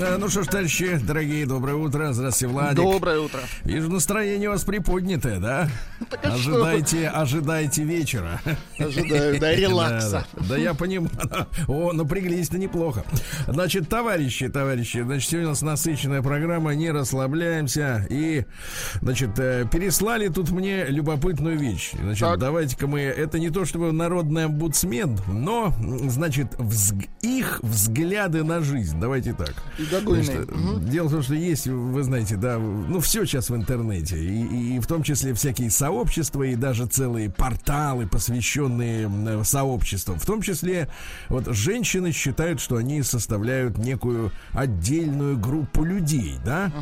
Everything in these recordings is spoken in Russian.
Э, Ну что ж, товарищи, дорогие, доброе утро. Здравствуйте, Владик. Доброе утро. Вижу, настроение у вас приподнятое, да? а ожидайте, ожидайте вечера. Ожидаю, да, релакса. Да, да. Да я понимаю. О, напряглись-то неплохо. Значит, товарищи, товарищи, значит, сегодня у нас насыщенная программа, не расслабляемся. И, значит, э, переслали тут мне любопытную вещь. Значит, Так. давайте-ка мы... Это не то, чтобы народный омбудсмен, но, значит, их взгляды на жизнь. Давайте так. Игогойный. Значит, Дело в том, что есть, вы знаете, да, ну все сейчас в интернете, и, и в том числе всякие сообщества, и даже целые порталы, посвященные м, сообществам. В том числе вот женщины считают, что они составляют некую отдельную группу людей, да?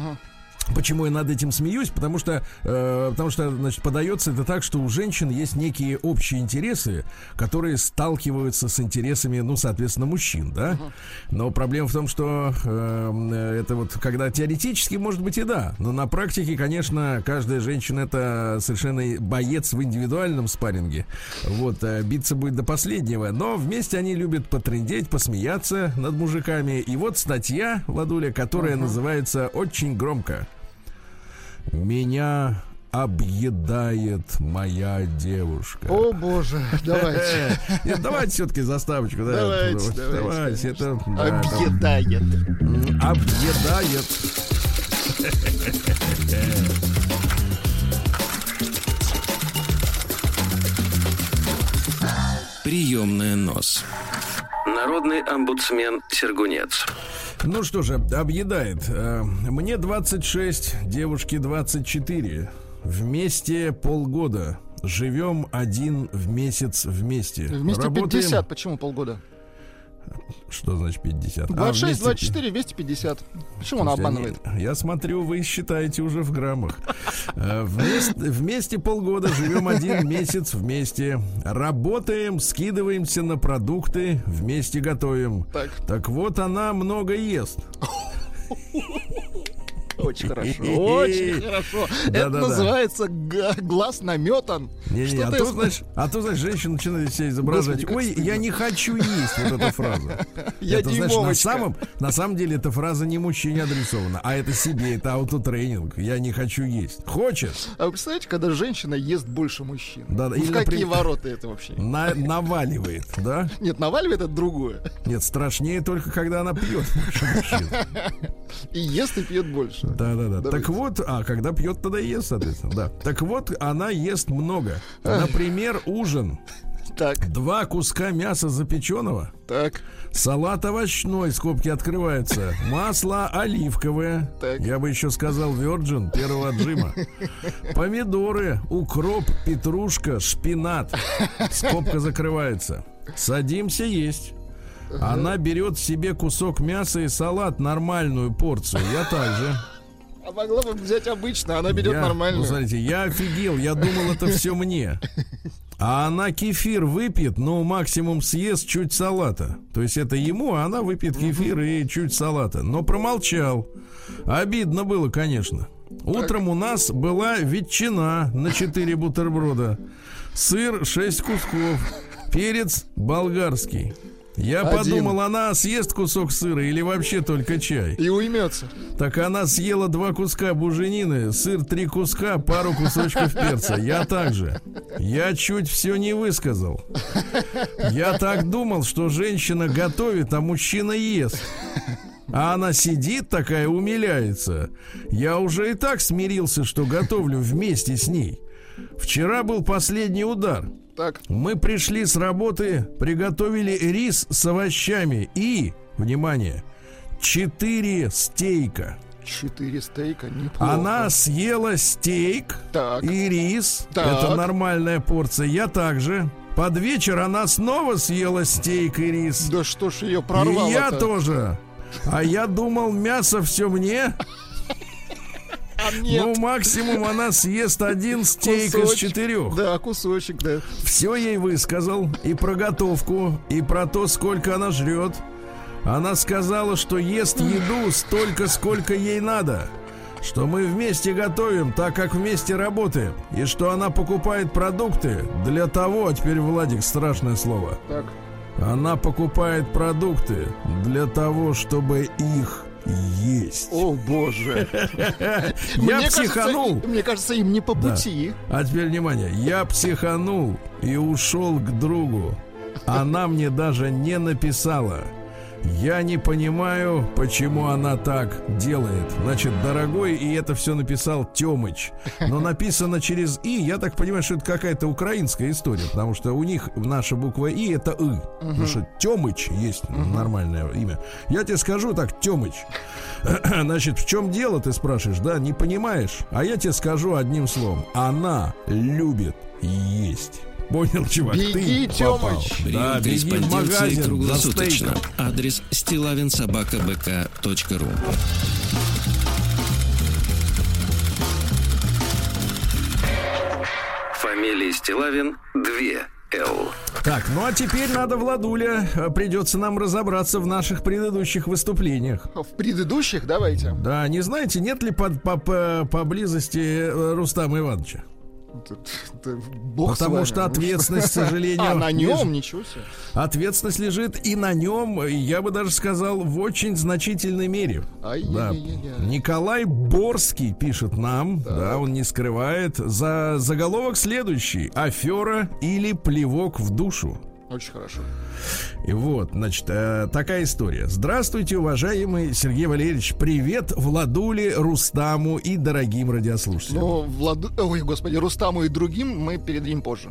Почему я над этим смеюсь? Потому что, э, потому что, значит, подается это так, что у женщин есть некие общие интересы, которые сталкиваются с интересами, ну, соответственно, мужчин, да. Но проблема в том, что э, это вот, когда теоретически, может быть, и да, но на практике, конечно, каждая женщина это совершенно боец в индивидуальном спарринге. Вот, э, биться будет до последнего. Но вместе они любят потрындеть, посмеяться над мужиками. И вот статья, Владуля, которая называется очень громко. Меня объедает моя девушка. О боже, давайте. Нет, давайте все-таки заставочку. да, Давайте, давайте, давайте, это да, там, Объедает. м, объедает. Приемная нос. Народный омбудсмен Сергунец. Ну что же, объедает. Э, Мне 26, девушке 24. Вместе полгода. Живем один в месяц вместе. Вместе Работаем- 50. Почему полгода? Что значит 50? А, 26, вместе- 24, 250. Почему он Слушайте, обманывает? они- Я смотрю, вы считаете уже в граммах. Э, Вместе, вместе полгода живем один месяц вместе. Работаем, скидываемся на продукты, вместе готовим. Так, Так вот, она много ест. очень хорошо. Очень хорошо. Это называется глаз наметан. А то, знаешь, а женщина начинает себя изображать. Ой, я не хочу есть вот эта фраза. Я знаешь, на дюймовочка. самом, на самом деле эта фраза не мужчине адресована, а это себе, это аутотренинг. Я не хочу есть. Хочешь? А вы представляете, когда женщина ест больше мужчин? Да, да, Ну, какие ворота это вообще? На- наваливает, да? Нет, наваливает это другое. Нет, страшнее только, когда она пьет больше мужчин. И ест и пьет больше. Да, да, да. Давайте. Так вот, а когда пьет, тогда и ест, соответственно. Да. Так вот, она ест много. Например, ужин. Так, Два куска мяса запеченного. так. Салат овощной, скобки открываются. Масло оливковое. Так. Я бы еще сказал Virgin первого отжима. Помидоры, укроп, петрушка, шпинат. Скобка закрывается. Садимся есть. Она берет себе кусок мяса и салат, нормальную порцию. Я также. А могла бы взять обычно, она берет Я- нормально. Ну, смотрите, я офигел, я думал, это все мне. А она кефир выпьет, но максимум съест чуть салата. То есть это ему, а она выпьет кефир и чуть салата. Но промолчал. Обидно было, конечно. Утром у нас была ветчина на 4 бутерброда. Сыр 6 кусков. Перец болгарский. Я Один. подумал, она съест кусок сыра или вообще только чай. И уймется. Так она съела два куска буженины, сыр три куска, пару кусочков перца. Я также. Я чуть все не высказал. Я так думал, что женщина готовит, а мужчина ест. А она сидит такая, умиляется. Я уже и так смирился, что готовлю вместе с ней. Вчера был последний удар. Так, Мы пришли с работы, приготовили рис с овощами и, внимание, четыре стейка. четыре стейка, неплохо. Она съела стейк Так. и рис. Так. Это нормальная порция. Я также. Под вечер она снова съела стейк и рис. Да что ж ее и прорвало я тоже. А я думал, мясо все мне. А. Ну, максимум она съест один стейк из четырех. Да, кусочек, да. Все ей высказал и про готовку, и про то, сколько она жрет. Она сказала, что ест еду столько, сколько ей надо. Что мы вместе готовим, так как вместе работаем. И что она покупает продукты для того, а теперь, Владик, страшное слово. Так. Она покупает продукты для того, чтобы их есть. О, боже. Я Мне психанул. кажется, Мне кажется, им не по Да. пути. А теперь внимание, я психанул и ушел к другу. Она мне даже не написала. Я не понимаю, почему она так делает. Значит, дорогой, и это все написал Темыч. Но написано через И, я так понимаю, что это какая-то украинская история, потому что у них наша буква И это И. Потому что Темыч есть нормальное имя. Я тебе скажу так, Темыч. Значит, в чем дело, ты спрашиваешь, да, не понимаешь? А я тебе скажу одним словом. Она любит есть. Понял, чувак? Беги, ты попал. Тёмыч. Прием Да, беги в магазин круглосуточно. Адрес стилавинсобакабк.ру Фамилия Стилавин 2 Л. Так, ну а теперь надо, Владуля, э, придется нам разобраться в наших предыдущих выступлениях. В предыдущих давайте. Да, не знаете, нет ли под, по- по- поблизости э, Рустама Ивановича? Бог Потому что ответственность, к сожалению, А, на нем? Ничего себе. Ответственность лежит и на нем, я бы даже сказал, в очень значительной мере. Да. Николай Борский пишет нам, да, он не скрывает, за заголовок следующий. Афера или плевок в душу. Очень хорошо. И вот, значит, э, такая история. Здравствуйте, уважаемый Сергей Валерьевич. Привет Владуле, Рустаму и дорогим радиослушателям. Ну, Владу... Ой, господи, Рустаму и другим мы передадим позже.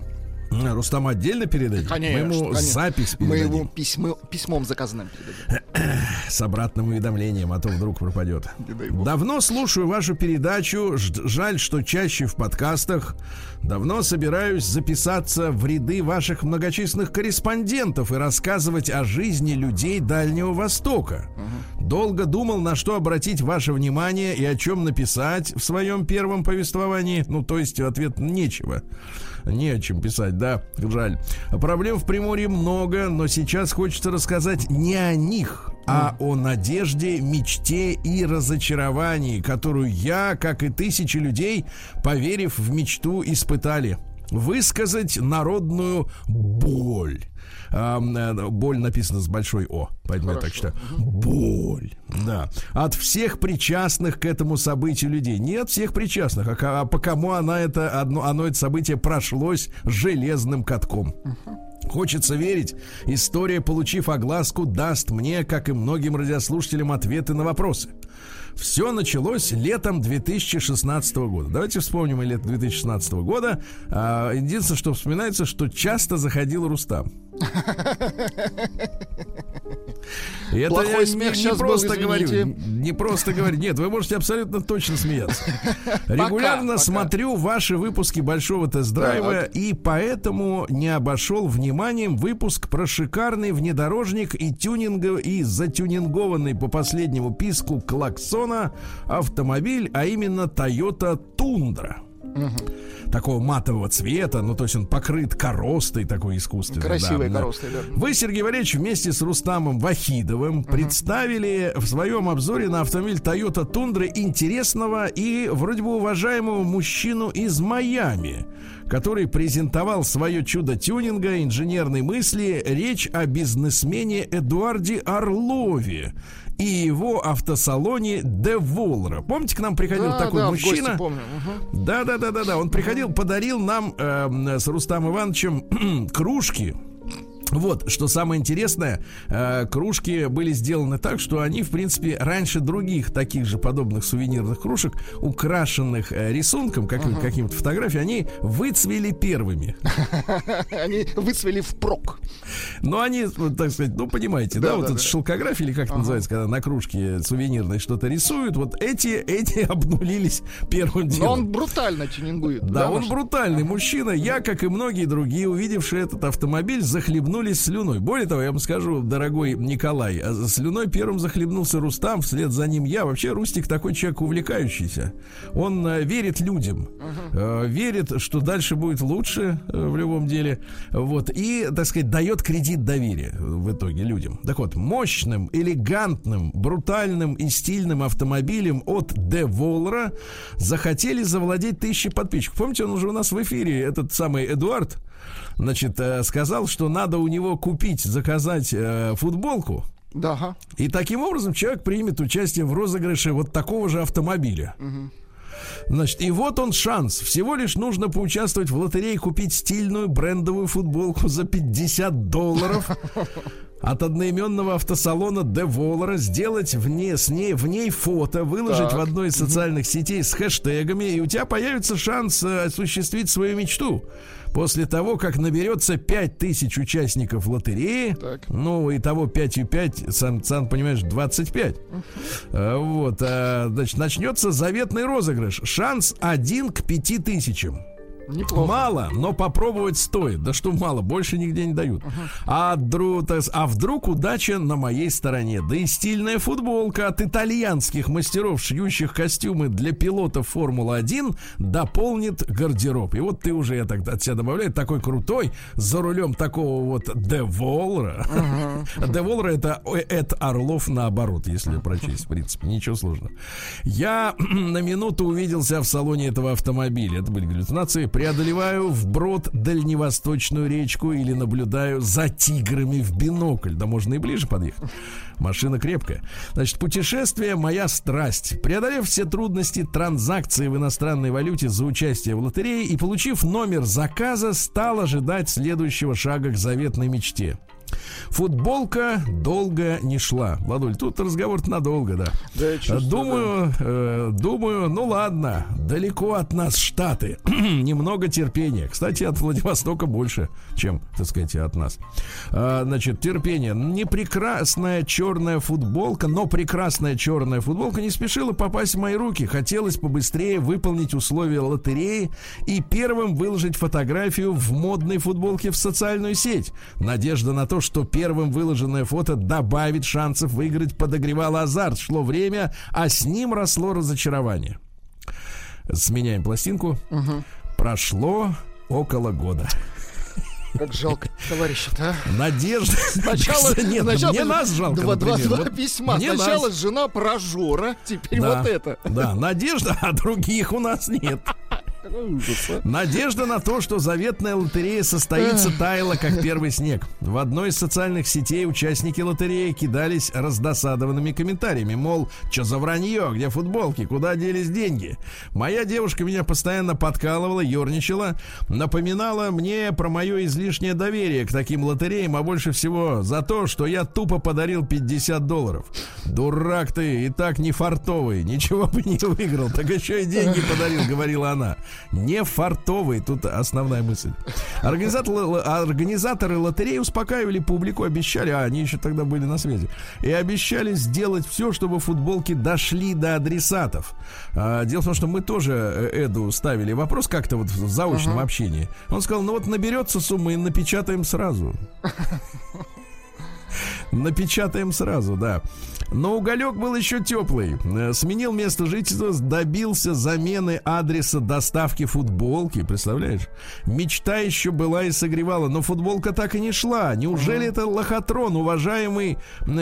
Рустам отдельно передадим? Конечно. Мы ему конечно. запись Мы передадим его письмо... письмом заказанным передадим. с обратным уведомлением, а то вдруг пропадет. Давно слушаю вашу передачу. Жаль, что чаще в подкастах. Давно собираюсь записаться в ряды ваших многочисленных корреспондентов и рассказывать о жизни людей Дальнего Востока. Долго думал, на что обратить ваше внимание и о чем написать в своем первом повествовании. Ну, то есть, ответ нечего. Не о чем писать, да, жаль. Проблем в Приморье много, но сейчас хочется рассказать не о них, а о надежде, мечте и разочаровании, которую я, как и тысячи людей, поверив в мечту, испытали. Высказать народную боль. Э, боль написано с большой О, поэтому я так считаю. Боль, да. От всех причастных к этому событию людей. Не от всех причастных, а, а по кому она это, одно, оно это событие прошлось железным катком. Хочется верить, история, получив огласку, даст мне, как и многим радиослушателям, ответы на вопросы. Все началось летом 2016 года. Давайте вспомним и лето 2016 года. А, единственное, что вспоминается, что часто заходил Рустам. Это Плохой я не, смех не сейчас был, просто говорю, извините. не просто говорю. Нет, вы можете абсолютно точно смеяться. Регулярно пока. смотрю ваши выпуски большого тест-драйва Так. и поэтому не обошел вниманием выпуск про шикарный внедорожник и тюнинга и затюнингованный по последнему писку клаксона автомобиль, а именно Toyota Tundra. Такого матового цвета, ну то есть он покрыт коростой такой искусственной. Красивые да, коросты, да. Вы, Сергей Валерьевич, вместе с Рустамом Вахидовым представили в своем обзоре на автомобиль Toyota Tundra интересного и вроде бы уважаемого мужчину из Майами, который презентовал свое чудо тюнинга, инженерной мысли. Речь о бизнесмене Эдуарде Орлове и его автосалоне Деволра. Помните, к нам приходил Да, такой да, мужчина? Да, да, да, да, да. Он приходил, подарил нам эм, с Рустам Ивановичем кружки. Вот, что самое интересное, э, кружки были сделаны так, что они, в принципе, раньше других таких же подобных сувенирных кружек, украшенных э, рисунком, каким- каким-то фотографией, они выцвели первыми. Они выцвели впрок. Но они, так сказать, ну, понимаете, да, вот да. шелкография, или как это называется, когда на кружке сувенирной что-то рисуют, вот эти, эти обнулились первым делом. Но он брутально тюнингует. Да, он брутальный мужчина. Я, как и многие другие, увидевшие этот автомобиль, захлебнулись захлебнулись слюной. Более того, я вам скажу, дорогой Николай, а слюной первым захлебнулся Рустам, вслед за ним я. Вообще, Рустик такой человек увлекающийся. Он э, верит людям, э, верит, что дальше будет лучше э, в любом деле. Вот, и, так сказать, дает кредит доверия в итоге людям. Так вот, мощным, элегантным, брутальным и стильным автомобилем от Деволра захотели завладеть тысячи подписчиков. Помните, он уже у нас в эфире, этот самый Эдуард, значит, э, сказал, что надо у него купить, заказать э, футболку. Да, ага. И таким образом человек примет участие в розыгрыше вот такого же автомобиля. Значит, и вот он шанс. Всего лишь нужно поучаствовать в лотерее, купить стильную брендовую футболку за 50 долларов от одноименного автосалона Деволора, сделать в ней, с ней, в ней фото, выложить Так. в одной из социальных сетей с хэштегами, и у тебя появится шанс э, осуществить свою мечту. После того, как наберется 5000 участников лотереи, Так. ну, и того 5 и 5, сам, сам понимаешь, 25. А, Вот, а, значит, начнется заветный розыгрыш. Шанс 1 к 5 тысячам. Неплохо. Мало, но попробовать стоит. Да что мало, больше нигде не дают. А, дру- то есть, а вдруг удача на моей стороне? Да и стильная футболка от итальянских мастеров, шьющих костюмы для пилотов Формулы-1, дополнит гардероб. И вот ты уже, я так от себя добавляю, такой крутой, за рулем такого вот Деволра. Деволра это Эд Орлов наоборот, если прочесть, в принципе, ничего сложного. Я на минуту увиделся в салоне этого автомобиля. Это были галлюцинации. Преодолеваю вброд дальневосточную речку или наблюдаю за тиграми в бинокль. Да можно и ближе подъехать. Машина крепкая. Значит, путешествие моя страсть. Преодолев все трудности транзакции в иностранной валюте за участие в лотерее и получив номер заказа, стал ожидать следующего шага к заветной мечте. Футболка долго не шла. Владуль, тут разговор надолго, да. Да, чувствую, думаю, э, думаю, ну ладно, далеко от нас Штаты. Немного терпения. Кстати, от Владивостока больше, чем, так сказать, от нас. А, значит, терпение. Не прекрасная черная футболка, но прекрасная черная футболка не спешила попасть в мои руки. Хотелось побыстрее выполнить условия лотереи и первым выложить фотографию в модной футболке в социальную сеть. Надежда на то, что первым выложенное фото добавит шансов выиграть, подогревало азарт. Шло время, а с ним росло разочарование. Сменяем пластинку. Прошло около года. Как жалко товарища-то, а. Надежда. Сначала, Нет, сначала мне нас жалко, два, два- два письма. мне Сначала нас. жена прожора, теперь Да, вот это. Да, надежда, а других у нас нет. А. Надежда на то, что заветная лотерея состоится, таяла, как первый снег. В одной из социальных сетей участники лотереи кидались раздосадованными комментариями, мол, что за вранье, где футболки, куда делись деньги. Моя девушка меня постоянно подкалывала, ерничала, напоминала мне про мое излишнее доверие к таким лотереям, а больше всего за то, что я тупо подарил 50 долларов. Дурак ты, и так не фартовый, ничего бы не выиграл, так еще и деньги подарил, говорила она. Не фартовый, тут основная мысль. Организаторы, организаторы лотереи успокаивали публику, обещали, а они еще тогда были на связи, и обещали сделать все, чтобы футболки дошли до адресатов. А, дело в том, что мы тоже э, Эду ставили вопрос как-то вот в заочном общении. Он сказал, ну вот наберется сумма и напечатаем сразу. Напечатаем сразу, да. Но уголек был еще теплый. Э, Сменил место жительства, добился замены адреса доставки футболки. Представляешь? Мечта еще была и согревала, но футболка так и не шла. Неужели это лохотрон, уважаемый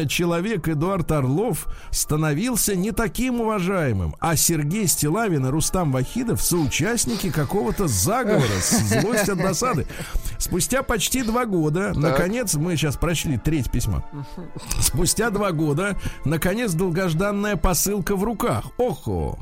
человек Эдуард Орлов, становился не таким уважаемым, а Сергей Стилавин и Рустам Вахидов соучастники какого-то заговора, с- злость от досады. Спустя почти два года, наконец, мы сейчас прочли треть письма. Спустя два года, наконец, долгожданная посылка в руках. Охо!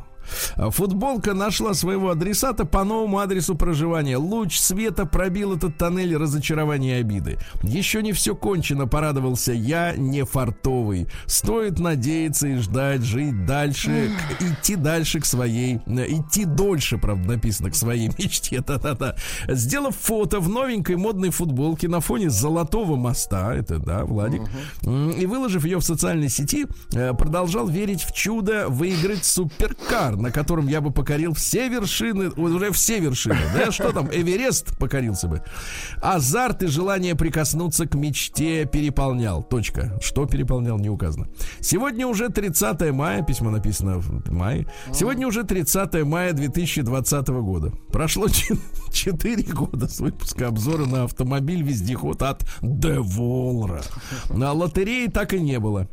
Футболка нашла своего адресата по новому адресу проживания. Луч света пробил этот тоннель разочарования и обиды. Еще не все кончено, порадовался я, не фартовый. Стоит надеяться и ждать, жить дальше, к- идти дальше к своей, э, идти дольше, правда, написано, к своей мечте. Та-та-та. Сделав фото в новенькой модной футболке на фоне золотого моста, это да, Владик, и выложив ее в социальной сети, э, продолжал верить в чудо выиграть суперкар. На котором я бы покорил все вершины, уже все вершины. Да что там, Эверест покорился бы. Азарт и желание прикоснуться к мечте переполнял. Точка. Что переполнял, не указано. Сегодня уже 30 мая, письмо написано в мае. Сегодня уже 30 мая 2020 года. Прошло 4 года с выпуска обзора на автомобиль-вездеход от Деволра. На лотереи так и не было.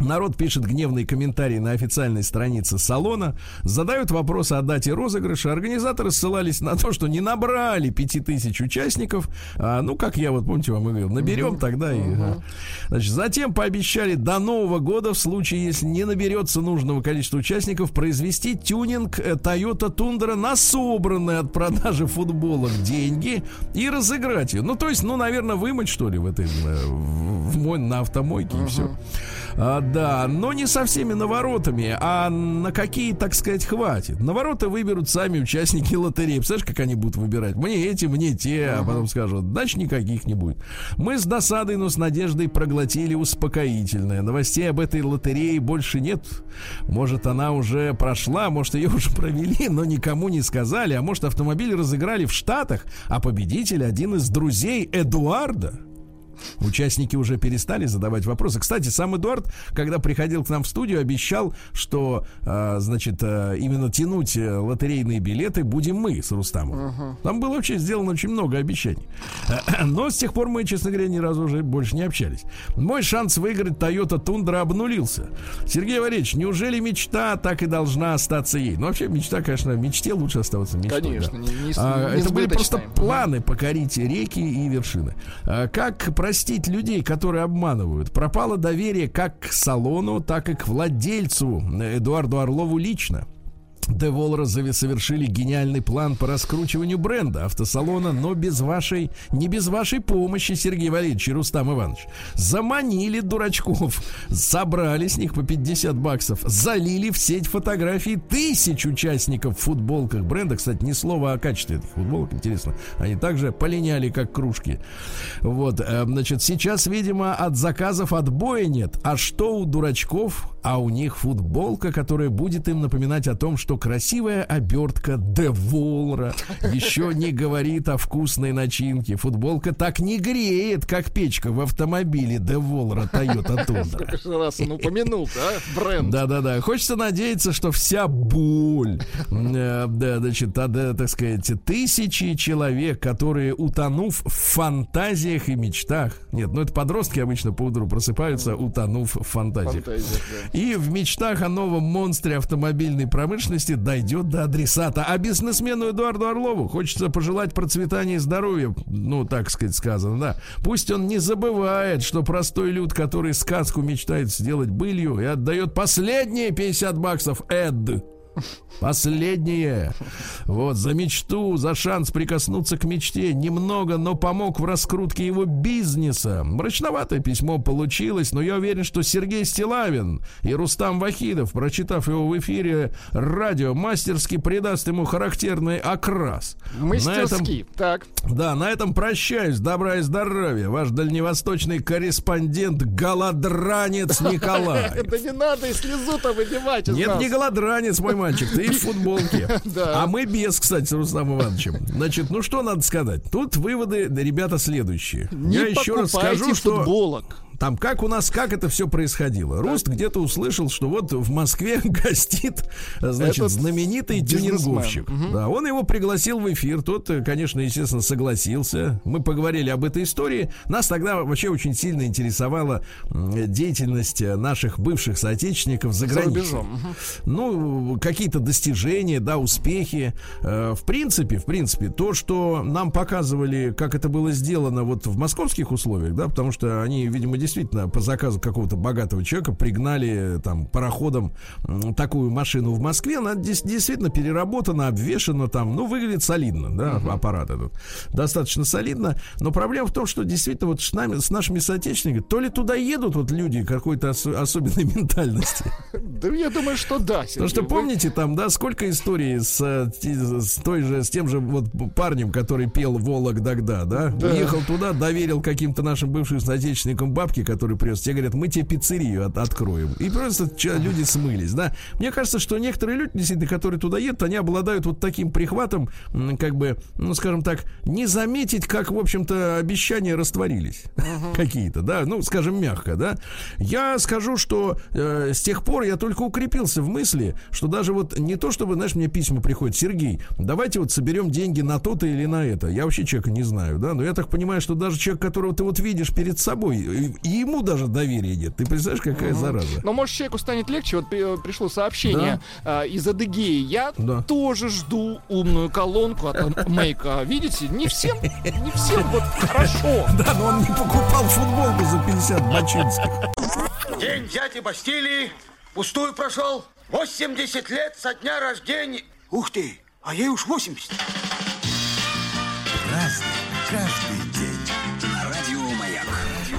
Народ пишет гневные комментарии на официальной странице салона, задают вопросы о дате розыгрыша. Организаторы ссылались на то, что не набрали 5000 участников. А, ну, как я вот, помните, вам говорил, наберем тогда. И, uh-huh. Значит, затем пообещали до Нового года, в случае, если не наберется нужного количества участников, произвести тюнинг э, Toyota Tundra на собранные от продажи футболок деньги и разыграть ее. Ну, то есть, ну, наверное, вымыть, что ли, в этой, э, в, в, на автомойке uh-huh. и все. Да, но не со всеми наворотами, а на какие, так сказать, хватит. Навороты выберут сами участники лотереи. Представляешь, как они будут выбирать? Мне эти, мне те, а потом скажут, значит, никаких не будет. Мы с досадой, но с надеждой проглотили успокоительное. Новостей об этой лотерее больше нет. Может, она уже прошла, может, ее уже провели, но никому не сказали. А может, автомобиль разыграли в Штатах, а победитель один из друзей Эдуарда. Участники уже перестали задавать вопросы. Кстати, сам Эдуард, когда приходил к нам в студию, обещал, что, э, значит, э, именно тянуть э, лотерейные билеты будем мы с Рустамом. Uh-huh. Там было вообще сделано очень много обещаний. Но с тех пор мы, честно говоря, ни разу уже больше не общались. Мой шанс выиграть Toyota Tundra обнулился. Сергей Валерьевич, неужели мечта так и должна остаться ей? Ну, вообще, мечта, конечно, мечте лучше оставаться мечтой. Конечно, да. не, не, а, не Это были просто планы покорить реки и вершины. А, как простить людей, которые обманывают. Пропало доверие как к салону, так и к владельцу Эдуарду Орлову лично. Деволра совершили гениальный план по раскручиванию бренда автосалона, но без вашей, не без вашей помощи, Сергей Валерьевич и Рустам Иванович. Заманили дурачков, собрали с них по 50 баксов, залили в сеть фотографий тысяч участников в футболках бренда. Кстати, ни слова о качестве этих футболок, интересно. Они также полиняли, как кружки. Вот, э, значит, сейчас, видимо, от заказов отбоя нет. А что у дурачков? А у них футболка, которая будет им напоминать о том, что красивая обертка Деволра еще не говорит о вкусной начинке. Футболка так не греет, как печка в автомобиле Деволра Toyota Tundra. Сколько раз он упомянул, а? Бренд. Да-да-да. Хочется надеяться, что вся боль, э, да, значит, а, да, так сказать, тысячи человек, которые, утонув в фантазиях и мечтах, нет, ну это подростки обычно по утру просыпаются, утонув в фантазиях. фантазиях да. И в мечтах о новом монстре автомобильной промышленности новости дойдет до адресата. А бизнесмену Эдуарду Орлову хочется пожелать процветания и здоровья, ну, так сказать, сказано, да. Пусть он не забывает, что простой люд, который сказку мечтает сделать былью и отдает последние 50 баксов Эд Последнее. Вот, за мечту, за шанс прикоснуться к мечте. Немного, но помог в раскрутке его бизнеса. Мрачноватое письмо получилось, но я уверен, что Сергей Стилавин и Рустам Вахидов, прочитав его в эфире радио, мастерски придаст ему характерный окрас. Мастерски, этом, так. Да, на этом прощаюсь. Добра и здоровья. Ваш дальневосточный корреспондент Голодранец Николай. Это не надо и слезу-то выдевать Нет, не Голодранец, мой мальчик. Ты в футболке. А мы без, кстати, с Рустамом Ивановичем. Значит, ну что надо сказать? Тут выводы, ребята, следующие. Я еще раз скажу, что... футболок. Там как у нас, как это все происходило? Руст где-то услышал, что вот в Москве гостит, значит, Этот знаменитый тюнинговщик. Угу. Да, он его пригласил в эфир. Тот, конечно, естественно, согласился. Мы поговорили об этой истории. Нас тогда вообще очень сильно интересовала деятельность наших бывших соотечественников за, за границей. Угу. Ну, какие-то достижения, да, успехи. Э, в принципе, в принципе, то, что нам показывали, как это было сделано вот в московских условиях, да, потому что они, видимо, действительно по заказу какого-то богатого человека пригнали там пароходом такую машину в Москве. Она действительно переработана, обвешена там, ну, выглядит солидно, да, uh-huh. аппарат этот. Достаточно солидно. Но проблема в том, что действительно вот с, нами, с нашими соотечественниками, то ли туда едут вот люди какой-то ос- особенной ментальности. Да я думаю, что да. Потому что помните там, да, сколько историй с, с той же, с тем же вот парнем, который пел Волок тогда, да? Уехал туда, доверил каким-то нашим бывшим соотечественникам бабки бабки, которые привез, тебе говорят, мы тебе пиццерию от, откроем. И просто люди смылись, да. Мне кажется, что некоторые люди, действительно, которые туда едут, они обладают вот таким прихватом, как бы, ну, скажем так, не заметить, как, в общем-то, обещания растворились uh-huh. какие-то, да, ну, скажем, мягко, да. Я скажу, что э, с тех пор я только укрепился в мысли, что даже вот не то, чтобы, знаешь, мне письма приходят, Сергей, давайте вот соберем деньги на то-то или на это. Я вообще человека не знаю, да, но я так понимаю, что даже человек, которого ты вот видишь перед собой, и ему даже доверия нет. Ты представляешь, какая uh-huh. зараза? Но может человеку станет легче. Вот пришло сообщение да? э, из Адыгеи. Я да. тоже жду умную колонку от Мейка. Видите, не всем, не всем вот хорошо. Да, но он не покупал футболку за 50 бачинских. День дяди Бастилии пустую прошел. 80 лет со дня рождения. Ух ты, а ей уж 80.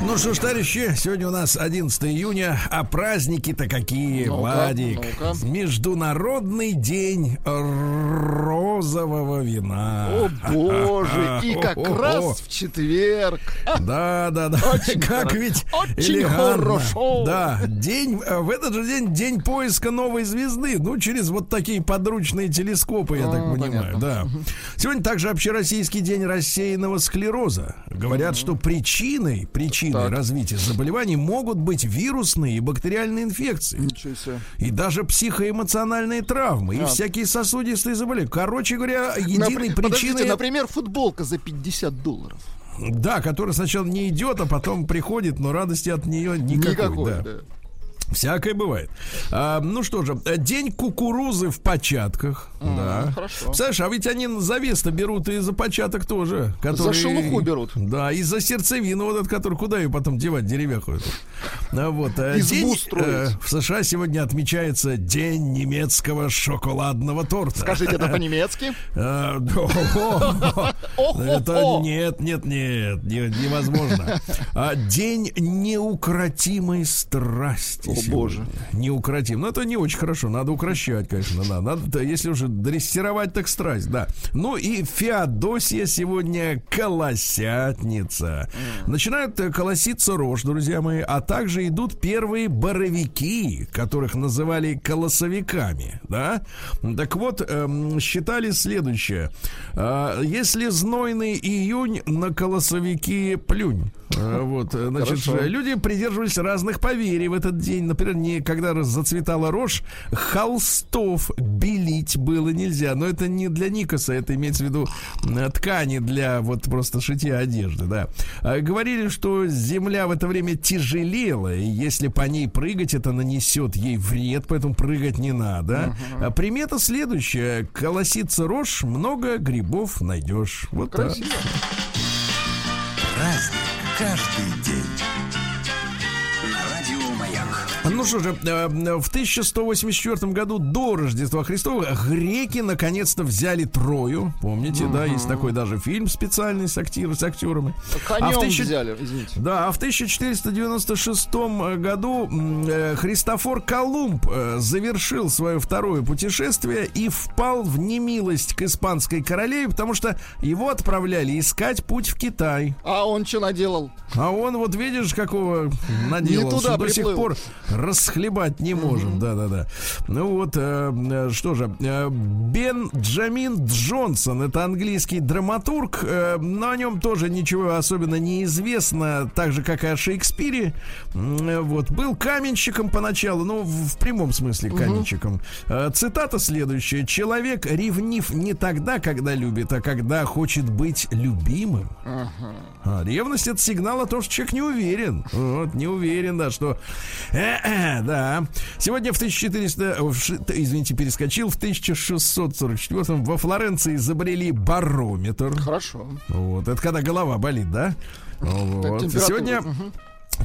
Ну что ж, товарищи, сегодня у нас 11 июня, а праздники-то какие, ну Владик? ну Международный день розового вина. О, боже, и как раз в четверг. Да, да, да. Очень как ведь Очень хорошо. Да, день, в этот же день день поиска новой звезды. Ну, через вот такие подручные телескопы, я так а, понимаю, да. Сегодня также общероссийский день рассеянного склероза. Говорят, что причиной, причиной причиной развития заболеваний могут быть вирусные и бактериальные инфекции. И даже психоэмоциональные травмы, и всякие сосудистые заболевания. Короче говоря, единой причиной... например, футболка за 50 долларов. Да, которая сначала не идет, а потом приходит, но радости от нее никакой. никакой да. Да. Всякое бывает. А, ну что же, день кукурузы в початках. Mm, да. Хорошо. Саша, а ведь они за веста берут и за початок тоже. Который, за шелуху берут. Да, и за сердцевину вот этот, который куда ее потом девать, деревяху эту. А, вот. Э, Избу день, э, в США сегодня отмечается День немецкого шоколадного торта. Скажите это по-немецки? А, это нет, нет, нет, невозможно. А, день неукротимой страсти о, боже. Неукротим. Но это не очень хорошо. Надо укращать, конечно. Да. Надо, если уже дрессировать, так страсть, да. Ну и Феодосия сегодня колосятница. Начинают э, колоситься рожь, друзья мои, а также идут первые боровики, которых называли колосовиками, да. Так вот, эм, считали следующее. Э, если знойный июнь на колосовики плюнь. Э, вот, э, значит, Хорошо. люди придерживались разных поверий в этот день. Например, не когда зацветала рожь, холстов белить было нельзя. Но это не для Никоса, это имеется в виду ткани для вот просто шитья одежды, да. Говорили, что земля в это время тяжелела, и если по ней прыгать, это нанесет ей вред, поэтому прыгать не надо. Uh-huh. Примета следующая. Колосится рожь, много грибов найдешь. Вот Красиво. так. Разный каждый день. Ну что же, э, в 1184 году до Рождества Христова греки наконец-то взяли Трою. Помните, да, есть такой даже фильм специальный с, актер, с актерами. Конем а в тысяч... взяли, извините. Да, а в 1496 году э, Христофор Колумб э, завершил свое второе путешествие и впал в немилость к испанской королеве, потому что его отправляли искать путь в Китай. А он что наделал? А он, вот видишь, какого наделал, что приплыл. до сих пор расхлебать не можем. Да-да-да. Ну вот, э, э, что же, э, Бен Джамин Джонсон, это английский драматург, э, но о нем тоже ничего особенно не известно, так же, как и о Шекспире. Э, вот, был каменщиком поначалу, ну, в, в прямом смысле каменщиком. Э, цитата следующая. Человек ревнив не тогда, когда любит, а когда хочет быть любимым. А, ревность это сигнал о том, что человек не уверен. Вот, не уверен, да, что э, да. Сегодня в 1400, извините, перескочил, в 1644 во Флоренции изобрели барометр. Хорошо. Вот, это когда голова болит, да? Вот. Сегодня... Угу.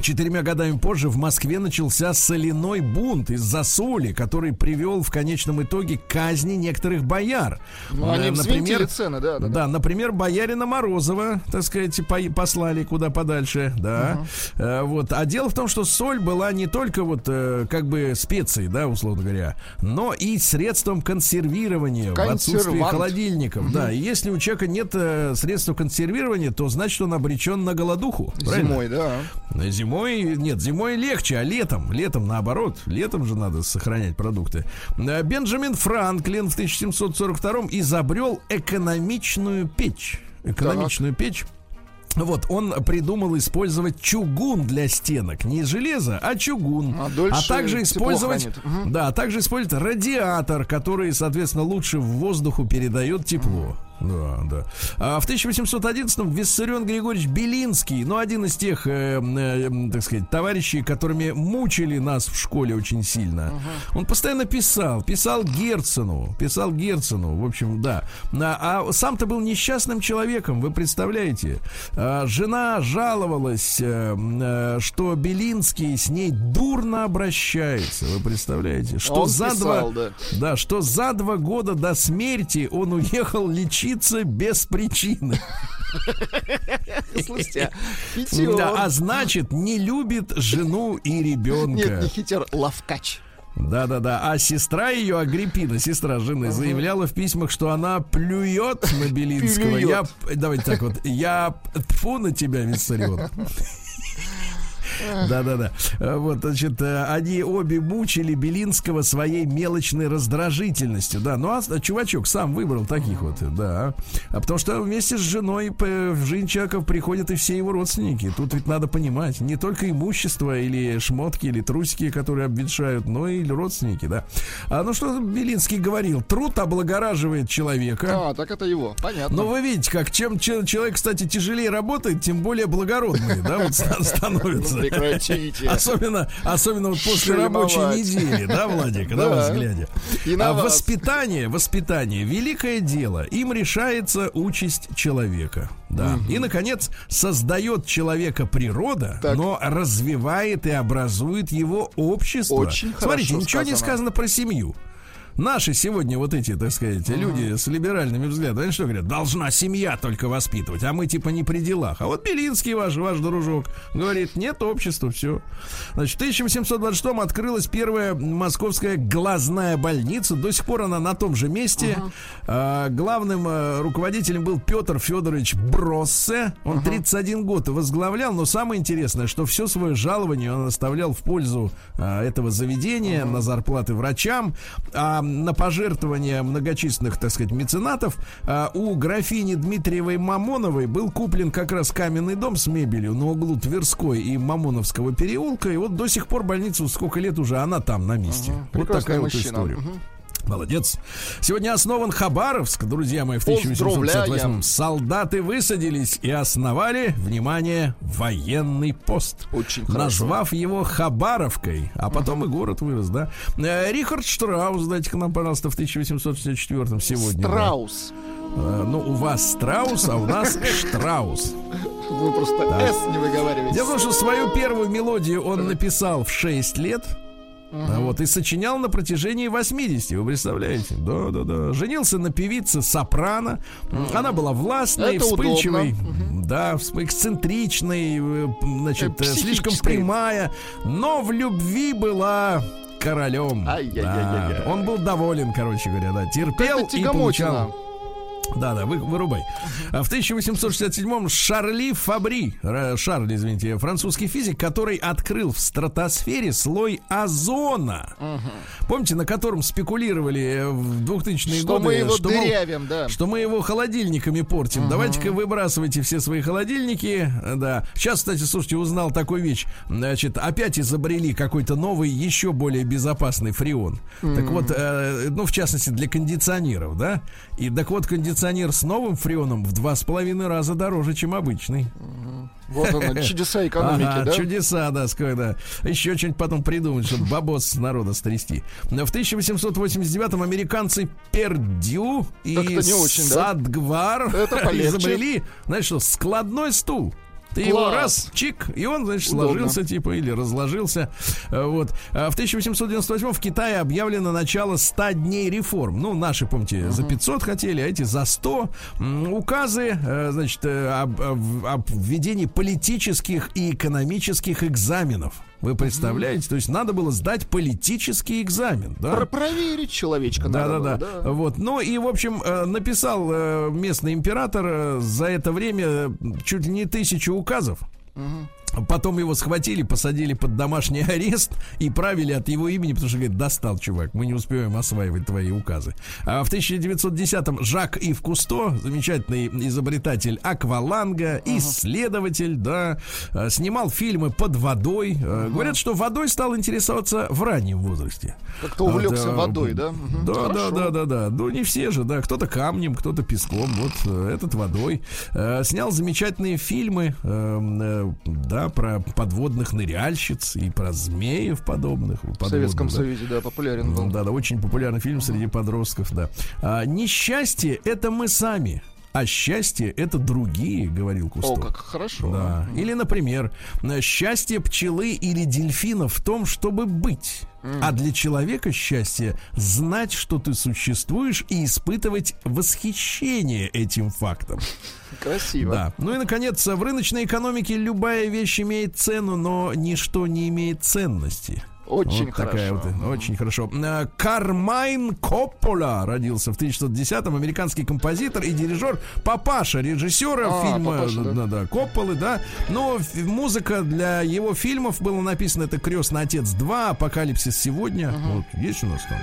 Четырьмя годами позже в Москве начался соляной бунт из-за соли, который привел в конечном итоге к казни некоторых бояр. Ну, они например, цены, да, да, да. например, боярина Морозова, так сказать, послали куда подальше, да. Uh-huh. Вот. А дело в том, что соль была не только вот э, как бы специей, да, условно говоря, но и средством консервирования в отсутствии холодильников. Uh-huh. Да, и если у человека нет э, средства консервирования, то значит он обречен на голодуху. Зимой, правильно? да зимой, нет, зимой легче, а летом, летом наоборот, летом же надо сохранять продукты. Бенджамин Франклин в 1742 изобрел экономичную печь. Экономичную так. печь вот, он придумал использовать чугун для стенок. Не железо, а чугун. А, а также использовать. Угу. Да, а также использовать радиатор, который, соответственно, лучше в воздуху передает тепло. Да, да. А в 1811-м Виссарион Григорьевич Белинский, ну, один из тех, э, э, так сказать, товарищей, которыми мучили нас в школе очень сильно, uh-huh. он постоянно писал, писал Герцену, писал Герцену, в общем, да. А, а сам-то был несчастным человеком, вы представляете? А, жена жаловалась, э, э, что Белинский с ней дурно обращается, вы представляете? Что он за писал, два, да. да, что за два года до смерти он уехал лечить учиться без причины. Слушайте, Да, а значит, не любит жену и ребенка. Нет, не хитер, лавкач. Да-да-да. А сестра ее, Агриппина, сестра жены, ага. заявляла в письмах, что она плюет на Белинского. Я, давайте так вот, я тфу на тебя, Виссарион. Да-да-да. Вот, значит, э, они обе мучили Белинского своей мелочной раздражительностью. Да, ну а чувачок сам выбрал таких вот, да. А потому что вместе с женой в жизнь человека приходят и все его родственники. Тут ведь надо понимать, не только имущество или шмотки, или трусики, которые обветшают, но и родственники, да. А ну что Белинский говорил? Труд облагораживает человека. А, так это его, понятно. Но вы видите, как чем человек, кстати, тяжелее работает, тем более благородный, да, вот становится. Прекратите. Особенно, особенно вот после рабочей недели, да, Владик, на на а воспитание, воспитание, великое дело. Им решается участь человека. Да. Угу. И, наконец, создает человека природа, так. но развивает и образует его общество. Очень Смотрите, ничего сказано. не сказано про семью. Наши сегодня вот эти, так сказать, uh-huh. люди с либеральными взглядами, они что говорят? Должна семья только воспитывать, а мы типа не при делах. А вот Белинский ваш, ваш дружок, говорит, нет общества, все. Значит, в 1826 открылась первая московская глазная больница. До сих пор она на том же месте. Uh-huh. А, главным а, руководителем был Петр Федорович Броссе. Он uh-huh. 31 год возглавлял, но самое интересное, что все свое жалование он оставлял в пользу а, этого заведения uh-huh. на зарплаты врачам. А на пожертвования многочисленных, так сказать, меценатов а, у графини Дмитриевой Мамоновой был куплен как раз каменный дом с мебелью на углу Тверской и Мамоновского переулка. И вот до сих пор больницу сколько лет уже она там на месте. Ага, вот такая мужчина. вот история. Угу. Молодец. Сегодня основан Хабаровск, друзья мои, в 1868 Солдаты высадились и основали, внимание, военный пост. Очень Назвав хорошо. его Хабаровкой, а потом uh-huh. и город вырос, да. Э, Рихард Штраус, дайте-ка нам, пожалуйста, в 1864 сегодня. Страус. Да. Ну, у вас Страус, а у нас Штраус. Вы просто да. «С» не выговариваете. Дело в том, что свою первую мелодию он написал в 6 лет. Uh-huh. Вот, и сочинял на протяжении 80, вы представляете? Да, да, да. Женился на певице Сопрано. Uh-huh. Она была властной, Это вспыльчивой, uh-huh. да, эксцентричной, э, значит, э, слишком прямая, но в любви была королем. Да. Он был доволен, короче говоря, да. Терпел и получал. Да, да, вы, вырубай. В 1867-м Шарли Фабри, Шарль, извините, французский физик, который открыл в стратосфере слой озона. Угу. Помните, на котором спекулировали э, в 2000-е что годы? Мы его что дырявим, да. Что мы его холодильниками портим. Угу. Давайте-ка выбрасывайте все свои холодильники. Да. Сейчас, кстати, слушайте, узнал такую вещь. Значит, опять изобрели какой-то новый, еще более безопасный фреон. Угу. Так вот, э, ну, в частности, для кондиционеров, да? И так вот, кондиционер с новым фреоном в два с половиной раза дороже, чем обычный. Вот оно, чудеса экономики, ага, да? Чудеса, да, сколько, Еще что-нибудь потом придумать, чтобы бабос с народа стрясти. В 1889-м американцы Пердю и очень, Садгвар да? изобрели, знаешь что, складной стул. Ты Класс. его раз, чик, и он, значит, Удобно. сложился, типа, или разложился. Э, вот. А в 1898 в Китае объявлено начало 100 дней реформ. Ну, наши, помните, uh-huh. за 500 хотели, а эти за 100. Указы, э, значит, э, об, об, об введении политических и экономических экзаменов. Вы представляете? То есть надо было сдать политический экзамен. Да? Про проверить человечка. Да, да, да, да. Вот. Ну и, в общем, э, написал э, местный император э, за это время чуть ли не тысячу указов. Угу. Потом его схватили, посадили под домашний арест и правили от его имени, потому что, говорит, достал, чувак, мы не успеваем осваивать твои указы. А в 1910-м Жак Ив Кусто, замечательный изобретатель акваланга, uh-huh. исследователь, да, э, снимал фильмы под водой. Uh-huh. Говорят, что водой стал интересоваться в раннем возрасте. Как-то увлекся а, водой, да? Да, uh-huh. да, да, да, да. Ну, не все же, да. Кто-то камнем, кто-то песком. Вот э, этот водой. Снял замечательные фильмы, эм, да, про подводных ныряльщиц и про змеев подобных. В Советском да. Союзе, да, популярен был. Да, да, очень популярный фильм среди подростков, да. А, несчастье — это мы сами. А счастье это другие, говорил Кусто. О, как хорошо. Да. Или, например, счастье пчелы или дельфина в том, чтобы быть. А для человека счастье знать, что ты существуешь и испытывать восхищение этим фактом. Красиво. Да. Ну и наконец, в рыночной экономике любая вещь имеет цену, но ничто не имеет ценности. Очень вот хорошо. Вот, очень хорошо. Э, Кармайн Коппола родился в 1910-м. Американский композитор и дирижер. Папаша режиссера а, фильма папаша, да? Да, да, Копполы, да. Но музыка для его фильмов была написана. Это «Крестный отец 2», «Апокалипсис сегодня». Угу. Вот, есть у нас там?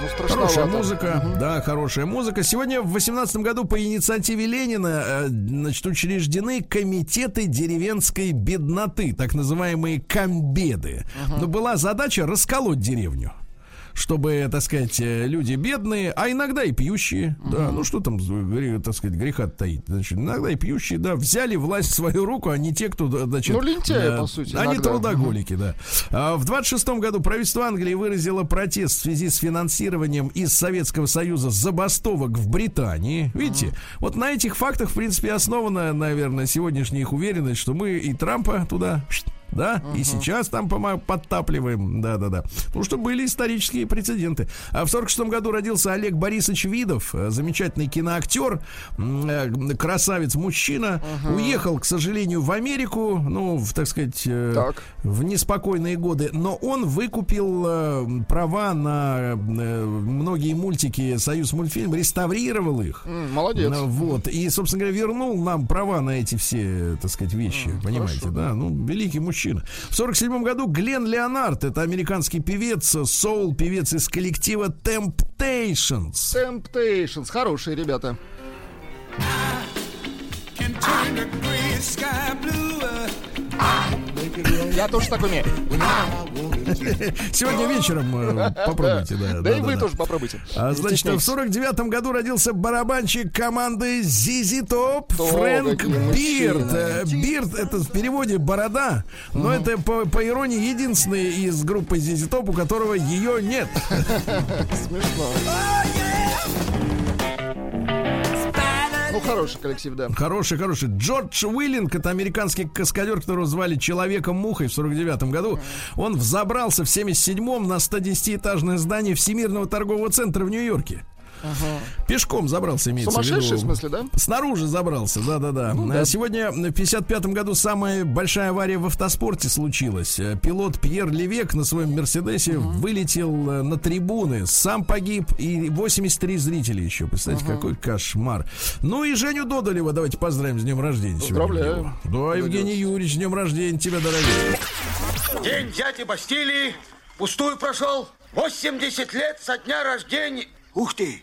Ну, хорошая музыка, угу. да, хорошая музыка. Сегодня в 18 году по инициативе Ленина э, значит, учреждены комитеты деревенской бедноты, так называемые комбеды. Угу. Но была задача расколоть деревню чтобы, так сказать, э, люди бедные, а иногда и пьющие, uh-huh. да, ну что там, так сказать, греха таить, значит, иногда и пьющие, да, взяли власть в свою руку, а не те, кто, значит... Ну, лентяи, да, по сути. Они иногда. трудоголики, uh-huh. да. А в 26-м году правительство Англии выразило протест в связи с финансированием из Советского Союза забастовок в Британии. Видите, uh-huh. вот на этих фактах, в принципе, основана, наверное, сегодняшняя их уверенность, что мы и Трампа туда да, uh-huh. и сейчас там подтапливаем, да-да-да, потому что были исторические прецеденты. А в 46 году родился Олег Борисович Видов, э, замечательный киноактер, э, красавец-мужчина, uh-huh. уехал, к сожалению, в Америку, ну, в, так сказать, э, так. в неспокойные годы, но он выкупил права на многие мультики Союз мультфильм, реставрировал их. Молодец. Вот, и, собственно говоря, вернул нам права на эти все, так сказать, вещи, понимаете, хорошо. да, ну, великий мужчина мужчина. В 47 году Глен Леонард, это американский певец, соул, певец из коллектива Temptations. Temptations, хорошие ребята. Я тоже так умею. Сегодня вечером э, попробуйте, да. Да и вы тоже попробуйте. А, значит, в 49-м году родился барабанщик команды Зизи Топ Фрэнк Бирд. Э, Бирд это в переводе борода, но это по, по иронии единственный из группы Зизи Топ, у которого ее нет. Смешно. Ну, хороший коллектив, да. Хороший, хороший. Джордж Уиллинг, это американский каскадер, которого звали Человеком-мухой в 49 году. Он взобрался в 77-м на 110-этажное здание Всемирного торгового центра в Нью-Йорке. Ага. Пешком забрался, имеется Сумасшедший, в виду. в смысле, да? Снаружи забрался, да-да-да. Ну, да. Сегодня в 55-м году самая большая авария в автоспорте случилась. Пилот Пьер Левек на своем Мерседесе угу. вылетел э, на трибуны, сам погиб и 83 зрителей еще. Представьте, угу. какой кошмар. Ну и Женю Додолева давайте поздравим с днем рождения. Поздравляю. Да, Евгений Юрьевич, с днем рождения тебя, дорогой. День дяди Бастилии пустую прошел. 80 лет со дня рождения. Ух ты!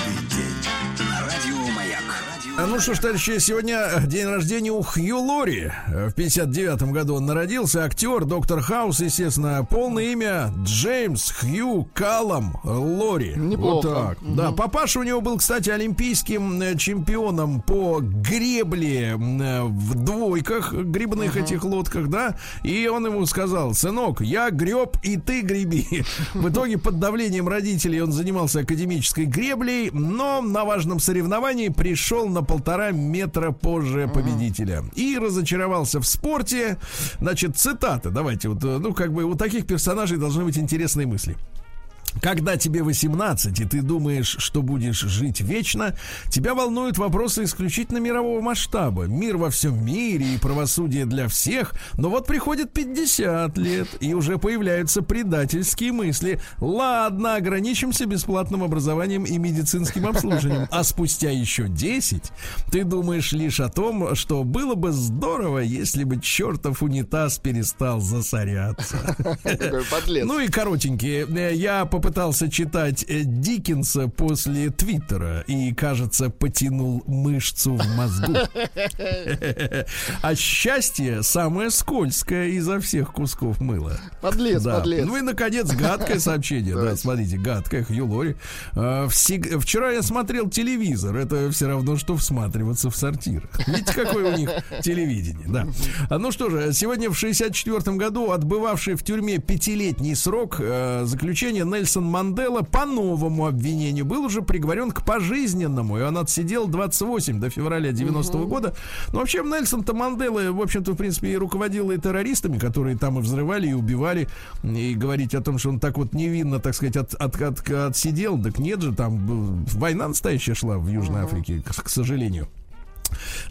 ну что ж, товарищи, сегодня день рождения у Хью Лори. В 59-м году он народился. Актер, доктор Хаус, естественно. Полное имя Джеймс Хью Каллам Лори. Неплохо. Вот так. Угу. Да, папаша у него был, кстати, олимпийским э, чемпионом по гребле э, в двойках, грибных угу. этих лодках, да. И он ему сказал, сынок, я греб, и ты греби. В итоге под давлением родителей он занимался академической греблей, но на важном соревновании пришел на на полтора метра позже победителя. И разочаровался в спорте. Значит, цитаты. Давайте, вот, ну, как бы у таких персонажей должны быть интересные мысли. Когда тебе 18, и ты думаешь, что будешь жить вечно, тебя волнуют вопросы исключительно мирового масштаба. Мир во всем мире и правосудие для всех. Но вот приходит 50 лет, и уже появляются предательские мысли. Ладно, ограничимся бесплатным образованием и медицинским обслуживанием. А спустя еще 10 ты думаешь лишь о том, что было бы здорово, если бы чертов унитаз перестал засоряться. Ну и коротенькие. Я по попытался читать э, Диккенса после Твиттера и, кажется, потянул мышцу в мозгу. А счастье самое скользкое изо всех кусков мыла. Подлец, да. подлец. Ну и, наконец, гадкое сообщение. Да, смотрите, гадкое, Хью. А, вчера я смотрел телевизор. Это все равно, что всматриваться в сортир. Видите, какое у них телевидение, да. А, ну что же, сегодня в 64 году отбывавший в тюрьме пятилетний срок э, заключения Нельсон Нельсон Мандела по новому обвинению был уже приговорен к пожизненному, и он отсидел 28 до февраля 90 -го года. Но вообще Нельсон-то Мандела, в общем-то, в принципе, и руководил и террористами, которые там и взрывали, и убивали, и говорить о том, что он так вот невинно, так сказать, от, от, от, отсидел, так нет же, там война настоящая шла в Южной Африке, к, к сожалению.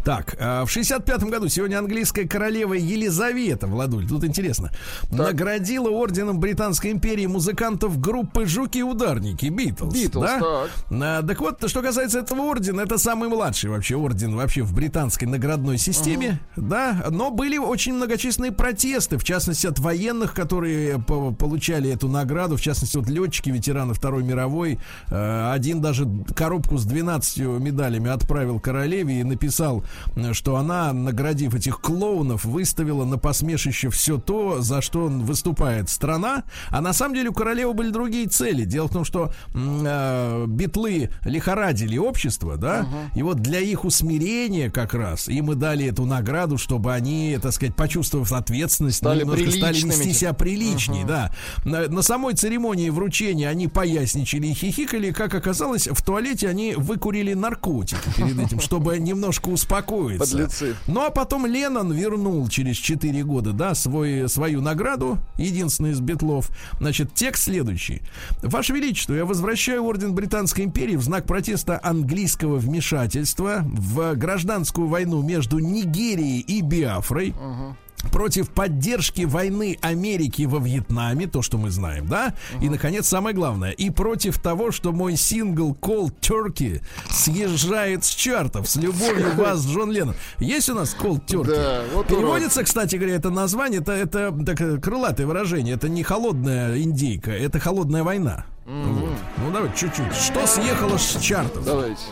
Так, а, в 65-м году сегодня английская королева Елизавета, Владуль, тут интересно, так. наградила орденом Британской империи музыкантов группы «Жуки и ударники» Битлз. Битлз, да? так. А, так вот, что касается этого ордена, это самый младший вообще орден вообще в британской наградной системе, uh-huh. да, но были очень многочисленные протесты, в частности, от военных, которые получали эту награду, в частности, вот летчики, ветераны Второй мировой, а, один даже коробку с 12 медалями отправил королеве и написал написал, что она, наградив этих клоунов, выставила на посмешище все то, за что выступает страна. А на самом деле у королевы были другие цели. Дело в том, что э, битлы лихорадили общество, да, uh-huh. и вот для их усмирения как раз им и дали эту награду, чтобы они, так сказать, почувствовав ответственность, стали немножко стали вести себя приличнее, uh-huh. да. На, на самой церемонии вручения они поясничали и хихикали. Как оказалось, в туалете они выкурили наркотики перед этим, чтобы немножко немножко успокоиться. Подлецы. Ну а потом Леннон вернул через 4 года, да, свой, свою награду, единственный из битлов. Значит, текст следующий. Ваше Величество, я возвращаю орден Британской империи в знак протеста английского вмешательства в гражданскую войну между Нигерией и Биафрой. Угу против поддержки войны Америки во Вьетнаме, то, что мы знаем, да? Uh-huh. И, наконец, самое главное, и против того, что мой сингл Cold Turkey съезжает с чартов. С любовью вас, Джон Леннон. Есть у нас Cold Turkey? Да, вот Переводится, кстати говоря, это название, это, это так, крылатое выражение. Это не холодная индейка, это холодная война. Uh-huh. Вот. Ну, давай чуть-чуть. Что съехало с чартов? Давайте.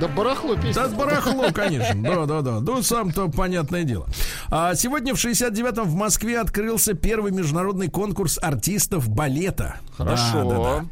Да барахло песня. Да барахло, конечно. Да, да, да. Ну, сам-то понятное дело. А сегодня в 69-м в Москве открылся первый международный конкурс артистов балета. Хорошо. Да, да, да.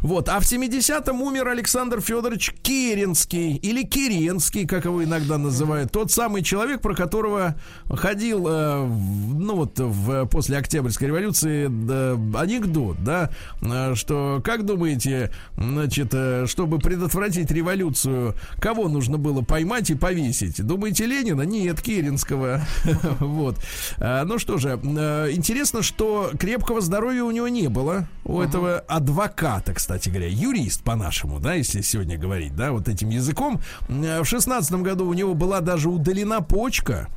Вот. А в 70-м умер Александр Федорович Керенский или Керенский, как его иногда называют. Тот самый человек, про которого ходил, э, ну вот, в, после Октябрьской революции да, анекдот, да, э, что, как думаете, значит, э, чтобы предотвратить революцию, кого нужно было поймать и повесить? Думаете, Ленина? Нет, Керенского. Вот. А, ну что же, э, интересно, что крепкого здоровья у него не было. У этого адвоката, кстати говоря, юрист по-нашему, да, если сегодня говорить, да, вот этим языком. Э, в шестнадцатом году у него была даже удалена почка.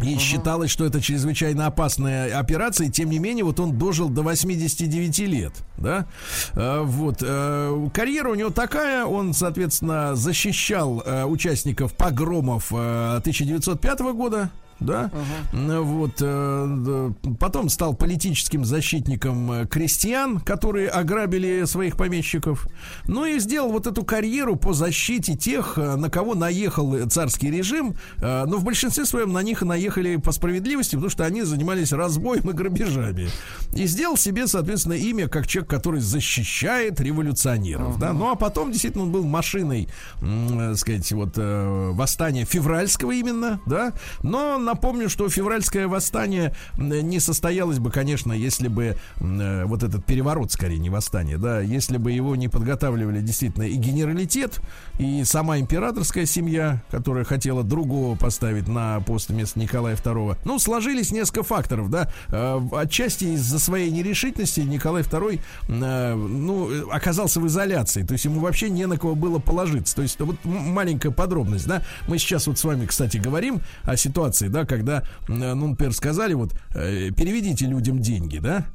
И uh считалось, что это чрезвычайно опасная операция, тем не менее, вот он дожил до 89 лет, да, а, вот, а, карьера у него такая, он, соответственно, защищал а, участников погромов 1905 года, да, uh-huh. вот, э, потом стал политическим защитником э, крестьян, которые ограбили своих помещиков, ну и сделал вот эту карьеру по защите тех, э, на кого наехал царский режим, но в большинстве своем на них наехали по справедливости, потому что они занимались разбоем и гражами, и сделал себе, соответственно, имя как человек, который защищает революционеров, uh-huh. да, ну а потом действительно он был машиной, э, сказать, вот восстания февральского именно, да, но на напомню, что февральское восстание не состоялось бы, конечно, если бы э, вот этот переворот, скорее, не восстание, да, если бы его не подготавливали действительно и генералитет, и сама императорская семья, которая хотела другого поставить на пост вместо Николая II. Ну, сложились несколько факторов, да. Э, отчасти из-за своей нерешительности Николай II, э, ну, оказался в изоляции, то есть ему вообще не на кого было положиться. То есть вот маленькая подробность, да. Мы сейчас вот с вами, кстати, говорим о ситуации, да, когда, ну, например, сказали вот, переведите людям деньги, да,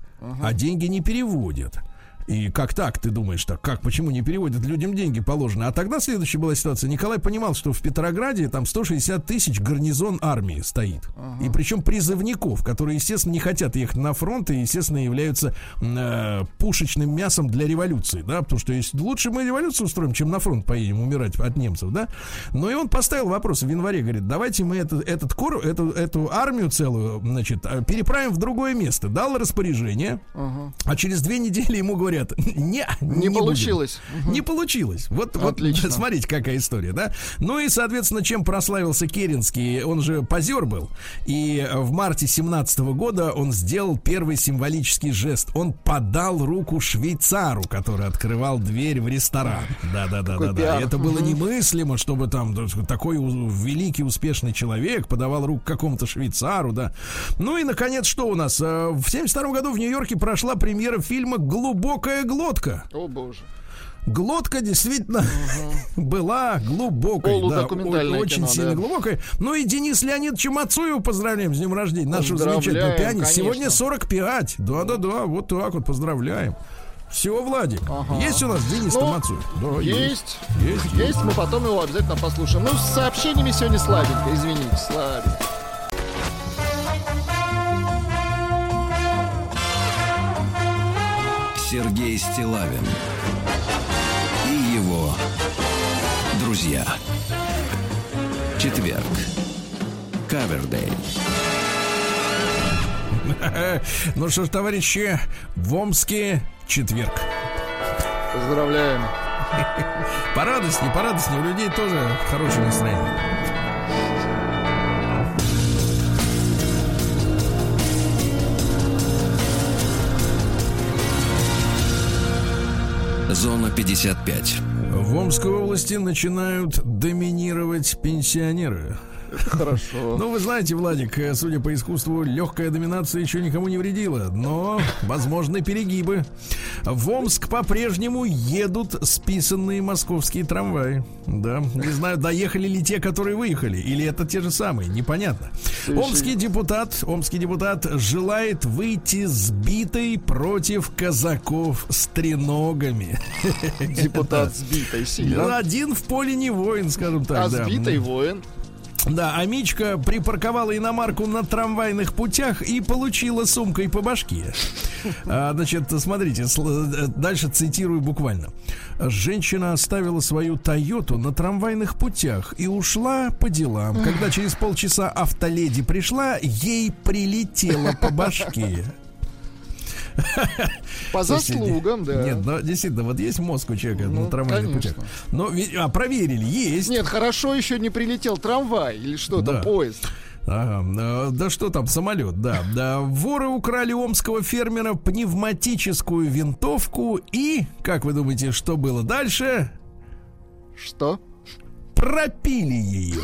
а деньги не переводят. И как так, ты думаешь так? Как, почему не переводят людям деньги положены? А тогда следующая была ситуация. Николай понимал, что в Петрограде там 160 тысяч гарнизон армии стоит. Ага. И причем призывников, которые, естественно, не хотят ехать на фронт и, естественно, являются э, пушечным мясом для революции, да, потому что есть лучше мы революцию устроим, чем на фронт поедем умирать от немцев, да. Но и он поставил вопрос в январе, говорит, давайте мы это, этот кор, эту, эту армию целую, значит, э, переправим в другое место. Дал распоряжение, ага. а через две недели ему говорят, говорят, не, не, не получилось. Будем. Не получилось. Вот, Отлично. вот смотрите, какая история, да? Ну и, соответственно, чем прославился Керенский, он же позер был. И в марте 17 года он сделал первый символический жест. Он подал руку швейцару, который открывал дверь в ресторан. Да-да-да. да, да. Это было немыслимо, чтобы там такой великий, успешный человек подавал руку какому-то швейцару, да. Ну и, наконец, что у нас? Э, в 72 году в Нью-Йорке прошла премьера фильма «Глубокая глубокая глотка. О боже. Глотка действительно угу. была глубокой, да, очень кино, сильно да. глубокой. Ну и Денис Леонидовича Мацуева поздравляем с днем рождения, нашего замечательного пианиста. Сегодня 45. Да-да-да, вот так вот поздравляем. Все, Владик. Ага. Есть у нас Денис ну, Мацуев? Да, есть. Есть. Есть, есть. Мы потом его обязательно послушаем. Ну, с сообщениями сегодня слабенько, извините, слабенько. Сергей Стилавин и его друзья. Четверг. Кавердей. Ну что ж, товарищи, в Омске четверг. Поздравляем. Порадостнее, порадостнее. У людей тоже хорошее настроение. Зона 55. В Омской области начинают доминировать пенсионеры. Хорошо. Ну, вы знаете, Владик, э, судя по искусству, легкая доминация еще никому не вредила, но возможны перегибы. В Омск по-прежнему едут списанные московские трамваи. Да, не знаю, доехали ли те, которые выехали, или это те же самые, непонятно. Омский депутат, омский депутат желает выйти сбитой против казаков с треногами. Депутат сбитой сильно. Один в поле не воин, скажем так. А да. сбитый воин. Да, а Мичка припарковала иномарку на трамвайных путях и получила сумкой по башке. А, значит, смотрите, дальше цитирую буквально. Женщина оставила свою Тойоту на трамвайных путях и ушла по делам. Когда через полчаса автоледи пришла, ей прилетело по башке. По заслугам, да. Нет, но действительно, вот есть мозг у человека ну, на трамвайных путях. Но а, проверили, есть. Нет, хорошо еще не прилетел трамвай или что там, поезд. Ага, да что там, самолет, да. да. Воры украли омского фермера пневматическую винтовку и, как вы думаете, что было дальше? Что? Пропили ее.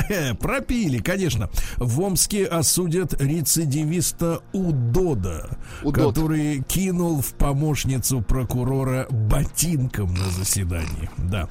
Пропили, конечно. В Омске осудят рецидивиста Удода, Удод. который кинул в помощницу прокурора ботинком на заседании. Да.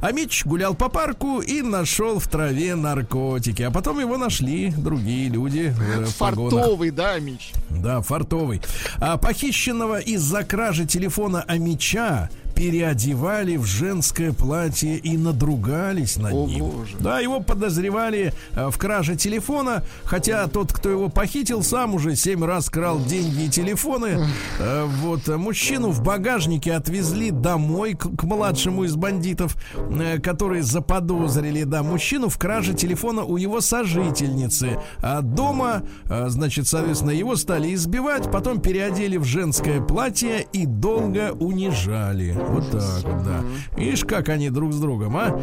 А Мич гулял по парку и нашел в траве наркотики. А потом его нашли другие люди. Фартовый, да, Мич? Да, фартовый. А похищенного из-за кражи телефона Амича переодевали в женское платье и надругались над О, ним. Боже. Да, его подозревали э, в краже телефона, хотя тот, кто его похитил, сам уже семь раз крал деньги и телефоны. Э, вот мужчину в багажнике отвезли домой к, к младшему из бандитов, э, которые заподозрили, да, мужчину в краже телефона у его сожительницы. А дома, значит, соответственно, его стали избивать, потом переодели в женское платье и долго унижали. Вот так вот, да. Видишь, как они друг с другом, а?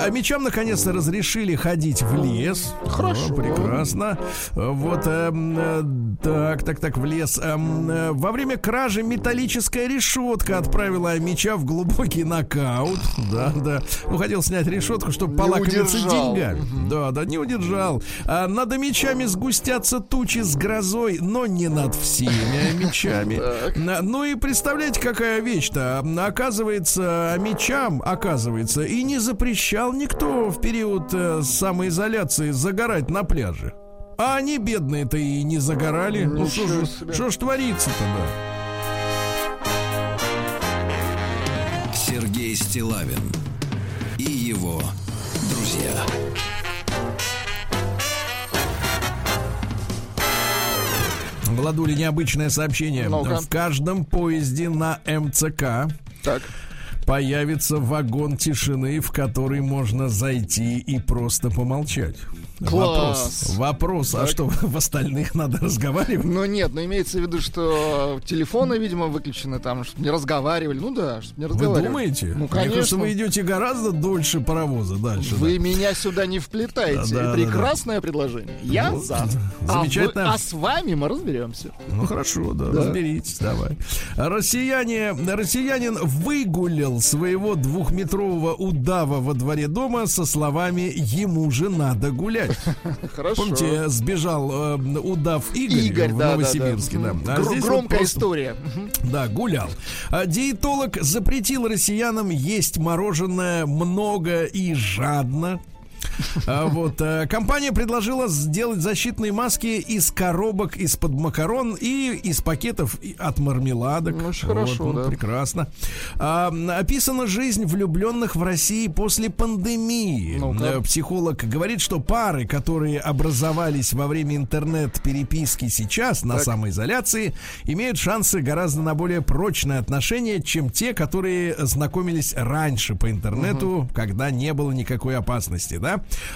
А мечам наконец-то разрешили ходить в лес. Хорошо. О, прекрасно. Вот, эм, э, так, так, так, в лес. Эм, э, во время кражи металлическая решетка отправила меча в глубокий нокаут. Да, да. Ну, хотел снять решетку, чтобы полакомиться деньгами. Да, да, не удержал. А, над мечами сгустятся тучи с грозой, но не над всеми мечами. Ну и представляете, какая вещь-то. Оказывается, мечам, оказывается, и не запрещал никто в период э, самоизоляции загорать на пляже. А они, бедные-то, и не загорали. Ну что Ничего себе. что ж творится-то, да? Сергей Стилавин и его друзья. Владули, необычное сообщение. Ну-ка. В каждом поезде на МЦК Так. появится вагон тишины, в который можно зайти и просто помолчать. Класс. Вопрос, вопрос а что в остальных надо разговаривать? Ну нет, но имеется в виду, что телефоны, видимо, выключены там, чтобы не разговаривали. Ну да, чтобы не Вы разговаривали. думаете? Ну, Мне кажется, конечно. вы идете гораздо дольше паровоза дальше. Вы меня сюда не вплетаете. Да, да, Прекрасное предложение. Я Ну, за. замечательно. А, вы- а с вами мы разберемся. да. Ну хорошо, да, разберитесь, давай. Россияне, россиянин выгулял своего двухметрового удава во дворе дома со словами «ему же надо гулять». Хорошо. Помните, сбежал э, удав Игорь, Игорь, в да, да, Новосибирске, да. Мгм. А Гр- здесь вот Громкая просто- история. Да, гулял. А диетолог запретил россиянам есть мороженое много и жадно. А вот э, компания предложила сделать защитные маски из коробок из-под макарон и из пакетов от мармеладок. Ну, очень хорошо, ну, да. Прекрасно. А, описана жизнь влюбленных в России после пандемии. Ну-ка. Э, Психолог говорит, что пары, которые образовались во время интернет-переписки сейчас на Так. самоизоляции, имеют шансы гораздо на более прочные отношения, чем те, которые знакомились раньше по интернету, когда не было никакой опасности, да?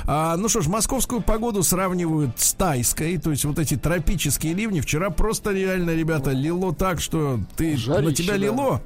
А, ну что ж, московскую погоду сравнивают с тайской, то есть вот эти тропические ливни. Вчера просто реально, ребята, лило так, что ты Жарище, на тебя да. лило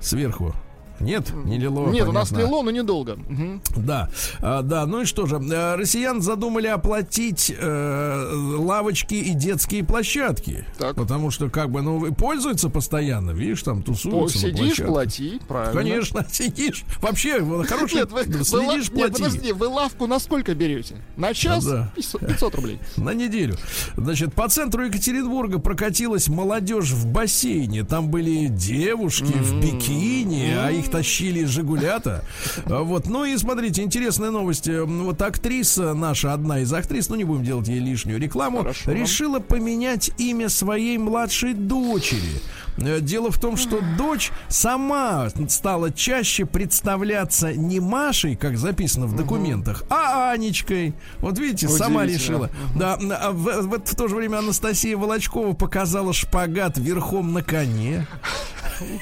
сверху. Нет, не лило. Нет, у нас понятно. лило, но недолго. Мгм. Да, А, да, ну и что же, э, россиян задумали оплатить э, лавочки и детские площадки. Так. Потому что, как бы, ну, пользуются постоянно, видишь, там тусуются. на Сидишь, плати, правильно. Конечно, сидишь. Вообще, хороший, Нет, вы, вы следишь, нет, плати. подожди, вы лавку на сколько берете? На час? Да. 500 500 рублей. На неделю. Значит, по центру Екатеринбурга прокатилась молодежь в бассейне. Там были девушки в бикини, а их тащили жигулята. А Вот. Ну и смотрите, интересная новость. Вот актриса наша, одна из актрис, ну не будем делать ей лишнюю рекламу, Хорошо. решила поменять имя своей младшей дочери. Э, Дело в том, что дочь сама стала чаще представляться не Машей, как записано в документах, а Анечкой. Вот видите, сама решила. Да, а в, в- в то же время Анастасия Волочкова показала шпагат верхом на коне.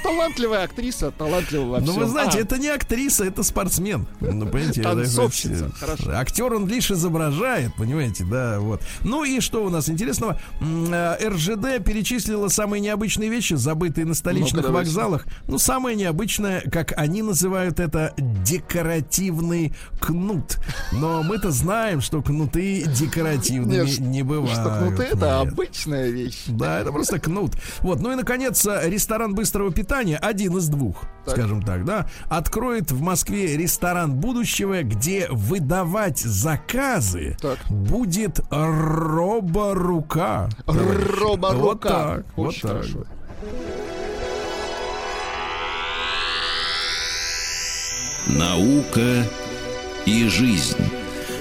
Талантливая актриса, талантливая во всем. вы знаете, А, это не актриса, это спортсмен. Ну, понимаете, Танцовщица, хорошо. Актер он лишь изображает, понимаете, да, вот. Ну и что у нас интересного? Э, РЖД перечислила самые необычные вещи, забытые на столичных давайте. вокзалах. Ну, самое необычное, как они называют это, декоративный кнут. Но мы-то знаем, что кнуты декоративными Нет, не бывают. Что кнуты это обычная вещь. Да, это просто кнут. Вот, ну и наконец ресторан быстрого питания, один из двух, Так. скажем так, да, откроет в Москве ресторан будущего, где выдавать заказы Так. будет роборука. Роборука. Вот так, вот так. хорошо. Наука и жизнь.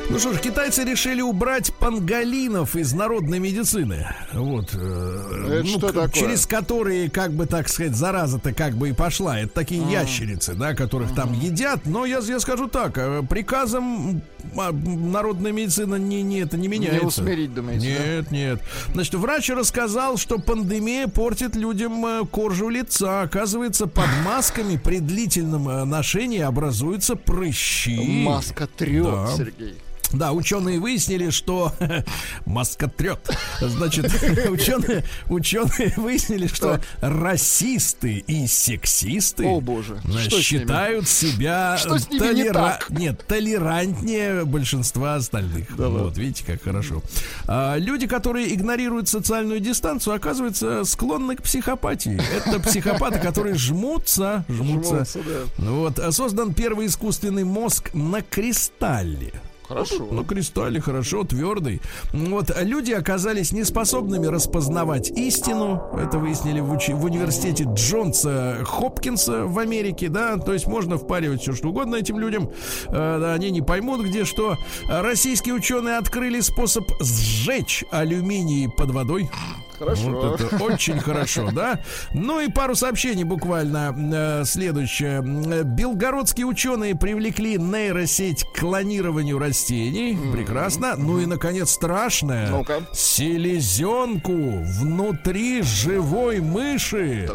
Ну что ж, китайцы решили убрать панголинов из народной медицины. Вот. э, Это что к- такое? Через которые, как бы так сказать, зараза-то как бы и пошла. Это такие ящерицы, да, которых там едят. Но я, я скажу так, э, приказом а, народная медицина не, не, это не меняется. Не усмирить, думаете, Нет, нет. Значит, врач рассказал, что пандемия портит людям э, кожу лица. Оказывается, под масками при длительном э, ношении образуются прыщи. Маска трет, Да. Сергей. Да, ученые выяснили, что маскотрет. Значит, ученые, ученые выяснили, что расисты и сексисты О, боже. Что считают себя Что ними не так? нет, толерантнее большинства остальных. вот, видите, как хорошо. А, люди, которые игнорируют социальную дистанцию, оказываются склонны к психопатии. Это психопаты, которые жмутся, жмутся. Жмутся, да. Вот, создан первый искусственный мозг на кристалле. Хорошо. Ну, кристалле хорошо, твердый. Вот, а люди оказались неспособными распознавать истину. Это выяснили в, учи- в университете Джонса Хопкинса в Америке, да. То есть можно впаривать все, что угодно этим людям. Э, они не поймут, где что. Российские ученые открыли способ сжечь алюминий под водой. Хорошо. Вот это очень хорошо, да? Ну и пару сообщений буквально. Э, Следующее. Э, Белгородские ученые привлекли нейросеть к клонированию растений. Прекрасно. Ну и, наконец, страшное. Ну-ка. Селезенку внутри живой мыши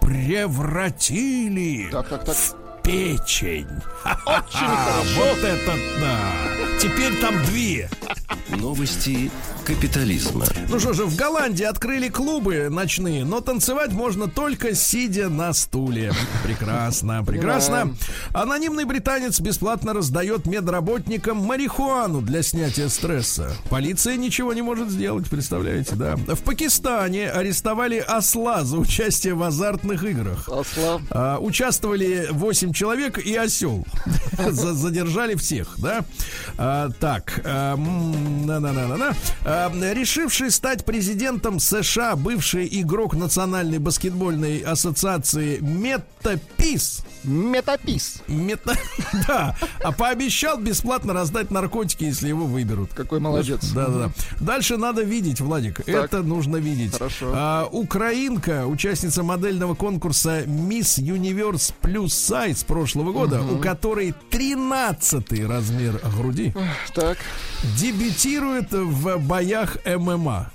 превратили в печень. Очень А, хорошо. вот это да. Теперь там две. Новости капитализма. Ну что же, в Голландии открыли клубы ночные, но танцевать можно только сидя на стуле. Прекрасно, прекрасно. Анонимный британец бесплатно раздает медработникам марихуану для снятия стресса. Полиция ничего не может сделать, представляете, да? В Пакистане арестовали осла за участие в азартных играх. Осла. А, участвовали 8 человек и осел. За- Задержали всех, да? А, так, а, м, на-на-на-на-на. А, решивший стать президентом США бывший игрок Национальной баскетбольной ассоциации Мета Пис. Метапис. Мета, да, а пообещал бесплатно раздать наркотики, если его выберут. Какой молодец. Да, да, да. Дальше надо видеть, Владик. Это нужно видеть. Хорошо. А, украинка, участница модельного конкурса Miss Universe Plus Size прошлого года, у которой 13 размер груди, Так, дебютирует в боях ММА.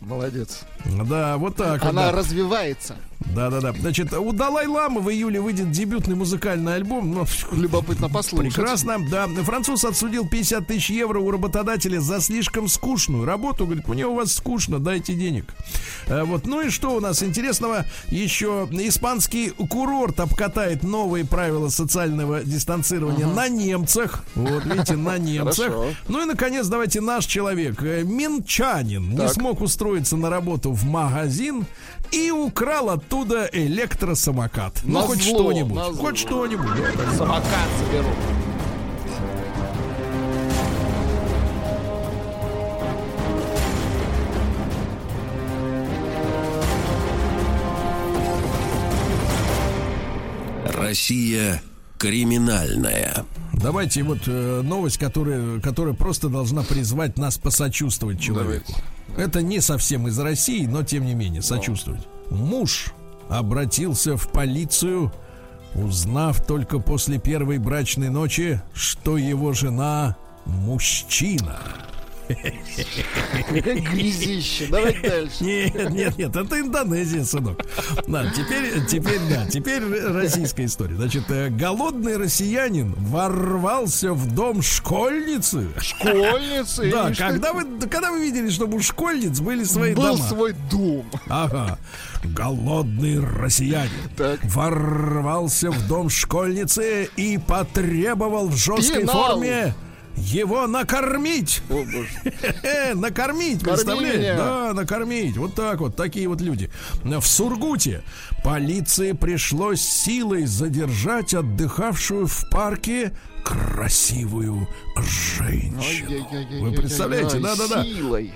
молодец. Да, вот так. вот, Она да. развивается. Да, да, да. Значит, у Далай-Ламы в июле выйдет дебютный музыкальный альбом. Ну, Любопытно послушать. Прекрасно, да. Француз отсудил 50 тысяч евро у работодателя за слишком скучную работу. Говорит, мне у вас скучно, дайте денег. Э, Вот, ну и что у нас интересного? Еще испанский курорт обкатает новые правила социального дистанцирования на немцах. Вот, видите, на немцах. Ну и, наконец, давайте наш человек, э, минчанин, не Так. смог устроиться на работу в магазин и украл оттуда электросамокат. Ну, На хоть зло, что-нибудь. на зло. Хоть что-нибудь. Самокат заберу. Россия криминальная. Давайте вот э, новость, которая, которая просто должна призвать нас посочувствовать человеку. Это не совсем из России, но тем не менее сочувствовать. Муж обратился в полицию, узнав только после первой брачной ночи, что его жена мужчина. Грязище. Давай дальше. Нет, нет, нет, это Индонезия, сынок. Да, теперь, теперь, да, теперь российская история. Значит, э, голодный россиянин ворвался в дом школьницы. Школьницы. Да, когда вы, когда вы видели, чтобы у школьниц были свои Был дома? свой дом. Ага. Голодный россиянин Так. ворвался в дом школьницы и потребовал в жесткой Пенал. форме его накормить. О, боже. Накормить, Корми представляете? Да, накормить. Вот так вот, такие вот люди. В Сургуте полиции пришлось силой задержать отдыхавшую в парке красивую женщину. Вы представляете? Да-да-да. Силой.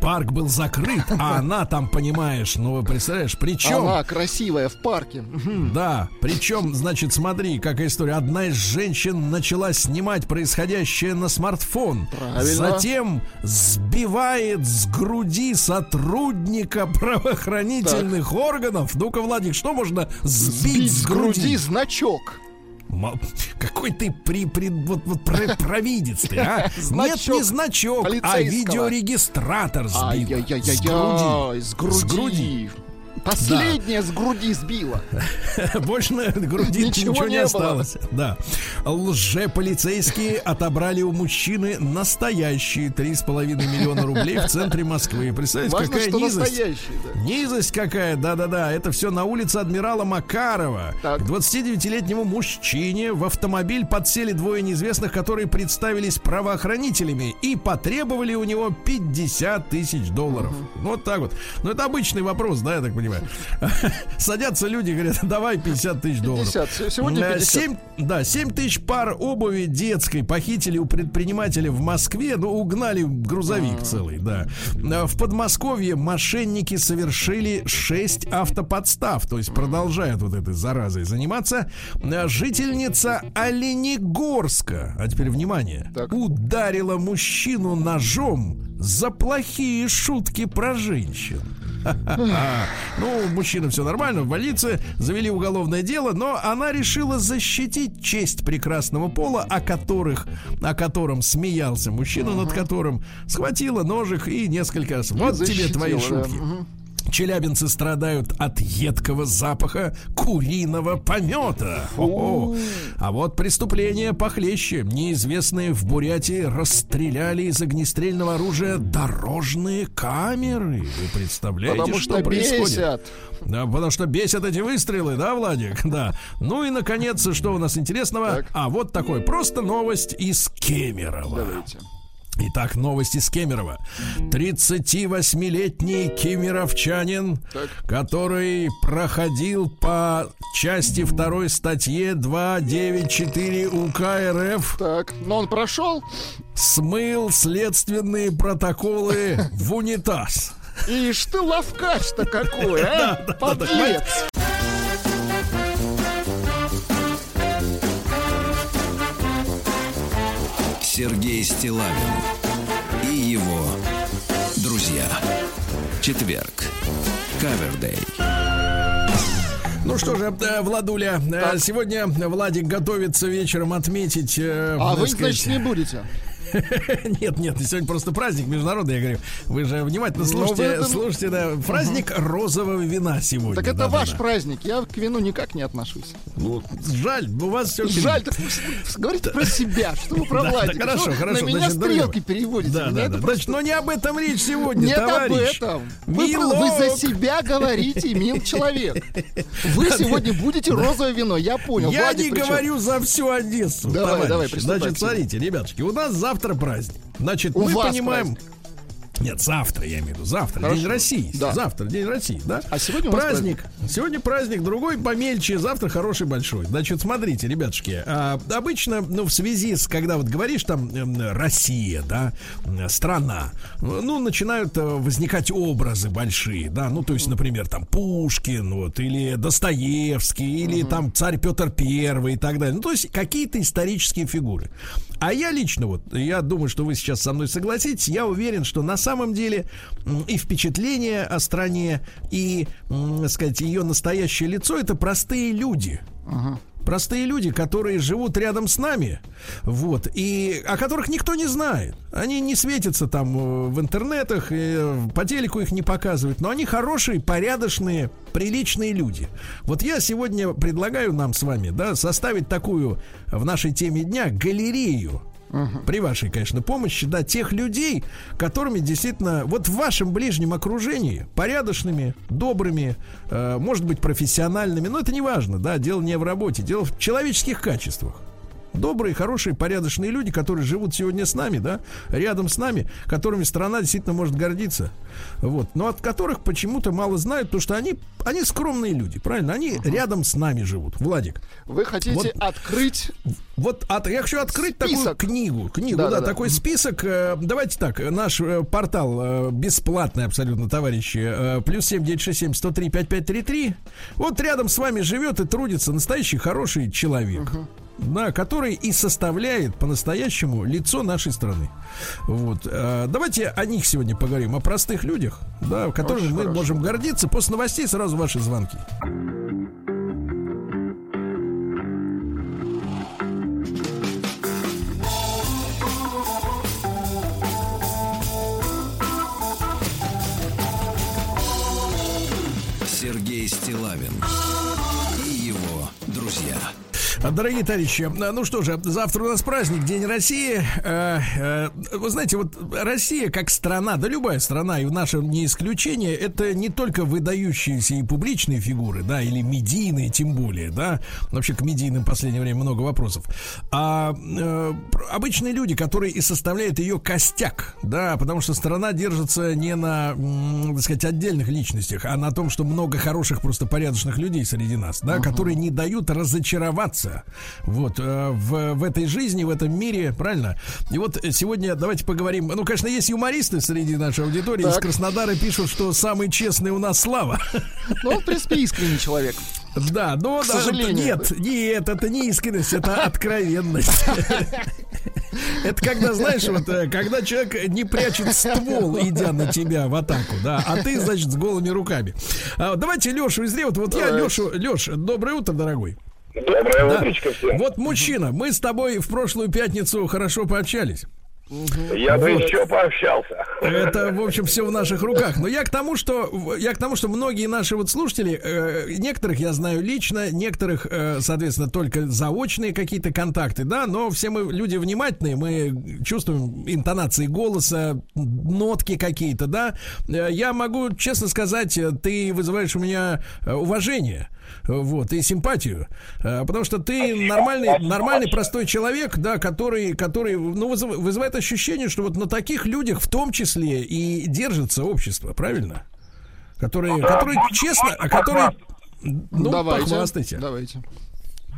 Парк был закрыт, а она там, понимаешь, ну, вы представляешь, причем... Она красивая в парке. Да, причем, значит, смотри, какая история. Одна из женщин начала снимать происходящее на смартфон. Правильно. Затем сбивает с груди сотрудника правоохранительных органов. Ну-ка, Владик, что можно сбить, Сбить с с груди? груди значок. Какой ты при, при- вот, вот про- провидец ты, а? Нет, не значок, а видеорегистратор сбил. С груди. С груди. Последнее да. с груди сбило. Больше на груди ничего, ничего не, не осталось. Да. Лже-полицейские отобрали у мужчины настоящие 3,5 миллиона рублей в центре Москвы. Представляете, Важно, какая низость? Да. Низость какая, да-да-да. Это все на улице адмирала Макарова. Так. 29-летнему мужчине в автомобиль подсели двое неизвестных, которые представились правоохранителями и потребовали у него 50 тысяч долларов. Угу. Вот так вот. Ну, это обычный вопрос, да, я так понимаю. Садятся люди, говорят, давай 50 тысяч долларов. 50. Сегодня 50. 7, да, 7 тысяч пар обуви детской похитили у предпринимателя в Москве, ну, угнали грузовик А-а-а. целый, да. В Подмосковье мошенники совершили 6 автоподстав, то есть продолжают вот этой заразой заниматься. Жительница Оленегорска, а теперь внимание, так. ударила мужчину ножом за плохие шутки про женщин. Ну, мужчина все нормально, в больнице завели уголовное дело, но она решила защитить честь прекрасного пола, о которых, о котором смеялся мужчина, над которым схватила ножик и несколько раз. Вот тебе твои шутки. Челябинцы страдают от едкого запаха куриного помета. О-о. А вот преступление похлеще. Неизвестные в Бурятии расстреляли из огнестрельного оружия дорожные камеры. Вы представляете, потому что, что происходит? Бесят. Да, потому что бесят эти выстрелы, да, Владик? Да. Ну и, наконец, что у нас интересного? Так. А вот такой просто новость из Кемерово. Давайте. Итак, новости с Кемерово. 38-летний кемеровчанин, так. который проходил по части второй статье 294 УК РФ. Так, но он прошел? Смыл следственные протоколы в унитаз. Ишь ты ловкач-то какой, а? Подлец! Сергей Стилавин и его друзья. Четверг. Кавердей. Ну что же, э, Владуля, э, так. сегодня Владик готовится вечером отметить... Э, а вы, сказать, значит, не будете? Нет, нет, сегодня просто праздник международный, я говорю. Вы же внимательно слушайте, этом... слушайте, да, праздник угу. розового вина сегодня. Так это да, ваш да, праздник, я к вину никак не отношусь. Ну, жаль, у вас все... Жаль, так говорите про себя, что вы про Владика. Хорошо, хорошо. На меня стрелки переводите. Да, да, да. Значит, но не об этом речь сегодня, Нет об этом. Вы за себя говорите, мил человек. Вы сегодня будете розовое вино, я понял. Я не говорю за всю Одессу. Давай, давай, Значит, смотрите, ребятушки, у нас завтра праздник. Значит, У мы понимаем... Праздник. Нет, завтра, я имею в виду, завтра, Хорошо. День России. Да. Завтра, День России, да? А сегодня праздник. праздник. Сегодня праздник, другой помельче, завтра хороший большой. Значит, смотрите, ребятушки, а, обычно, ну, в связи с, когда вот говоришь там э, Россия, да, страна, ну, начинают э, возникать образы большие, да, ну, то есть, например, там Пушкин, вот, или Достоевский, или угу. там царь Петр Первый и так далее. Ну, то есть, какие-то исторические фигуры. А я лично, вот, я думаю, что вы сейчас со мной согласитесь, я уверен, что на самом деле и впечатление о стране, и, так сказать, ее настоящее лицо это простые люди. Uh-huh простые люди, которые живут рядом с нами, вот, и о которых никто не знает. Они не светятся там э, в интернетах, и по телеку их не показывают, но они хорошие, порядочные, приличные люди. Вот я сегодня предлагаю нам с вами, да, составить такую в нашей теме дня галерею При вашей, конечно, помощи, да, тех людей, которыми действительно, вот в вашем ближнем окружении, порядочными, добрыми, э, может быть, профессиональными, но это не важно, да, дело не в работе, дело в человеческих качествах добрые, хорошие, порядочные люди, которые живут сегодня с нами, да, рядом с нами, которыми страна действительно может гордиться. Вот. Но от которых почему-то мало знают, потому что они, они скромные люди, правильно? Они uh-huh. рядом с нами живут. Владик. Вы хотите вот, открыть... Вот от, я хочу открыть список. такую книгу. Книгу, да, да, да такой список. Э, давайте так, наш э, портал э, бесплатный абсолютно, товарищи. Плюс семь девять шесть семь сто три пять пять три три. Вот рядом с вами живет и трудится настоящий хороший человек. Uh-huh да, который и составляет по-настоящему лицо нашей страны. Вот. А, давайте о них сегодня поговорим, о простых людях, да, которыми Очень мы хорошо. можем гордиться. После новостей сразу ваши звонки. Дорогие товарищи, ну что же, завтра у нас праздник, День России. Э, э, вы знаете, вот Россия как страна, да любая страна, и наша не исключение, это не только выдающиеся и публичные фигуры, да, или медийные тем более, да, вообще к медийным в последнее время много вопросов, а э, обычные люди, которые и составляют ее костяк, да, потому что страна держится не на, так сказать, отдельных личностях, а на том, что много хороших, просто порядочных людей среди нас, да, uh-huh. которые не дают разочароваться вот э, в, в этой жизни, в этом мире, правильно? И вот сегодня давайте поговорим. Ну, конечно, есть юмористы среди нашей аудитории. Так. Из Краснодара пишут, что самый честный у нас Слава. Ну, в принципе, искренний человек. Да, но К сожалению. нет, нет, это не искренность, это откровенность. Это когда, знаешь, вот э, когда человек не прячет ствол, идя на тебя в атаку, да, а ты, значит, с голыми руками. А, давайте Лешу из Рева. Вот я, Лешу, Леш, доброе утро, дорогой. Доброе да. утречко всем. Вот мужчина, мы с тобой в прошлую пятницу хорошо пообщались. Я бы еще пообщался. Это, в общем, все в наших руках. Но я к тому, что я к тому, что многие наши вот слушатели, э, некоторых я знаю лично, некоторых, э, соответственно, только заочные какие-то контакты, да, но все мы люди внимательные, мы чувствуем интонации голоса, нотки какие-то, да. Э, я могу честно сказать, ты вызываешь у меня э, уважение вот, и симпатию, э, потому что ты нормальный, нормальный простой человек, да, который, который, ну, вызывает ощущение, что вот на таких людях в том числе и держится общество, правильно? Которые, которые честно, а которые, ну, давайте, похвастайте. Давайте.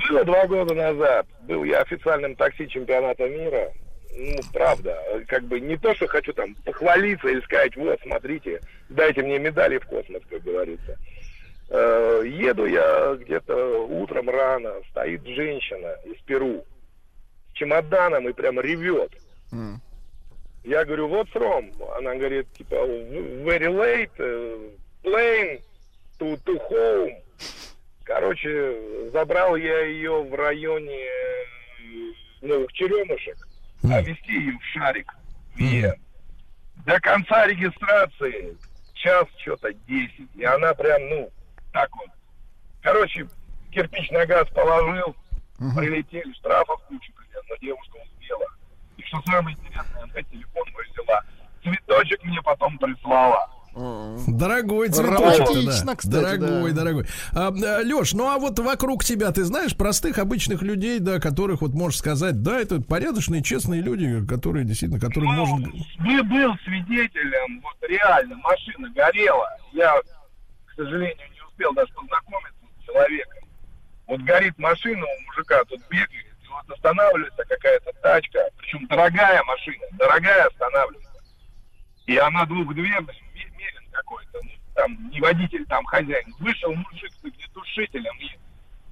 Было два года назад, был я официальным такси чемпионата мира, ну, правда, как бы не то, что хочу там похвалиться или сказать, вот, смотрите, дайте мне медали в космос, как говорится. Э, еду я где-то утром рано, стоит женщина из Перу с чемоданом и прям ревет. Mm. Я говорю, what's wrong? Она говорит, типа, very late, uh, plane to, to home. Короче, забрал я ее в районе новых черемушек, mm. а везти ее в шарик. Mm. До конца регистрации час что-то 10. И она прям, ну, так вот. Короче, кирпич на газ положил, угу. прилетели, штрафов кучу, но девушка успела. И что самое интересное, она телефон мой взяла. Цветочек мне потом прислала. Дорогой цветочек, да. Кстати, дорогой, да. дорогой. А, а, Леш, ну а вот вокруг тебя, ты знаешь простых обычных людей, да, которых вот можешь сказать, да, это порядочные, честные люди, которые действительно, которые ну, можно... Я был свидетелем, вот реально, машина горела. Я, к сожалению, успел даже познакомиться с человеком. Вот горит машина у мужика, тут бегает, и вот останавливается какая-то тачка, причем дорогая машина, дорогая останавливается. И она двухдверная, мерен какой-то, ну, там не водитель, там хозяин. Вышел мужик с огнетушителем и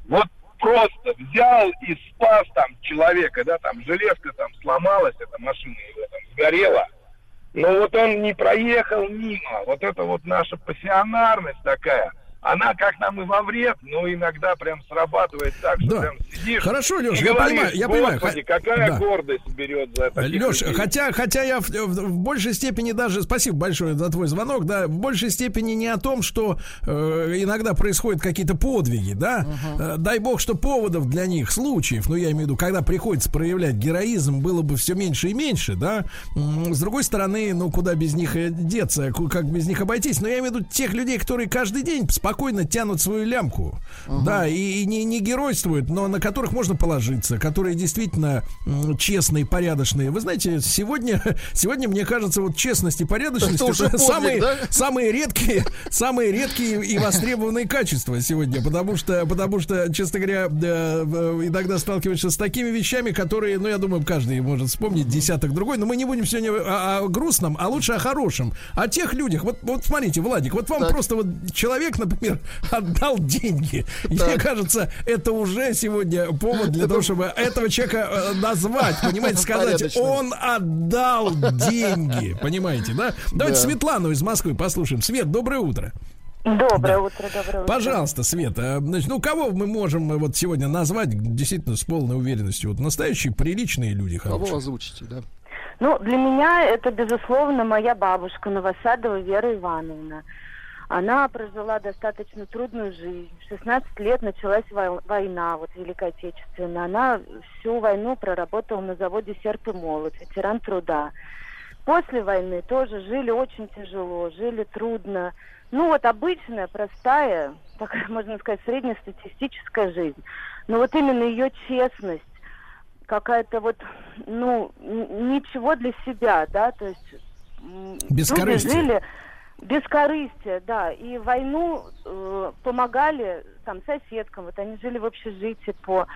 вот просто взял и спас там человека, да, там железка там сломалась, эта машина его там сгорела. Но вот он не проехал мимо. Вот это вот наша пассионарность такая – она как нам и во вред, но иногда прям срабатывает так, что да. прям сидишь. Хорошо, Леш, я говоришь, понимаю, я понимаю. какая да. гордость берет за это. Леш, хотя, хотя я в, в, в большей степени даже, спасибо большое за твой звонок, да, в большей степени не о том, что э, иногда происходят какие-то подвиги, да, uh-huh. дай бог, что поводов для них, случаев, ну я имею в виду, когда приходится проявлять героизм, было бы все меньше и меньше, да, с другой стороны, ну куда без них деться, как без них обойтись, но я имею в виду тех людей, которые каждый день спокойно спокойно тянут свою лямку, uh-huh. да, и, и не, не геройствуют, но на которых можно положиться, которые действительно честные, порядочные. Вы знаете, сегодня, сегодня мне кажется, вот честность и порядочность это, это подвиг, самые, да? самые редкие, самые редкие и востребованные качества сегодня, потому что, потому что, честно говоря, иногда сталкиваешься с такими вещами, которые, ну, я думаю, каждый может вспомнить десяток другой, но мы не будем сегодня о, о грустном, а лучше о хорошем, о тех людях. Вот, вот смотрите, Владик, вот вам так. просто вот человек, например, например, отдал деньги. Так. Мне кажется, это уже сегодня повод для того, чтобы этого человека э, назвать, понимаете, сказать, он отдал деньги, понимаете, да? Давайте да. Светлану из Москвы послушаем. Свет, доброе утро. Доброе да. утро, доброе утро. Пожалуйста, Света, значит, ну кого мы можем э, вот сегодня назвать действительно с полной уверенностью? Вот настоящие приличные люди хорошие. Кого озвучите, да? Ну, для меня это, безусловно, моя бабушка Новосадова Вера Ивановна. Она прожила достаточно трудную жизнь. В 16 лет началась война, вот Великая Отечественная. Она всю войну проработала на заводе «Серп и молот», ветеран труда. После войны тоже жили очень тяжело, жили трудно. Ну вот обычная, простая, такая, можно сказать, среднестатистическая жизнь. Но вот именно ее честность, какая-то вот, ну, ничего для себя, да, то есть... Бескорыстие. Жили, Бескорыстие, да. И войну э, помогали там соседкам. Вот они жили в общежитии по...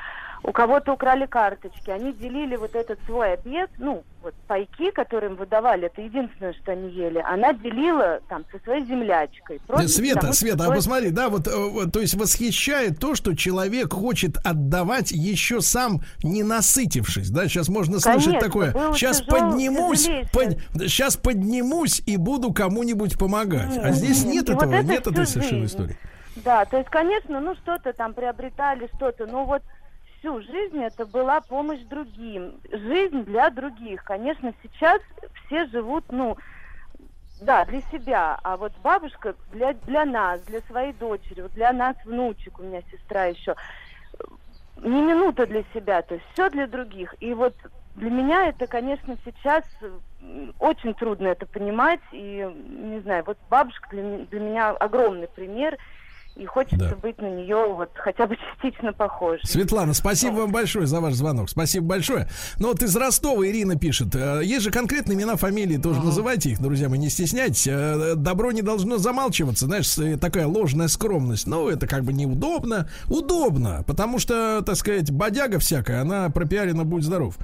У кого-то украли карточки. Они делили вот этот свой обед, ну, вот пайки, которые им выдавали, это единственное, что они ели. Она делила там со своей землячкой. Просто Света, потому, Света, свой... а посмотри, да, вот, э, то есть восхищает то, что человек хочет отдавать еще сам не насытившись, да, сейчас можно слышать Конечно, такое. Сейчас тяжел, поднимусь, под, сейчас поднимусь и буду кому-нибудь помогать. Нет, а здесь нет, нет этого, вот это нет этой совершенно истории. Да, то есть, конечно, ну что-то там приобретали, что-то, но вот всю жизнь это была помощь другим, жизнь для других. Конечно, сейчас все живут, ну, да, для себя, а вот бабушка для, для нас, для своей дочери, вот для нас внучек, у меня сестра еще, не минута для себя, то есть все для других. И вот для меня это, конечно, сейчас очень трудно это понимать, и, не знаю, вот бабушка для, для меня огромный пример – и хочется да. быть на нее вот хотя бы частично похож. Светлана, спасибо вам большое за ваш звонок. Спасибо большое. Ну вот из Ростова Ирина пишет. «Э, есть же конкретные имена, фамилии, тоже uh-huh. называйте их, друзья, мы не стесняйтесь. Э, добро не должно замалчиваться, знаешь, э, такая ложная скромность. Ну, это как бы неудобно. Удобно, потому что, так сказать, бодяга всякая, она пропиарена, будь здоров.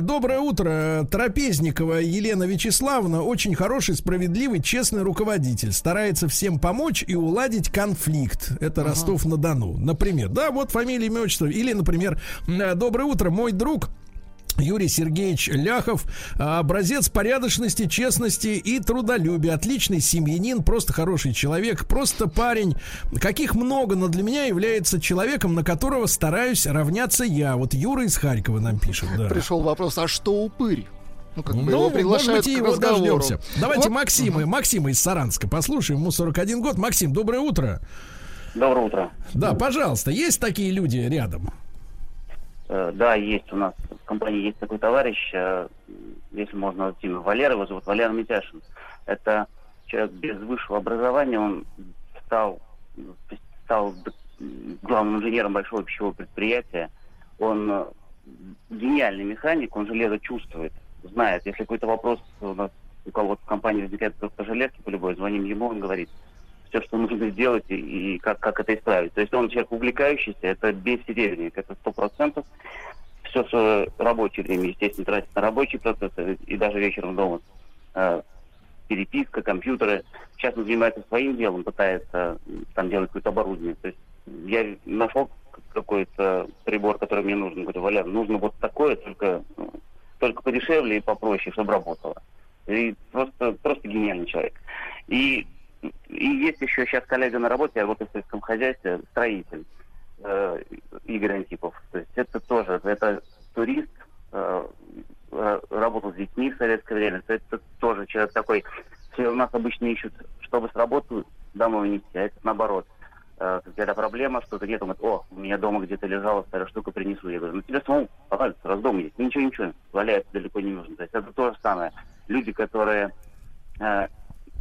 Доброе утро. Трапезникова Елена Вячеславовна очень хороший, справедливый, честный руководитель. Старается всем помочь и уладить конфликт конфликт. Это ага. Ростов-на-Дону. Например, да, вот фамилия, имя, отчество. Или, например, э, доброе утро, мой друг Юрий Сергеевич Ляхов, образец порядочности, честности и трудолюбия. Отличный семьянин, просто хороший человек, просто парень. Каких много, но для меня является человеком, на которого стараюсь равняться я. Вот Юра из Харькова нам пишет. Да. Пришел вопрос, а что упырь? Ну, как бы ну, его приглашают может быть, его дождемся. Давайте вот. Максима, Максима из Саранска послушаем. Ему 41 год. Максим, доброе утро. Доброе утро. Да, пожалуйста, есть такие люди рядом? Э, да, есть у нас в компании есть такой товарищ, э, если можно имя, Валера, его зовут Валера Митяшин. Это человек без высшего образования, он стал, стал главным инженером большого пищевого предприятия. Он э, гениальный механик, он железо чувствует знает. Если какой-то вопрос у нас у кого-то в компании возникает по железке, по любой, звоним ему, он говорит все, что нужно сделать и, и как, как это исправить. То есть он человек увлекающийся, это безсеребренник, это сто процентов. Все свое рабочее время, естественно, тратит на рабочий процесс и даже вечером дома. Э, переписка, компьютеры. Сейчас он занимается своим делом, пытается там делать какое-то оборудование. То есть я нашел какой-то прибор, который мне нужен. Говорю, Валян, нужно вот такое, только ну, только подешевле и попроще, чтобы работало. И просто, просто гениальный человек. И, и есть еще сейчас коллега на работе, я работаю в сельском хозяйстве, строитель э, Игорь Антипов. То есть это тоже, это турист, э, э работал с детьми в советское время. То это тоже человек такой, все у нас обычно ищут, чтобы с работы домой нести, а это наоборот э, какая-то проблема, что-то нет, он говорит, о, у меня дома где-то лежала старая штука, принесу. Я говорю, ну тебе самому понравится, раз дома есть. Ничего, ничего, валяется далеко не нужно. То есть это то же самое. Люди, которые э,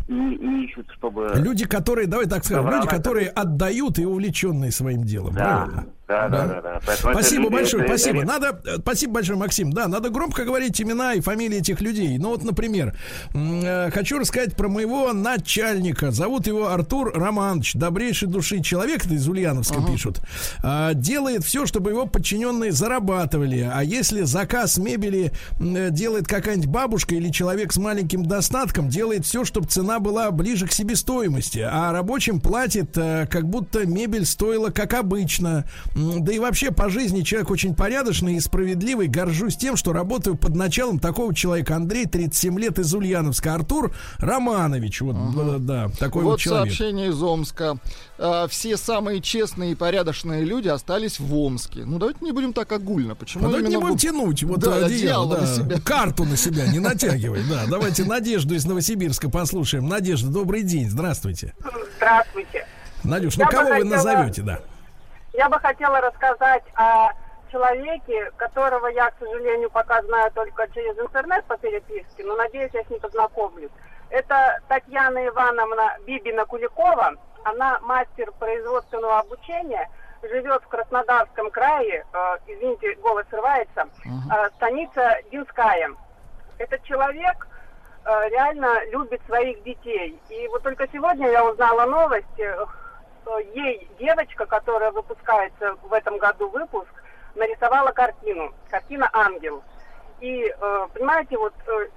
не, не ищут, чтобы... Люди, которые, давай так скажем, люди, которые отдают и увлеченные своим делом, да. правильно? Да, да, да. да, да. Спасибо большое, это, спасибо. Это... Надо, э, спасибо большое, Максим. Да, надо громко говорить имена и фамилии этих людей. Ну вот, например, э, хочу рассказать про моего начальника. Зовут его Артур Романович, добрейший души человек, это из Ульяновска uh-huh. пишут. Э, делает все, чтобы его подчиненные зарабатывали. А если заказ мебели э, делает какая-нибудь бабушка или человек с маленьким достатком, делает все, чтобы цена была ближе к себестоимости. А рабочим платит, как будто мебель стоила как обычно. Да и вообще по жизни человек очень порядочный и справедливый. Горжусь тем, что работаю под началом такого человека. Андрей, 37 лет, из Ульяновска. Артур Романович. Вот, ага. да, такой вот, вот человек. сообщение из Омска. А, все самые честные и порядочные люди остались в Омске. Ну, давайте не будем так огульно. Почему а давайте не будем в... тянуть вот да, одеяло, да, на себя. карту на себя, не натягивай. Да, давайте Надежду из Новосибирска послушаем. Надежда, добрый день, здравствуйте. Здравствуйте. Надюш, ну кого вы назовете, да? Я бы хотела рассказать о человеке, которого я, к сожалению, пока знаю только через интернет по переписке, но надеюсь, я с ним познакомлюсь. Это Татьяна Ивановна Бибина-Куликова. Она мастер производственного обучения, живет в Краснодарском крае, э, извините, голос срывается, э, станица Динская. Этот человек э, реально любит своих детей. И вот только сегодня я узнала новость, ей девочка, которая выпускается в этом году выпуск, нарисовала картину. Картина «Ангел». И, э, понимаете, вот э,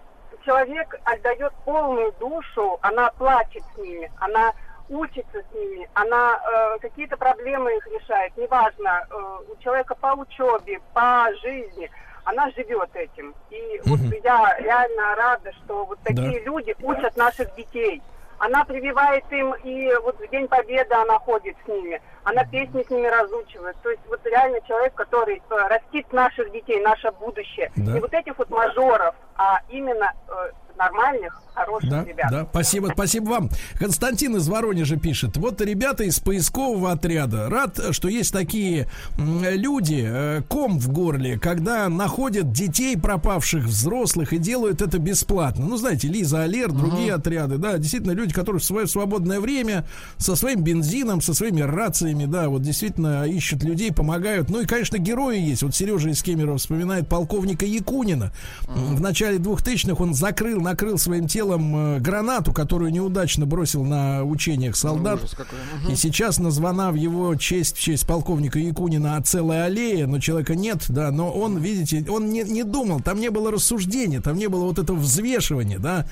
человек отдает полную душу, она плачет с ними, она учится с ними, она э, какие-то проблемы их решает, неважно, э, у человека по учебе, по жизни, она живет этим. И угу. вот я реально рада, что вот такие да. люди учат наших детей она прививает им, и вот в День Победы она ходит с ними, она песни с ними разучивает. То есть вот реально человек, который э, растит наших детей, наше будущее. Да. И вот этих вот мажоров, а именно э, нормальных, хороших да, ребят. Да, спасибо, спасибо вам. Константин из Воронежа пишет. Вот ребята из поискового отряда. Рад, что есть такие люди, э, ком в горле, когда находят детей пропавших, взрослых и делают это бесплатно. Ну, знаете, Лиза Алер, другие угу. отряды, да, действительно люди, которые в свое свободное время со своим бензином, со своими рациями, да, вот действительно ищут людей, помогают. Ну и, конечно, герои есть. Вот Сережа из Кемерова вспоминает полковника Якунина. Угу. В начале 2000-х он закрыл, накрыл своим телом э, гранату, которую неудачно бросил на учениях солдат. Угу. И сейчас названа в его честь, в честь полковника Якунина целая аллея, но человека нет, да, но он, видите, он не, не думал, там не было рассуждения, там не было вот этого взвешивания, да,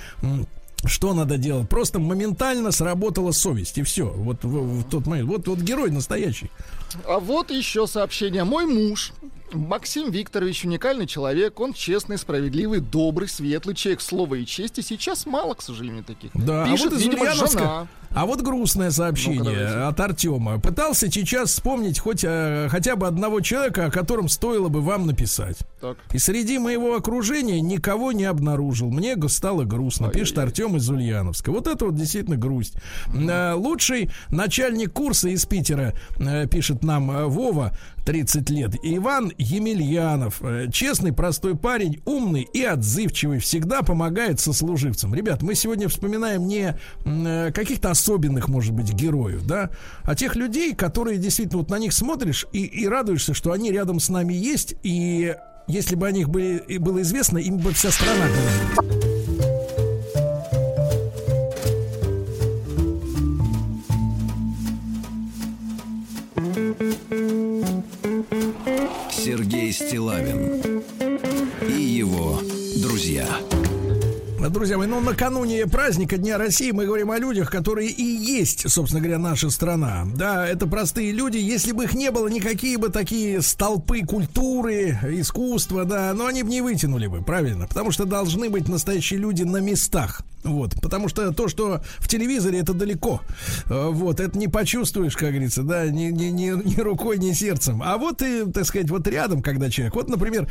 что надо делать? Просто моментально сработала совесть, и все. Вот в, в тот момент. Вот, вот герой настоящий. А вот еще сообщение. Мой муж Максим Викторович уникальный человек, он честный, справедливый, добрый, светлый человек, слово и чести. Сейчас мало, к сожалению, таких. Да, Пишет, а вот из видимо, жена. А вот грустное сообщение ну от Артема. Пытался сейчас вспомнить хоть э, хотя бы одного человека, о котором стоило бы вам написать. Так. И среди моего окружения никого не обнаружил. Мне стало грустно. Ай-яй-яй. Пишет Артем из Ульяновска. Вот это вот действительно грусть. Э, лучший начальник курса из Питера, э, пишет нам э, Вова, 30 лет. Иван Емельянов. Э, честный, простой парень, умный и отзывчивый. Всегда помогает сослуживцам. Ребят, мы сегодня вспоминаем не э, каких-то особенных, может быть, героев, да, а тех людей, которые действительно вот на них смотришь и, и радуешься, что они рядом с нами есть. И если бы о них были, было известно, им бы вся страна говорила. Стилавин и его друзья. Друзья мои, ну накануне праздника Дня России мы говорим о людях, которые и есть, собственно говоря, наша страна. Да, это простые люди. Если бы их не было, никакие бы такие столпы культуры, искусства, да, но они бы не вытянули бы, правильно? Потому что должны быть настоящие люди на местах. Вот, потому что то, что в телевизоре, это далеко. Э, вот, это не почувствуешь, как говорится, да, ни, ни, ни, ни рукой, ни сердцем. А вот и, так сказать, вот рядом, когда человек. Вот, например,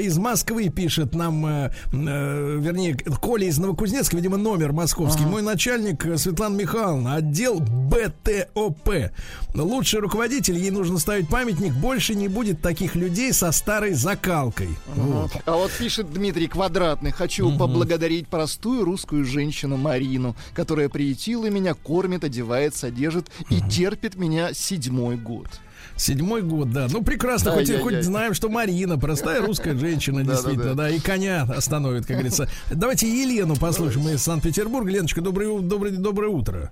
из Москвы пишет нам, э, э, вернее, Коля из Новокузнецка, видимо, номер московский. Ага. Мой начальник Светлана Михайловна, отдел БТОП. Лучший руководитель, ей нужно ставить памятник. Больше не будет таких людей со старой закалкой. Ага. Вот. А вот пишет Дмитрий Квадратный. Хочу угу. поблагодарить простую русскую женщину Марину, которая приютила меня, кормит, одевает, содержит и терпит меня седьмой год. Седьмой год, да. Ну, прекрасно, хоть, хоть знаем, что Марина, простая русская женщина, действительно, да, и коня остановит, как говорится. Давайте Елену послушаем из Санкт-Петербурга. Леночка, доброе, доброе, доброе утро.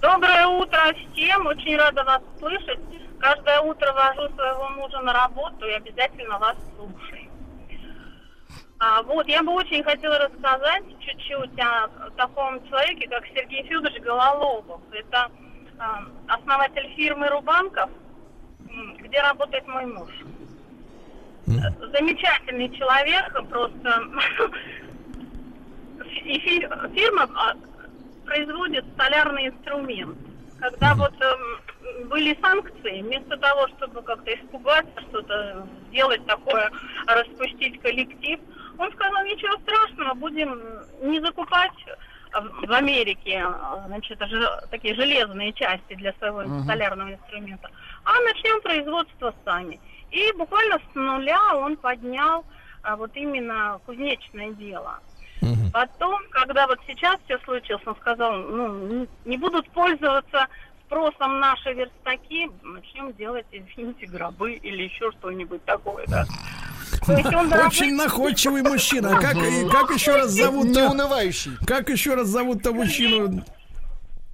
Доброе утро всем. Очень рада вас слышать. Каждое утро вожу своего мужа на работу и обязательно вас слушаю. А, вот, я бы очень хотела рассказать чуть-чуть о таком человеке, как Сергей Федорович Гололобов. Это а, основатель фирмы «Рубанков», где работает мой муж. Замечательный человек, просто. И фирма а, производит столярный инструмент. Когда вот э, были санкции, вместо того, чтобы как-то испугаться, что-то сделать такое, распустить коллектив, он сказал, ничего страшного, будем не закупать в Америке, значит, же, такие железные части для своего uh-huh. солярного инструмента, а начнем производство сами. И буквально с нуля он поднял а, вот именно кузнечное дело. Uh-huh. Потом, когда вот сейчас все случилось, он сказал, ну, не будут пользоваться спросом наши верстаки, начнем делать, извините, гробы или еще что-нибудь такое, да. Очень находчивый мужчина. А как, как еще раз зовут? Неунывающий. Как еще раз зовут-то мужчину?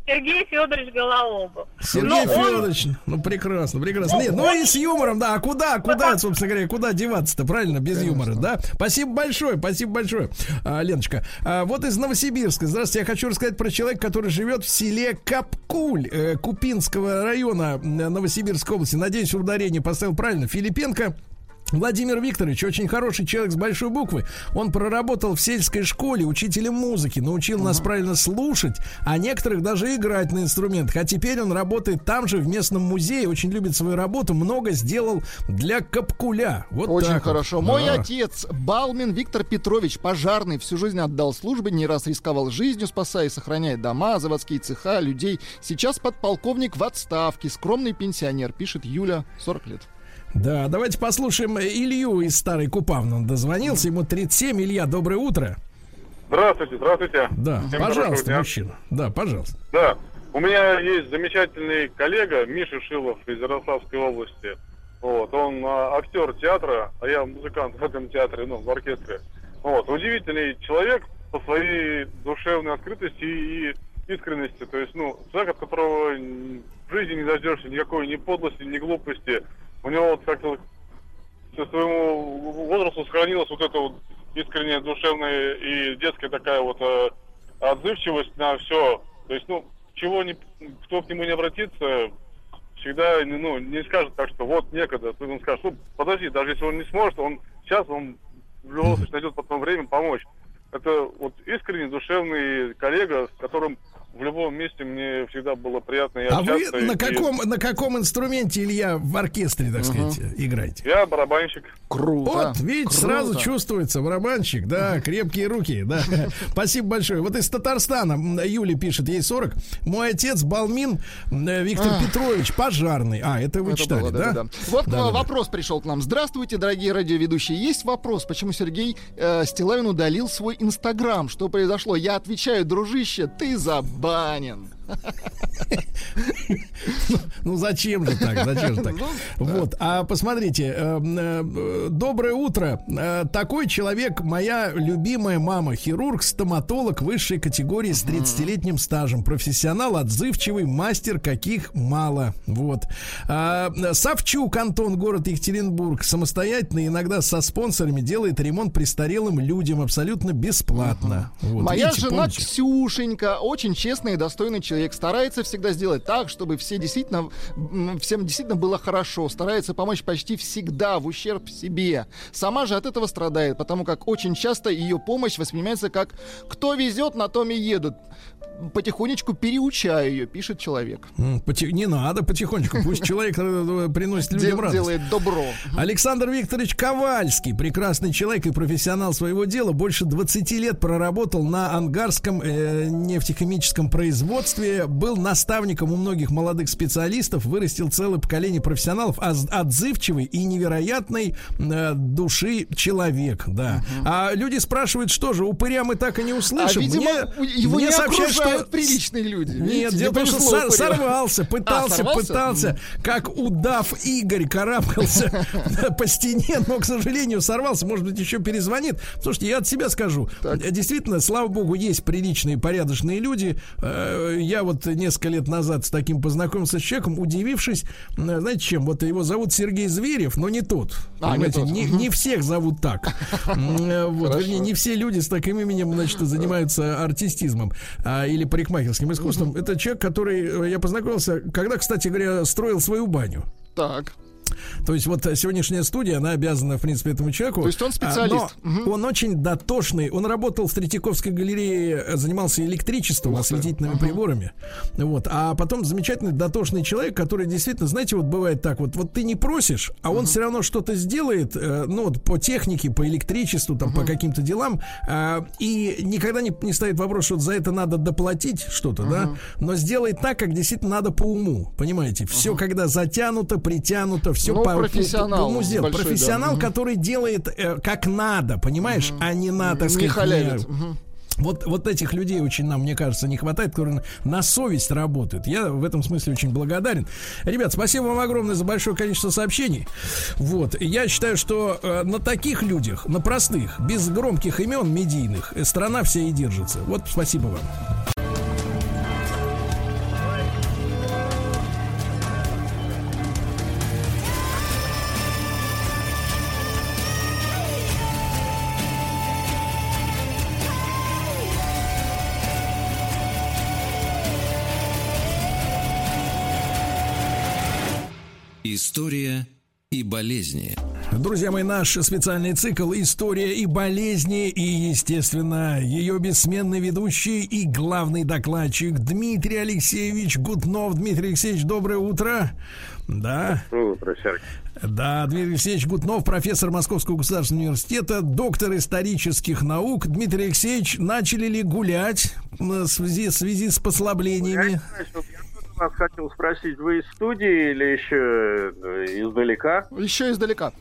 Сергей Федорович Гололобов. Сергей Но Федорович, он... ну прекрасно, прекрасно. Нет, ну и с юмором, да. А куда, куда, собственно говоря, куда деваться-то, правильно, без Конечно. юмора, да? Спасибо большое, спасибо большое, а, Леночка. А, вот из Новосибирска. Здравствуйте, я хочу рассказать про человека, который живет в селе Капкуль э, Купинского района Новосибирской области. Надеюсь, ударение поставил правильно. Филипенко Владимир Викторович очень хороший человек с большой буквы. Он проработал в сельской школе учителем музыки, научил нас правильно слушать, а некоторых даже играть на инструментах. А теперь он работает там же в местном музее, очень любит свою работу, много сделал для Капкуля. Вот очень так хорошо. Вот. Мой а. отец Балмин Виктор Петрович, пожарный, всю жизнь отдал службе, не раз рисковал жизнью, спасая и сохраняя дома, заводские цеха, людей. Сейчас подполковник в отставке, скромный пенсионер, пишет Юля, 40 лет. Да, давайте послушаем Илью из Старой Купавны. Он дозвонился, ему 37. Илья, доброе утро. Здравствуйте, здравствуйте. Да, Всем пожалуйста, мужчина. Да, пожалуйста. Да, у меня есть замечательный коллега Миша Шилов из Ярославской области. Вот, он а, актер театра, а я музыкант в этом театре, ну, в оркестре. Вот, удивительный человек по своей душевной открытости и искренности. То есть, ну, человек, от которого в жизни не дождешься никакой ни подлости, ни глупости у него вот как-то со своему возрасту сохранилась вот эта вот искренняя, душевная и детская такая вот э, отзывчивость на все. То есть, ну, чего не, кто к нему не обратится, всегда ну, не скажет так, что вот некогда. Он скажет, ну, подожди, даже если он не сможет, он сейчас он в любом случае найдет потом время помочь. Это вот искренний, душевный коллега, с которым в любом месте мне всегда было приятно и А вы на каком, на каком инструменте, Илья, в оркестре, так сказать, uh играете? Я барабанщик. Круто. Вот, видите, Круто. сразу чувствуется, барабанщик, да, крепкие руки, да. Спасибо большое. Вот из Татарстана Юля пишет, ей 40. Мой отец Балмин Виктор а. Петрович, пожарный. А, это вы это читали, было, да? да? да. Вот да, вопрос да. пришел к нам. Здравствуйте, дорогие радиоведущие. Есть вопрос, почему Сергей э, Стилавин удалил свой Инстаграм? Что произошло? Я отвечаю, дружище, ты забыл Банин. Ну, зачем же так? Зачем же так? Ну, вот. А посмотрите, э, э, доброе утро. Э, такой человек, моя любимая мама, хирург, стоматолог высшей категории с 30-летним стажем, профессионал, отзывчивый, мастер, каких мало. Вот. А, Савчук Антон, город Екатеринбург, самостоятельно, иногда со спонсорами делает ремонт престарелым людям абсолютно бесплатно. Моя жена? Ксюшенька, очень честный и достойный человек человек старается всегда сделать так, чтобы все действительно, всем действительно было хорошо, старается помочь почти всегда в ущерб себе. Сама же от этого страдает, потому как очень часто ее помощь воспринимается как «кто везет, на том и едут» потихонечку переучаю ее, пишет человек. Не надо потихонечку, пусть человек э, приносит людям радость. Делает добро. Александр Викторович Ковальский, прекрасный человек и профессионал своего дела, больше 20 лет проработал на ангарском э, нефтехимическом производстве, был наставником у многих молодых специалистов, вырастил целое поколение профессионалов, а отзывчивый и невероятной э, души человек, да. Угу. А люди спрашивают, что же, упыря мы так и не услышим. А, видимо, мне, его мне не сообщают, что приличные люди. Нет, Видите, дело в том, что сорвался, пытался, а, сорвался? пытался, как удав Игорь карабкался по стене, но, к сожалению, сорвался. Может быть, еще перезвонит. Слушайте, я от себя скажу. Действительно, слава богу, есть приличные, порядочные люди. Э, я вот несколько лет назад с таким познакомился с человеком, удивившись, знаете чем? Вот его зовут Сергей Зверев, но не тот. А, не, тот. Не, не всех зовут так. Э, вот, вернее, не все люди с таким именем, значит, занимаются артистизмом. А, или парикмахерским искусством. Это человек, который, э, я познакомился, когда, кстати говоря, строил свою баню. Так. То есть вот сегодняшняя студия, она обязана, в принципе, этому человеку. То есть он специалист. А, но угу. Он очень дотошный. Он работал в Третьяковской галерее, занимался электричеством, осветительными угу. приборами. Вот. А потом замечательный дотошный человек, который действительно, знаете, вот бывает так вот, вот ты не просишь, а он угу. все равно что-то сделает, э, ну вот по технике, по электричеству, там, угу. по каким-то делам, а, и никогда не, не ставит вопрос, что за это надо доплатить что-то, угу. да, но сделает так, как действительно надо по уму, понимаете? Все, угу. когда затянуто, притянуто, все ну, по, профессионал, по, по, Большой, профессионал, да. который делает э, как надо, понимаешь, угу. а не на, так сказать, не халявит. Угу. Вот, вот этих людей очень нам, мне кажется, не хватает, которые на совесть работают. Я в этом смысле очень благодарен. Ребят, спасибо вам огромное за большое количество сообщений. Вот. Я считаю, что э, на таких людях, на простых, без громких имен медийных, э, страна вся и держится. Вот спасибо вам. История и болезни. Друзья мои, наш специальный цикл «История и болезни» и, естественно, ее бессменный ведущий и главный докладчик Дмитрий Алексеевич Гутнов. Дмитрий Алексеевич, доброе утро. Да. Доброе утро, Сергей. Да, Дмитрий Алексеевич Гутнов, профессор Московского государственного университета, доктор исторических наук. Дмитрий Алексеевич, начали ли гулять в связи, в связи с послаблениями? Гулять, вас хотел спросить, вы из студии или еще э, издалека? Еще издалека.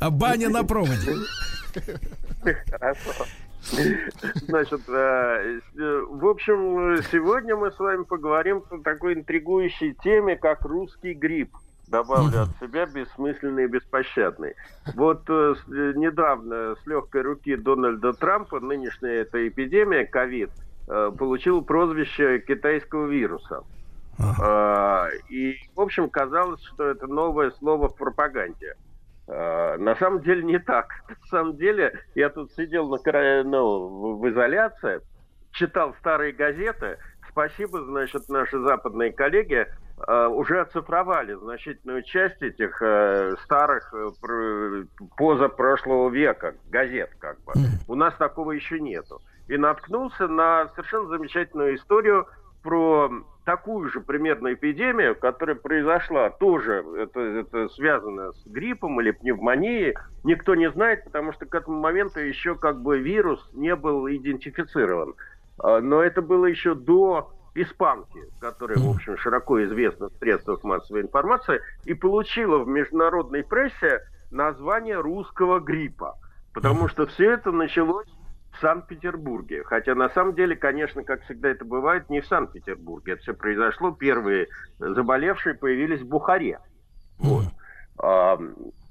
А баня на проводе. Хорошо. Значит, э, в общем, сегодня мы с вами поговорим о такой интригующей теме, как русский грипп. Добавлю от себя бессмысленный и беспощадный. Вот э, недавно с легкой руки Дональда Трампа нынешняя эта эпидемия ковид – Э, получил прозвище китайского вируса. Ага. И, в общем, казалось, что это новое слово в пропаганде. Э, на самом деле не так. На самом деле, я тут сидел на краю, ну, в изоляции, читал старые газеты. Спасибо, значит, наши западные коллеги э, уже оцифровали значительную часть этих старых позапрошлого века газет, как бы. У нас такого еще нету и наткнулся на совершенно замечательную историю про такую же примерно эпидемию, которая произошла тоже, это, это связано с гриппом или пневмонией, никто не знает, потому что к этому моменту еще как бы вирус не был идентифицирован. А, но это было еще до испанки, которая, в общем, широко известна в средствах массовой информации, и получила в международной прессе название русского гриппа. Потому что все это началось в Санкт-Петербурге. Хотя на самом деле, конечно, как всегда это бывает, не в Санкт-Петербурге. Это все произошло. Первые заболевшие появились в Бухаре. Вот. А,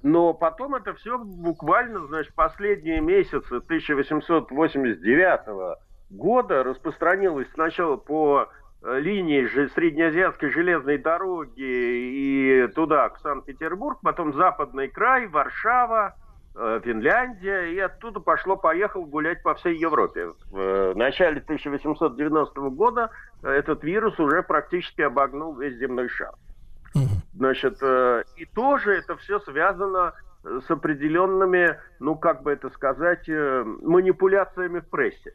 но потом это все буквально, значит, последние месяцы 1889 года распространилось сначала по э, линии же Среднеазиатской железной дороги и туда, к Санкт-Петербург, потом Западный край, Варшава, Финляндия, и оттуда пошло-поехал гулять по всей Европе. В э, начале 1890 года этот вирус уже практически обогнул весь земной шар. Значит, э, и тоже это все связано с определенными, ну, как бы это сказать, манипуляциями в прессе.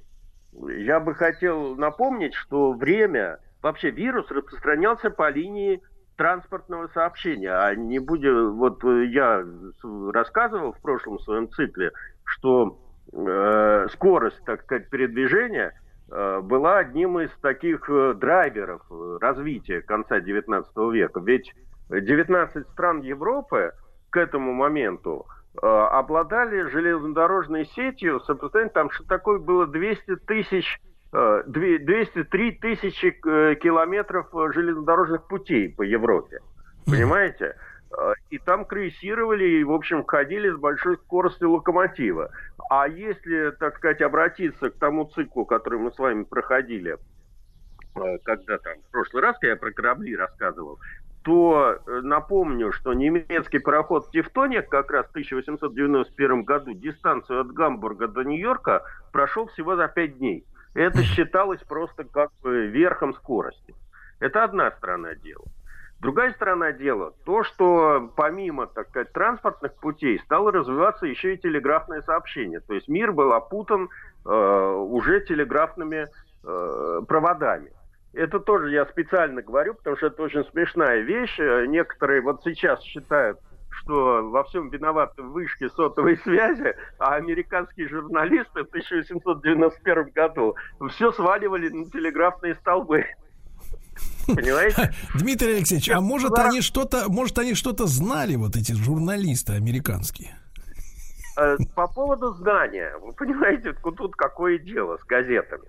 Я бы хотел напомнить, что время, вообще вирус распространялся по линии транспортного сообщения. А не будем, вот э, я рассказывал в прошлом своем цикле, что э, скорость, так сказать, передвижения э, была одним из таких э, драйверов развития конца XIX века. Ведь 19 стран Европы к этому моменту э, обладали железнодорожной сетью, собственно, там что такое было 200 тысяч 203 э, тысячи э, километров э, железнодорожных путей по Европе. Понимаете? И там крейсировали и, в общем, ходили с большой скоростью локомотива. А если, так сказать, обратиться к тому циклу, который мы с вами проходили, когда там в прошлый раз, я про корабли рассказывал, то напомню, что немецкий пароход «Тевтоник» как раз в 1891 году дистанцию от Гамбурга до Нью-Йорка прошел всего за 5 дней. Это считалось просто как верхом скорости. Это одна сторона дела. Другая сторона дела, то, что помимо, так сказать, транспортных путей стало развиваться еще и телеграфное сообщение. То есть мир был опутан э, уже телеграфными э, проводами. Это тоже я специально говорю, потому что это очень смешная вещь. Некоторые вот сейчас считают, что во всем виноваты вышки сотовой связи, а американские журналисты в 1891 году все сваливали на телеграфные столбы. Понимаете? Дмитрий Алексеевич, а может они что-то, может они что-то знали, вот эти журналисты американские? Э, по поводу знания, вы понимаете, тут какое дело с газетами.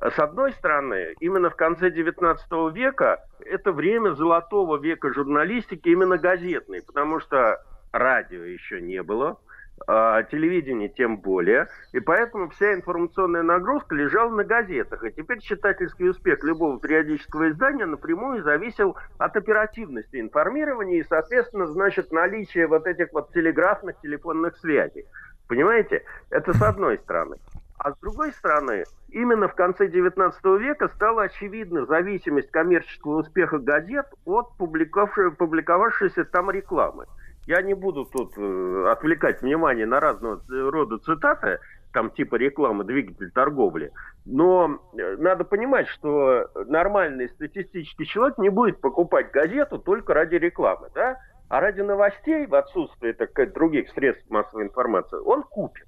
С одной стороны, именно в конце XIX века это время золотого века журналистики именно газетной, потому что радио еще не было, а телевидение тем более, и поэтому вся информационная нагрузка лежала на газетах. И теперь читательский успех любого периодического издания напрямую зависел от оперативности информирования и, соответственно, значит, наличия вот этих вот телеграфных телефонных связей. Понимаете? Это с одной стороны. А с другой стороны, именно в конце XIX века стала очевидна зависимость коммерческого успеха газет от публиковавшейся там рекламы. Я не буду тут э, отвлекать внимание на разного рода цитаты, там типа рекламы, двигатель торговли. Но э, надо понимать, что нормальный статистический человек не будет покупать газету только ради рекламы, да? А ради новостей, в отсутствии, так сказать, других средств массовой информации, он купит.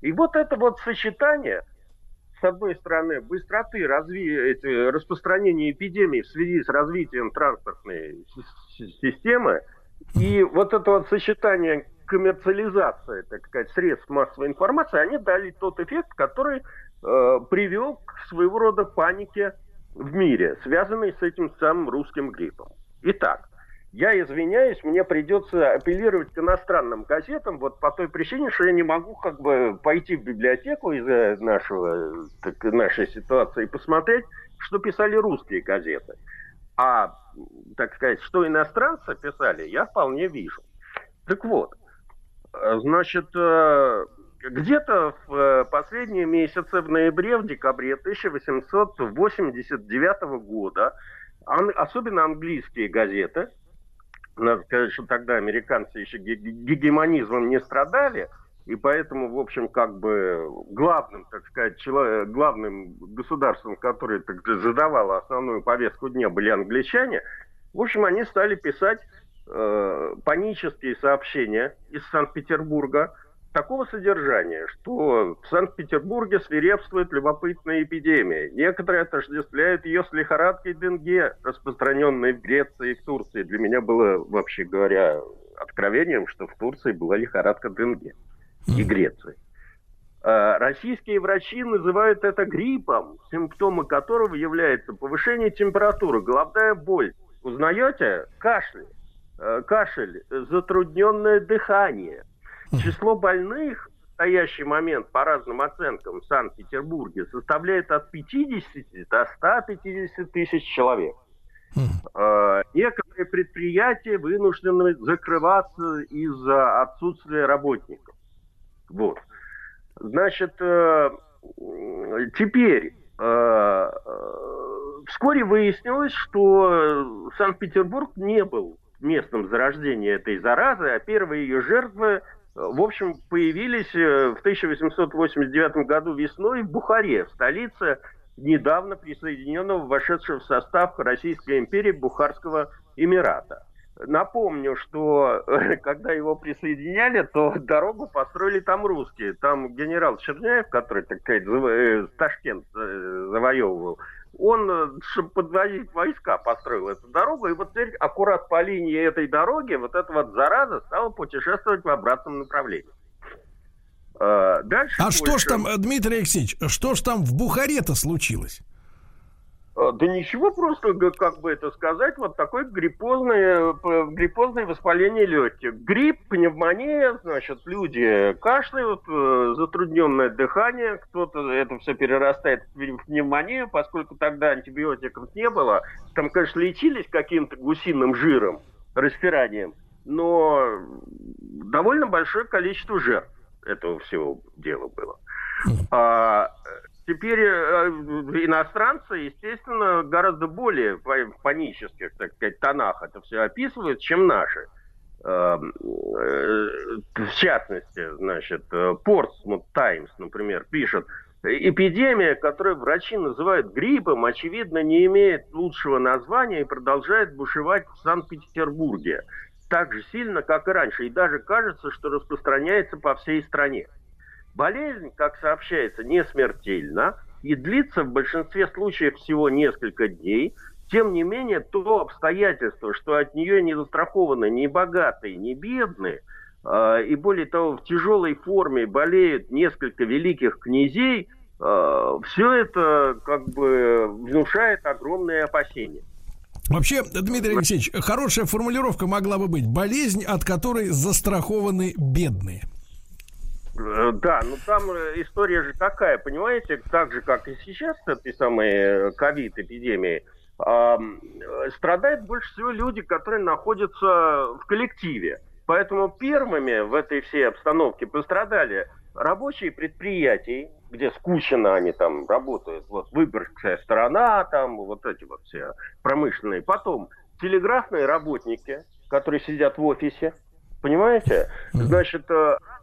И вот это вот сочетание, с одной стороны, быстроты разви... распространения эпидемии в связи с развитием транспортной системы, и вот это вот сочетание коммерциализации, так сказать, средств массовой информации, они дали тот эффект, который э, привел к своего рода панике в мире, связанной с этим самым русским гриппом. Итак, я извиняюсь, мне придется апеллировать к иностранным газетам вот по той причине, что я не могу как бы пойти в библиотеку из-за нашего, так, нашей ситуации и посмотреть, что писали русские газеты. А, так сказать, что иностранцы писали, я вполне вижу. Так вот, значит, э, где-то в э, последние месяцы, в ноябре, в декабре 1889 года, особенно английские газеты, надо сказать, что тогда американцы еще гегемонизмом не страдали, и поэтому, в общем, как бы главным, так сказать, человек, главным государством, которое так сказать, задавало основную повестку дня, были англичане. В общем, они стали писать э, панические сообщения из Санкт-Петербурга такого содержания, что в Санкт-Петербурге свирепствует любопытная эпидемия. Некоторые отождествляют ее с лихорадкой Денге, распространенной в Греции и в Турции. Для меня было, вообще говоря, откровением, что в Турции была лихорадка Денге и Греции. А, российские врачи называют это гриппом, симптомы которого являются повышение температуры, головная боль. Узнаете? Кашель. Э, кашель, затрудненное дыхание – Число больных в настоящий момент, по разным оценкам, в Санкт-Петербурге составляет от 50 до 150 тысяч человек. Э, некоторые предприятия вынуждены закрываться из-за отсутствия работников. Вот. Значит, э, теперь э, вскоре выяснилось, что Санкт-Петербург не был местом зарождения этой заразы, а первые ее жертвы в общем, появились э, в 1889 году весной в Бухаре, столице недавно присоединенного, вошедшего в состав Российской империи Бухарского Эмирата. Напомню, что когда его присоединяли, то дорогу построили там русские. Там генерал Черняев, который, так сказать, э, Ташкент э, завоевывал, он, э, чтобы подвозить войска, построил эту дорогу, и вот теперь аккурат по линии этой дороги вот эта вот зараза стала путешествовать в обратном направлении. А, дальше а больше... что ж там, Дмитрий Алексеевич, что ж там в Бухаре-то случилось? А, да ничего, просто, как бы это сказать, вот такое гриппозное, гриппозное воспаление легких. Грипп, пневмония, значит, люди кашляют, э, затрудненное дыхание, кто-то это все перерастает в пневмонию, поскольку тогда антибиотиков не было. Там, конечно, лечились каким-то гусиным жиром, распиранием, но довольно большое количество жертв этого всего дела было. А, теперь э, иностранцы, естественно, гораздо более в панических, так сказать, тонах это все описывают, чем наши. Эм, э, в частности, значит, Portsmouth Times, например, пишет, эпидемия, которую врачи называют гриппом, очевидно, не имеет лучшего названия и продолжает бушевать в Санкт-Петербурге так же сильно, как и раньше, и даже кажется, что распространяется по всей стране. Болезнь, как сообщается, не смертельна и длится в большинстве случаев всего несколько дней. Тем не менее, то обстоятельство, что от нее не застрахованы ни богатые, ни бедные, а, и более того, в тяжелой форме болеют несколько великих князей, а, все это как бы внушает огромные опасения. Вообще, Дмитрий Алексеевич, хорошая формулировка могла бы быть болезнь, от которой застрахованы бедные. Э, да, ну там э, история же такая, понимаете, так же, как и сейчас с этой самой э, ковид-эпидемией, э, страдают больше всего люди, которые находятся в коллективе. Поэтому первыми в этой всей обстановке пострадали рабочие предприятий, где скучно они там работают, вот выборгская сторона, там вот эти вот все промышленные. Потом телеграфные работники, которые сидят в офисе, понимаете? Значит,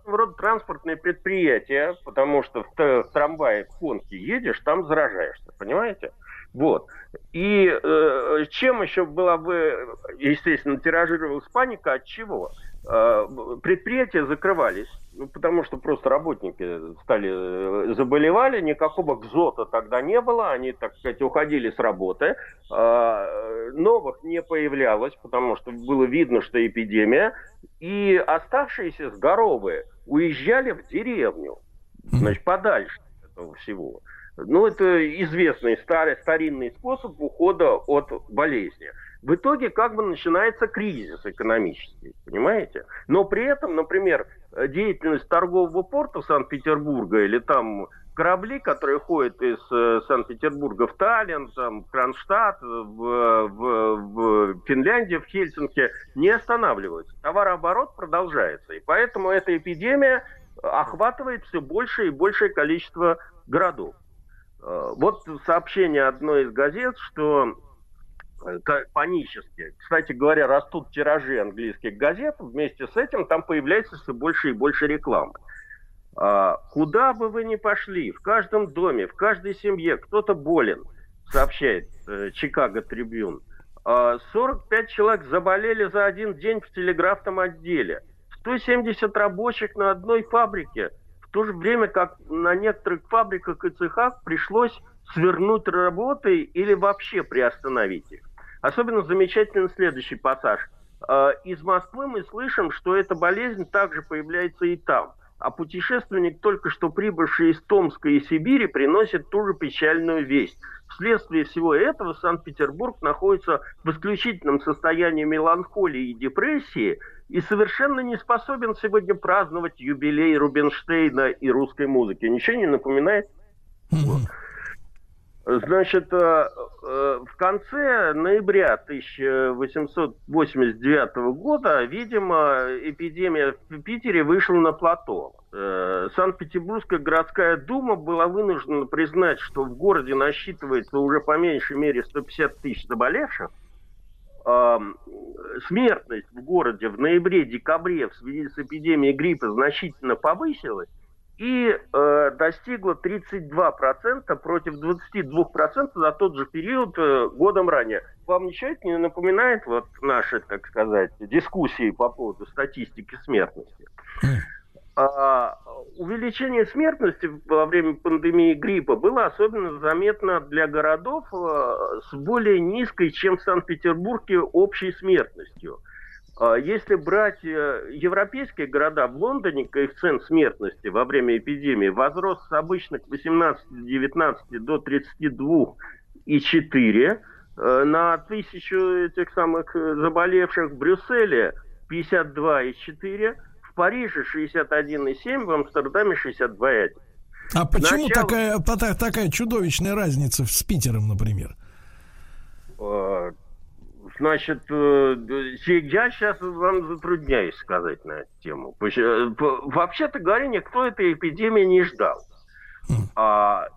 разного рода транспортные предприятия, потому что в, трамвае, в конке едешь, там заражаешься, понимаете? Вот. И э, чем еще была бы, естественно, тиражировалась паника, от чего? Э, предприятия закрывались, ну, потому что просто работники стали э, заболевали, никакого гзота тогда не было, они, так сказать, уходили с работы, э, новых не появлялось, потому что было видно, что эпидемия, и оставшиеся здоровые уезжали в деревню, значит, подальше этого всего. Ну, это известный старый, старинный способ ухода от болезни. В итоге как бы начинается кризис экономический, понимаете? Но при этом, например, деятельность торгового порта Санкт-Петербурга или там корабли, которые ходят из э, Санкт-Петербурга в Таллин, там, в Кронштадт, в, в, в Финляндию, в Хельсинки, не останавливаются. Товарооборот продолжается. И поэтому эта эпидемия охватывает все большее и большее количество городов. Э, вот сообщение одной из газет, что Э, панически. Кстати говоря, растут тиражи английских газет, вместе с этим там появляется все больше и больше рекламы. А, куда бы вы ни пошли, в каждом доме, в каждой семье кто-то болен, сообщает э, Чикаго Трибюн. А, 45 человек заболели за один день в телеграфном отделе. 170 рабочих на одной фабрике. В то же время, как на некоторых фабриках и цехах пришлось свернуть работы или вообще приостановить их. Особенно замечательный следующий пассаж. Э, из Москвы мы слышим, что эта болезнь также появляется и там. А путешественник, только что прибывший из Томска и Сибири, приносит ту же печальную весть. Вследствие всего этого Санкт-Петербург находится в исключительном состоянии меланхолии и депрессии и совершенно не способен сегодня праздновать юбилей Рубинштейна и русской музыки. Ничего не напоминает? Mm-hmm. Значит, э, э, в конце ноября 1889 года, видимо, эпидемия в Питере вышла на плато. Э, Санкт-Петербургская городская дума была вынуждена признать, что в городе насчитывается уже по меньшей мере 150 тысяч заболевших. Смертность в городе в ноябре-декабре в связи с эпидемией гриппа значительно повысилась и э, достигла 32% против 22% за тот же период э, годом ранее. Вам ничего это не напоминает вот наши, так сказать, дискуссии по поводу статистики смертности? А, увеличение смертности во время пандемии гриппа было особенно заметно для городов э, с более низкой, чем в Санкт-Петербурге, общей смертностью – если брать э, европейские города, в Лондоне коэффициент смертности во время эпидемии возрос с обычных 18-19 до 32,4 э, на тысячу этих самых э, заболевших в Брюсселе 52,4, в Париже 61,7, в Амстердаме 62,1. А почему Начало... такая, такая чудовищная разница с Питером, например? Значит, э, я сейчас вам затрудняюсь сказать на эту тему. Э, вообще-то говоря, никто этой эпидемии не ждал. А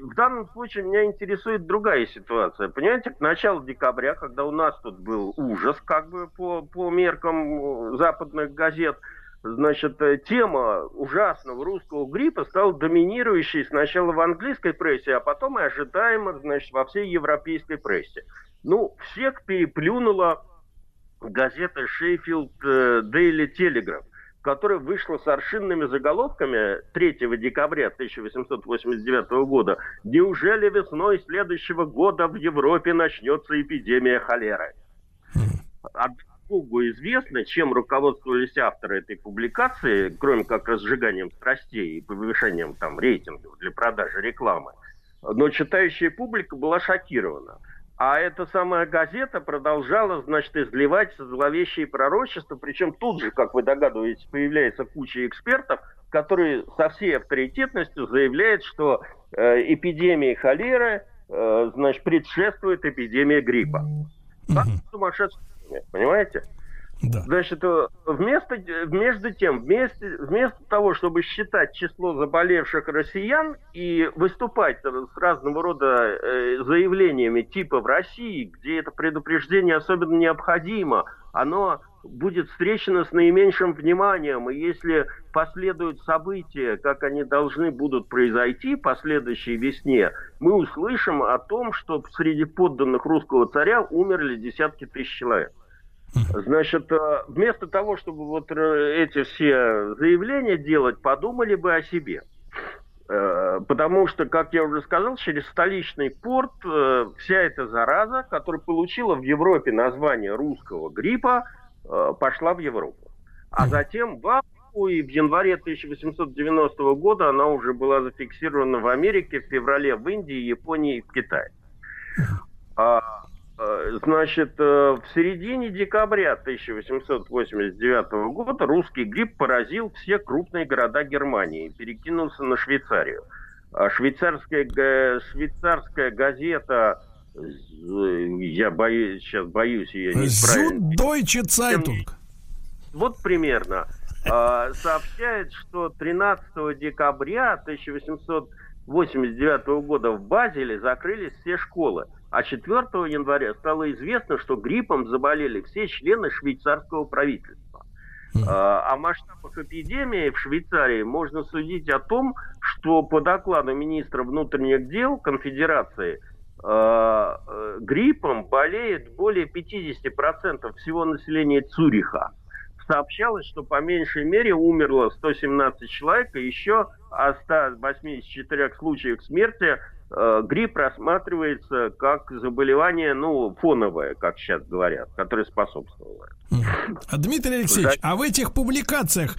в данном случае меня интересует другая ситуация. Понимаете, к началу декабря, когда у нас тут был ужас, как бы по, по меркам западных газет, значит, э, тема ужасного русского гриппа стала доминирующей сначала в английской прессе, а потом и ожидаемо, значит, во всей европейской прессе. Ну, всех переплюнула газета Sheffield Daily Telegraph которая вышла с аршинными заголовками 3 декабря 1889 года. Неужели весной следующего года в Европе начнется эпидемия холеры? Богу известно, чем руководствовались авторы этой публикации, кроме как разжиганием страстей и повышением там рейтингов для продажи рекламы. Но читающая публика была шокирована. А эта самая газета продолжала, значит, изливать зловещие пророчества, причем тут же, как вы догадываетесь, появляется куча экспертов, которые со всей авторитетностью заявляют, что э, эпидемии холеры, э, значит, предшествует эпидемия гриппа. Как сумасшедший, понимаете? Да. Значит, э, вместо, между тем, вместо, вместо того, чтобы считать число заболевших россиян и выступать с разного рода э, заявлениями типа в России, где это предупреждение особенно необходимо, оно будет встречено с наименьшим вниманием, и если последуют события, как они должны будут произойти по следующей весне, мы услышим о том, что среди подданных русского царя умерли десятки тысяч человек. Значит, э, вместо того, чтобы вот э, эти все заявления делать, подумали бы о себе. Э, потому что, как я уже сказал, через столичный порт вся эта зараза, которая получила в Европе название русского гриппа, пошла в Европу. А затем в Африку, и в январе 1890 года она уже была зафиксирована в Америке, в феврале в Индии, Японии и в Китае. Э, значит, э, в середине декабря 1889 года русский грипп поразил все крупные города Германии и перекинулся на Швейцарию. А швейцарская, швейцарская газета, я боюсь, сейчас боюсь ее не Deutsche Zeitung. Вот примерно. А, сообщает, что 13 декабря 1889 года в Базеле закрылись все школы. А 4 января стало известно, что гриппом заболели все члены швейцарского правительства. А, о масштабах эпидемии в Швейцарии можно судить о том, что по докладу министра внутренних дел Конфедерации а, э, гриппом болеет более 50% всего населения Цюриха. Сообщалось, что по меньшей мере умерло 117 человек, и еще о 184 случаях смерти грипп рассматривается как заболевание, ну, фоновое, как сейчас говорят, которое способствовало. Дмитрий Алексеевич, а в этих публикациях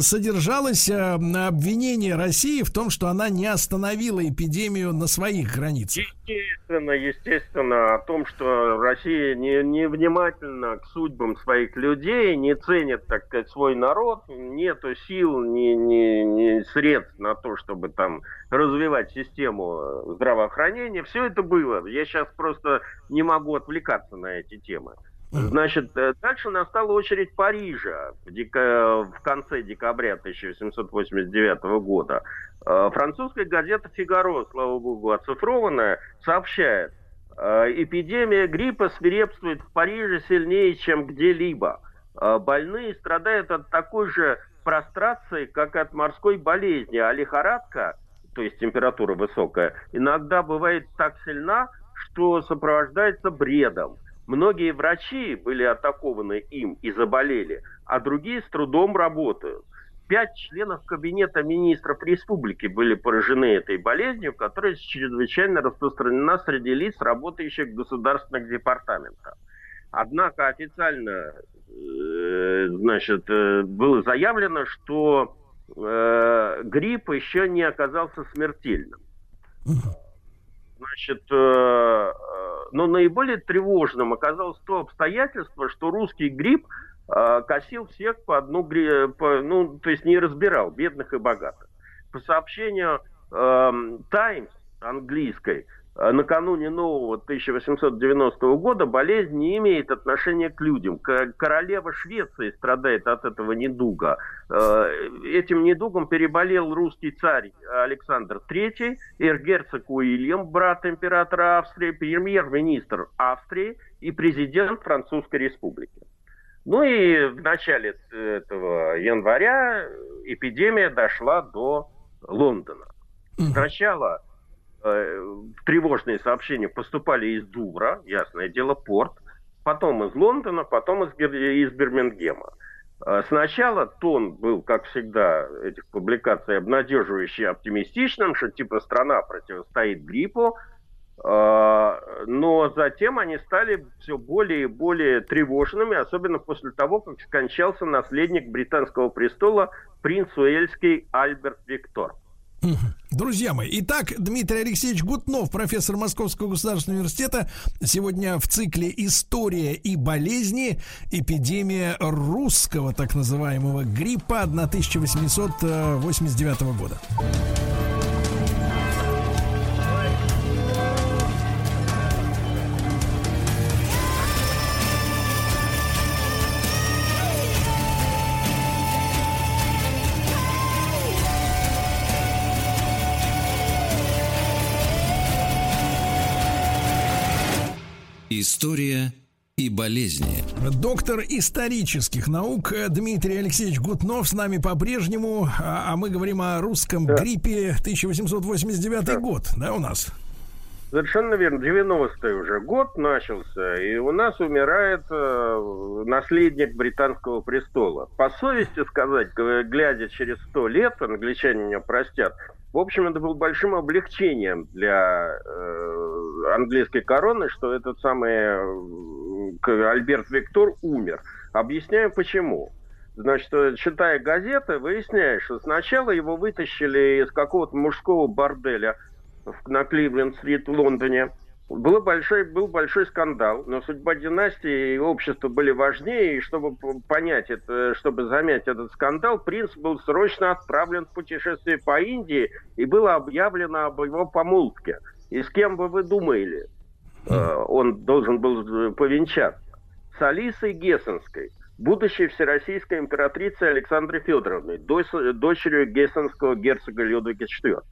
содержалось э, обвинение России в том, что она не остановила эпидемию на своих границах? Естественно, естественно, о том, что Россия не, не внимательна к судьбам своих людей, не ценит, так сказать, свой народ, нету сил, ни, ни, ни средств на то, чтобы там развивать систему здравоохранения. Все это было. Я сейчас просто не могу отвлекаться на эти темы. Значит, э, дальше настала очередь Парижа в, дека... в конце декабря 1889 года. Э, французская газета «Фигаро», слава богу, оцифрованная, сообщает, эпидемия гриппа свирепствует в Париже сильнее, чем где-либо. Больные страдают от такой же прострации, как от морской болезни, а лихорадка то есть температура высокая, иногда бывает так сильна, что сопровождается бредом. Многие врачи были атакованы им и заболели, а другие с трудом работают. Пять членов кабинета министров республики были поражены этой болезнью, которая чрезвычайно распространена среди лиц, работающих в государственных департаментах. Однако официально э, значит, э, было заявлено, что э, грипп еще не оказался смертельным. Значит, но наиболее тревожным оказалось то обстоятельство, что русский грипп э, косил всех по одну, по, ну, то есть не разбирал бедных и богатых. По сообщению э, Times английской, накануне нового 1890 года болезнь не имеет отношения к людям. Королева Швеции страдает от этого недуга. Э, этим недугом переболел русский царь Александр III, эргерцог Уильям, брат императора Австрии, премьер-министр Австрии и президент Французской республики. Ну и в начале этого января эпидемия дошла до Лондона. Сначала э, тревожные сообщения поступали из Дувра, ясное дело, порт, потом из Лондона, потом из, из Бирмингема. Э, сначала тон был, как всегда, этих публикаций обнадеживающий оптимистичным, что типа страна противостоит гриппу, э, но затем они стали все более и более тревожными, особенно после того, как скончался наследник британского престола принц Уэльский Альберт Виктор. Друзья мои, итак, Дмитрий Алексеевич Гутнов, профессор Московского государственного университета, сегодня в цикле «История и болезни. Эпидемия русского так называемого гриппа 1889 года». История и болезни. Доктор исторических наук Дмитрий Алексеевич Гутнов с нами по-прежнему, а, а мы говорим о русском да. гриппе 1889 да. год, да, у нас? Совершенно верно. 90-й уже год начался, и у нас умирает э, наследник британского престола. По совести сказать, глядя через сто лет, англичане меня простят, в общем, это было большим облегчением для э, английской короны, что этот самый Альберт Виктор умер. Объясняю почему. Значит, э, читая газеты, выясняешь, что сначала его вытащили из какого-то мужского борделя на Кливленд-стрит в Лондоне – было большой, был большой скандал, но судьба династии и общества были важнее, и чтобы понять это, чтобы замять этот скандал, принц был срочно отправлен в путешествие по Индии, и было объявлено об его помолвке. И с кем бы вы думали, э, он должен был повенчаться? С Алисой Гессенской, будущей всероссийской императрицей Александрой Федоровной, дочерью гессенского герцога Людвига IV.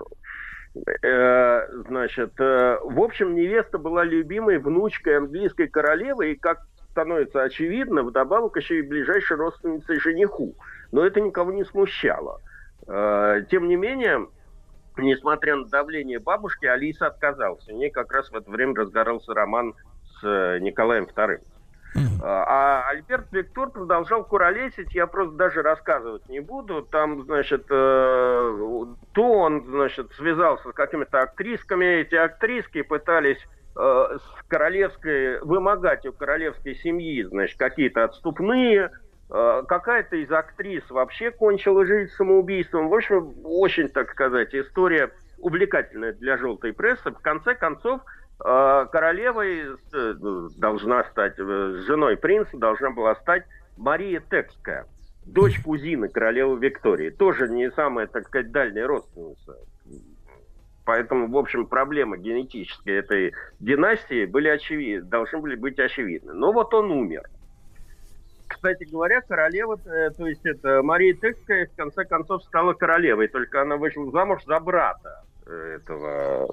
Э, значит, э, в общем, невеста была любимой внучкой английской королевы, и, как становится очевидно, вдобавок еще и ближайшей родственницей жениху. Но это никого не смущало. Э, тем не менее, несмотря на давление бабушки, Алиса отказался. У нее как раз в это время разгорался роман с Николаем II. А Альберт Виктор продолжал куролесить, я просто даже рассказывать не буду. Там, значит, э, то он, значит, связался с какими-то актрисками, эти актриски пытались э, с королевской, вымогать у королевской семьи, значит, какие-то отступные, э, какая-то из актрис вообще кончила жизнь самоубийством. В общем, очень, так сказать, история увлекательная для желтой прессы. В конце концов, королевой э, должна стать, э, женой принца должна была стать Мария Текская, дочь кузины королевы Виктории. Тоже не самая, так сказать, дальняя родственница. Поэтому, в общем, проблемы генетические этой династии были очевидны, должны были быть очевидны. Но вот он умер. Кстати говоря, королева, то есть это Мария Текская, в конце концов, стала королевой, только она вышла замуж за брата этого,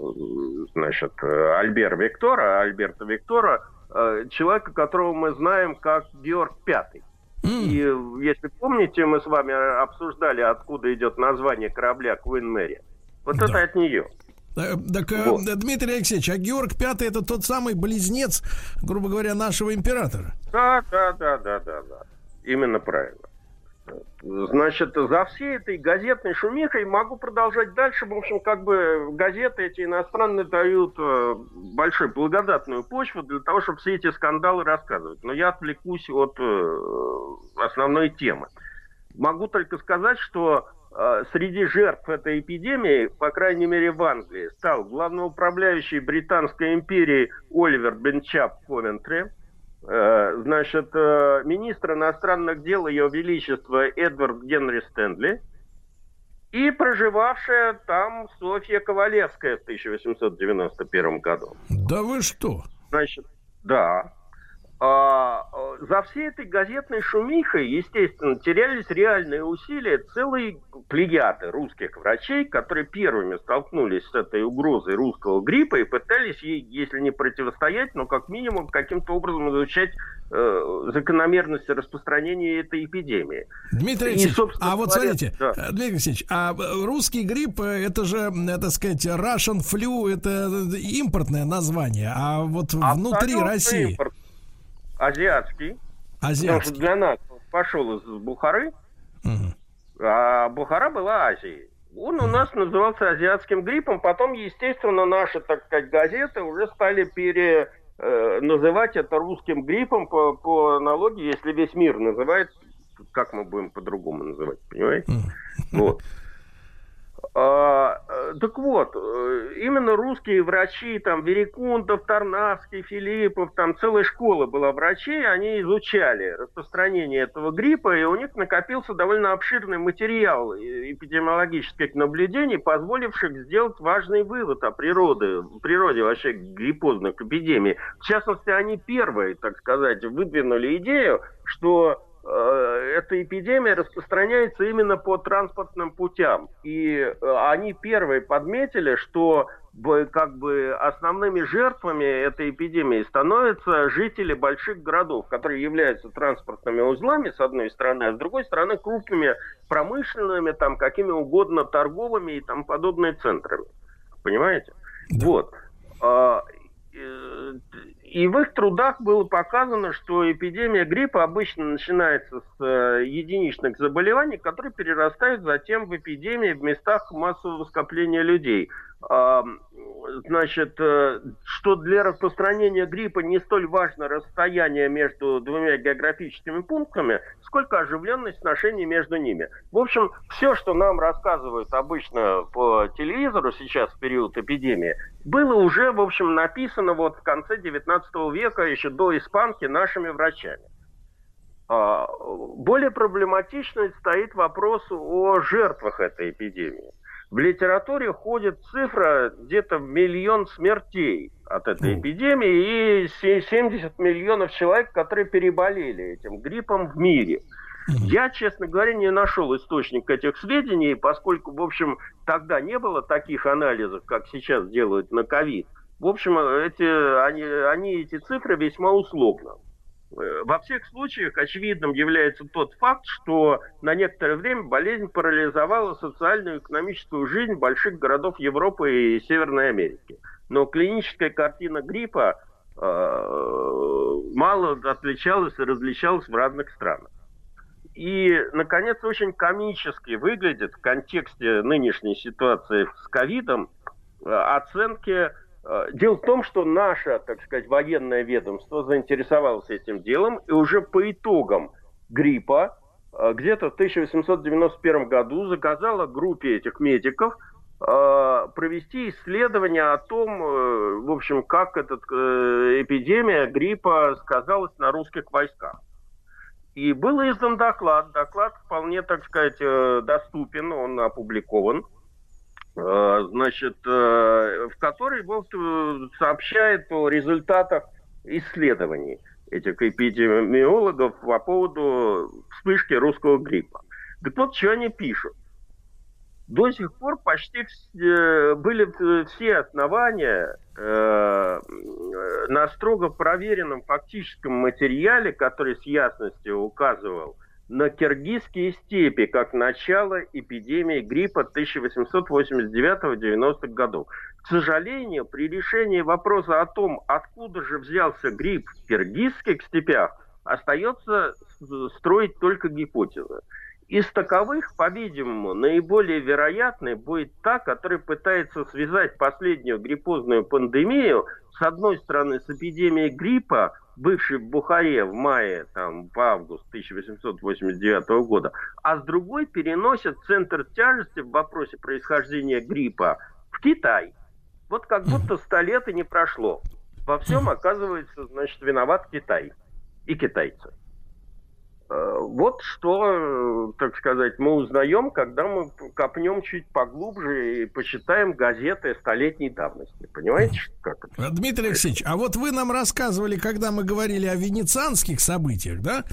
значит, Альбера Виктора, Альберта Виктора, э, человека, которого мы знаем как Георг Пятый. И если помните, мы с вами обсуждали, откуда идет название корабля Queen Mary. Вот да. это от нее. Э, так, э, вот. Дмитрий Алексеевич, а Георг Пятый это тот самый близнец, грубо говоря, нашего императора? Да, да, да, да, да, да. Именно правильно. Значит, за всей этой газетной шумихой могу продолжать дальше. В общем, как бы газеты эти иностранные дают э, большую благодатную почву для того, чтобы все эти скандалы рассказывать. Но я отвлекусь от э, основной темы. Могу только сказать, что э, среди жертв этой эпидемии, по крайней мере в Англии, стал главноуправляющий Британской империи Оливер Бенчап Ковентри – значит, э, министр иностранных дел Ее Величества Эдвард Генри Стэнли и проживавшая там Софья Ковалевская в 1891 году. Да вы что? Значит, да. А, за всей этой газетной шумихой, естественно, терялись реальные усилия целой плеяды русских врачей, которые первыми столкнулись с этой угрозой русского гриппа и пытались ей, если не противостоять, но как минимум каким-то образом изучать э, закономерности распространения этой эпидемии. Дмитрий Алексеевич, а вот говоря, смотрите, да. Э, Дмитрий Алексеевич, а русский грипп, э, это же, так сказать, Russian flu, это импортное название, а вот Абсолютно внутри России... Импорт азиатский. Азиатский. Потому что для нас пошел из Бухары, угу. а Бухара была Азией. Он у нас назывался азиатским гриппом, потом, естественно, наши, так сказать, газеты уже стали пере, э, называть это русским гриппом по, по аналогии, если весь мир называет, как мы будем по-другому называть, понимаете? Вот. А, э, так вот, э, именно русские врачи, там, Верикунтов, Тарнавский, Филиппов, там целая школа была врачей, они изучали распространение этого гриппа, и у них накопился довольно обширный материал эпидемиологических наблюдений, позволивших сделать важный вывод о природе, природе вообще гриппозных эпидемий. В частности, они первые, так сказать, выдвинули идею, что эта эпидемия распространяется именно по транспортным путям. И э, они первые подметили, что как бы основными жертвами этой эпидемии становятся жители больших городов, которые являются транспортными узлами, с одной стороны, а с другой стороны, крупными промышленными, там, какими угодно торговыми и там подобные центрами. Понимаете? Да. Вот. И в их трудах было показано, что эпидемия гриппа обычно начинается с э, единичных заболеваний, которые перерастают затем в эпидемии в местах массового скопления людей значит, э, что для распространения гриппа не столь важно расстояние между двумя географическими пунктами, сколько оживленность отношений между ними. В общем, все, что нам рассказывают обычно по телевизору сейчас в период эпидемии, было уже, в общем, написано вот в конце 19 века, еще до испанки, нашими врачами. А, более проблематично стоит вопрос о жертвах этой эпидемии. В литературе ходит цифра где-то миллион смертей от этой эпидемии и 70 миллионов человек, которые переболели этим гриппом в мире. Я, честно говоря, не нашел источник этих сведений, поскольку, в общем, тогда не было таких анализов, как сейчас делают на ковид. В общем, эти, они, они эти цифры весьма условно. Э, во всех случаях очевидным является тот факт, что на некоторое время болезнь парализовала социальную и экономическую жизнь больших городов Европы и Северной Америки. Но клиническая картина гриппа э, мало отличалась и различалась в разных странах. И, наконец, очень комически выглядит в контексте нынешней ситуации с ковидом э, оценки дело в том, что наше, так сказать, военное ведомство заинтересовалось этим делом, и уже по итогам гриппа э, где-то в 1891 году заказала группе этих медиков э, провести исследование о том, в общем, как эта эпидемия гриппа сказалась на русских войсках. И был издан доклад. Доклад вполне, так сказать, доступен, он опубликован. Э, значит, э, в которой вот э, сообщает о результатах исследований этих эпидемиологов по поводу вспышки русского гриппа. Так вот, что они пишут. До сих пор почти все, были все основания э, на строго проверенном фактическом материале, который с ясностью указывал на киргизские степи, как начало эпидемии гриппа 1889-90-х годов. К сожалению, при решении вопроса о том, откуда же взялся грипп в киргизских степях, остается строить только гипотезы. Из таковых, по-видимому, наиболее вероятной будет та, которая пытается связать последнюю гриппозную пандемию с одной стороны с эпидемией гриппа, бывший в Бухаре в мае, там, в август 1889 года, а с другой переносят центр тяжести в вопросе происхождения гриппа в Китай. Вот как будто сто лет и не прошло. Во всем, оказывается, значит, виноват Китай и китайцы. Э, вот что, э, так сказать, мы узнаем, когда мы копнем чуть поглубже и почитаем газеты столетней давности. Понимаете, как это? Дмитрий Алексеевич, а вот вы нам рассказывали, когда мы говорили о венецианских событиях, да,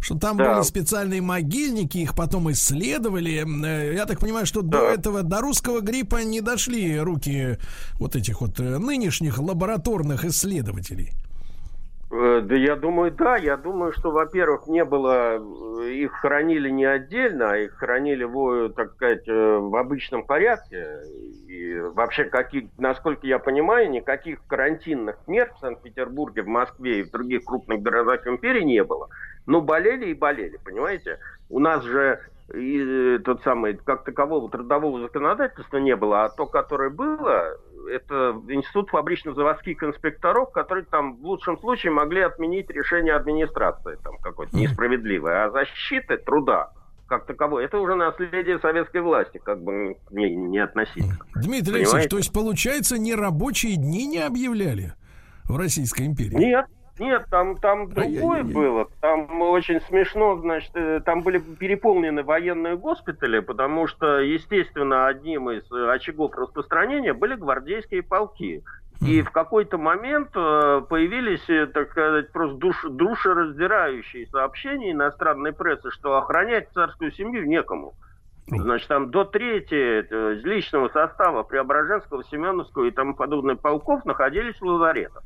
что там да. были специальные могильники, их потом исследовали. Э, я так понимаю, что да. до этого, до русского гриппа не дошли руки вот этих вот нынешних лабораторных исследователей. Э, да я думаю, да. Я думаю, что, во-первых, не было... Э, их хранили не отдельно, а их хранили, в, так сказать, э, в обычном порядке. И вообще, каких, насколько я понимаю, никаких карантинных мер в Санкт-Петербурге, в Москве и в других крупных городах империи не было. Но болели и болели, понимаете? У нас же и тот самый, как такового трудового законодательства не было, а то, которое было, это институт фабрично-заводских инспекторов, которые там в лучшем случае могли отменить решение администрации, там какое-то несправедливое, а защиты труда как таковой, это уже наследие советской власти, как бы не, не относиться. Дмитрий Алексеевич, то есть, получается, не рабочие дни не объявляли в Российской империи? Нет, нет, там, там другое было. Там очень смешно, значит, э, там были переполнены военные госпитали, потому что, естественно, одним из очагов распространения были гвардейские полки. И в какой-то момент э, появились, э, так сказать, просто душ, душераздирающие сообщения иностранной прессы, что охранять царскую семью некому. Значит, там до трети личного состава Преображенского, Семеновского и тому подобных полков находились в лазаретах.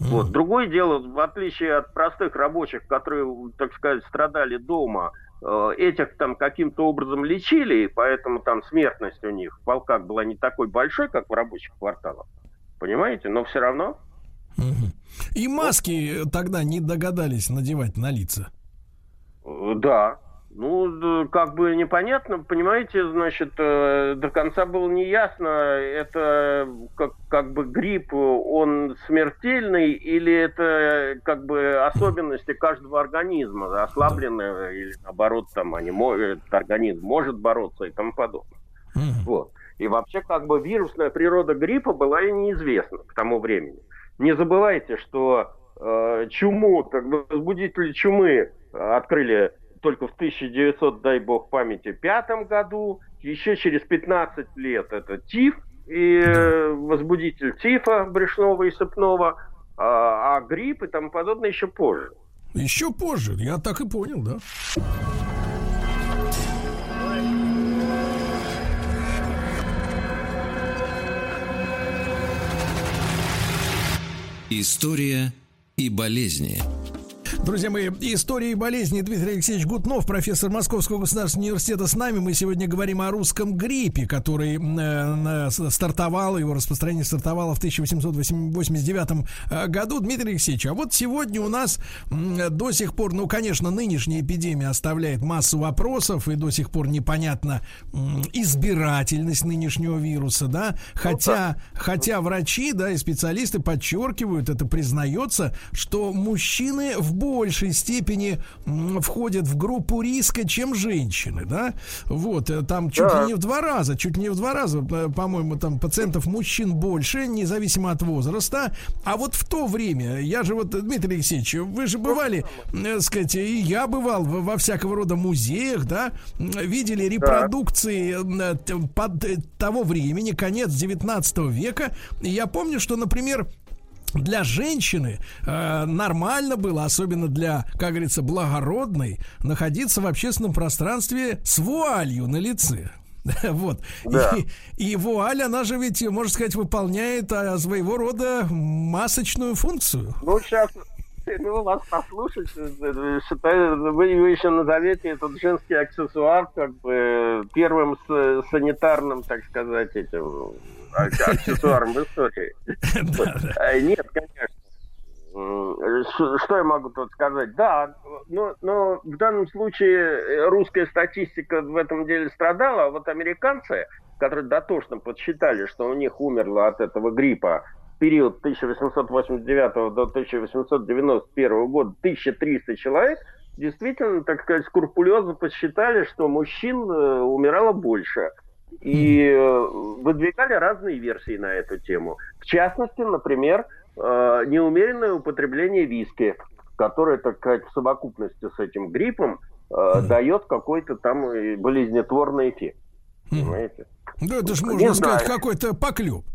Вот. Другое дело, в отличие от простых рабочих, которые, так сказать, страдали дома, э, этих там каким-то образом лечили, и поэтому там смертность у них в полках была не такой большой, как в рабочих кварталах. Понимаете? Но все равно. И маски тогда не догадались надевать на лица. Э, да, ну, как бы непонятно, понимаете, значит, э, до конца было неясно, это как, как бы грипп, он смертельный или это как бы особенности каждого организма, ослабленного или наоборот, там, они, этот организм может бороться и тому подобное. Вот. И вообще, как бы вирусная природа гриппа была и неизвестна к тому времени. Не забывайте, что э, чуму, как бы возбудители чумы открыли только в 1900, дай бог памяти, пятом году. Еще через 15 лет это ТИФ и э, возбудитель ТИФа брюшного и сыпного, а, а грипп и тому подобное еще позже. Еще позже, я так и понял, да. История и болезни. Друзья мои, истории и болезни Дмитрий Алексеевич Гутнов, профессор Московского государственного университета с нами. Мы сегодня говорим о русском гриппе, который э, стартовал, его распространение стартовало в 1889 э, году. Дмитрий Алексеевич, а вот сегодня у нас до сих пор, ну, конечно, нынешняя эпидемия оставляет массу вопросов, и до сих пор непонятна э, избирательность нынешнего вируса, да, хотя, ну, хотя врачи, да, и специалисты подчеркивают, это признается, что мужчины в большей степени входят в группу риска, чем женщины, да? Вот, э, там чуть да. ли не в два раза, чуть не в два раза, э, по-моему, там пациентов мужчин больше, независимо от возраста. А вот в то время, я же вот, Дмитрий Алексеевич, вы же бывали, э, сказать, и я бывал во всякого рода музеях, да, видели репродукции да. под того времени, конец 19 века. Я помню, что, например, для женщины э, нормально было, особенно для, как говорится, благородной, находиться в общественном пространстве с вуалью на лице. Вот. Да. И, и вуаль, она же ведь, можно сказать, выполняет а, своего рода масочную функцию. Ну, сейчас ну, вас послушать, считаю, вы еще назовете этот женский аксессуар как бы первым санитарным, так сказать, этим аксессуаром в истории. А, нет, конечно. Что я могу тут сказать? Да, но, но в данном случае русская статистика в этом деле страдала, а вот американцы, которые дотошно подсчитали, что у них умерло от этого гриппа в период 1889 до 1891 года 1300 человек, действительно, так сказать, скрупулезно подсчитали, что мужчин э, умирало больше – и э, выдвигали разные версии на эту тему. В частности, например, э, неумеренное употребление виски. которая, так сказать, в совокупности с этим гриппом э, дает какой-то там болезнетворный эффект. Понимаете? Да это же Не можно знаю. сказать какой-то поклеп.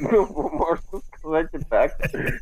Ну, можно сказать и так.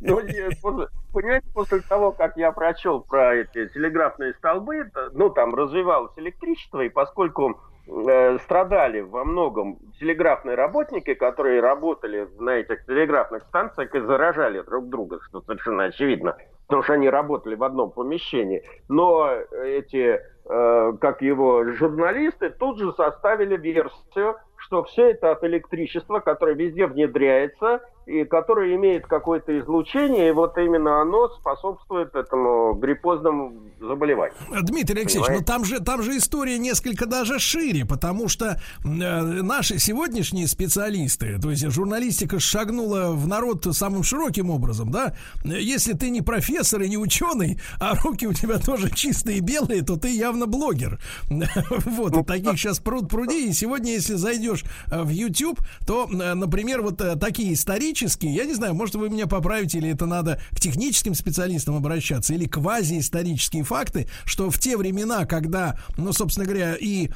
Но, не, после- понимаете, после того, как я прочел про эти телеграфные столбы, ну, там развивалось электричество, и поскольку страдали во многом телеграфные работники, которые работали на этих телеграфных станциях и заражали друг друга, что совершенно очевидно, потому что они работали в одном помещении. Но эти, э, как его, журналисты тут же составили версию, что все это от электричества, которое везде внедряется и которое имеет какое-то излучение, и вот именно оно способствует этому гриппозному заболеванию. Дмитрий Алексеевич, Понимаете? ну там же, там же история несколько даже шире, потому что э, наши сегодняшние специалисты, то есть журналистика шагнула в народ самым широким образом, да? Если ты не профессор и не ученый, а руки у тебя тоже чистые и белые, то ты явно блогер. Вот, и таких сейчас пруд пруди, и сегодня, если зайдешь э, в YouTube, то, э, например, вот э, такие исторические, я не знаю, может, вы меня поправите, или это надо к техническим специалистам обращаться, или квазиисторические факты, что в те времена, когда, ну, собственно говоря, и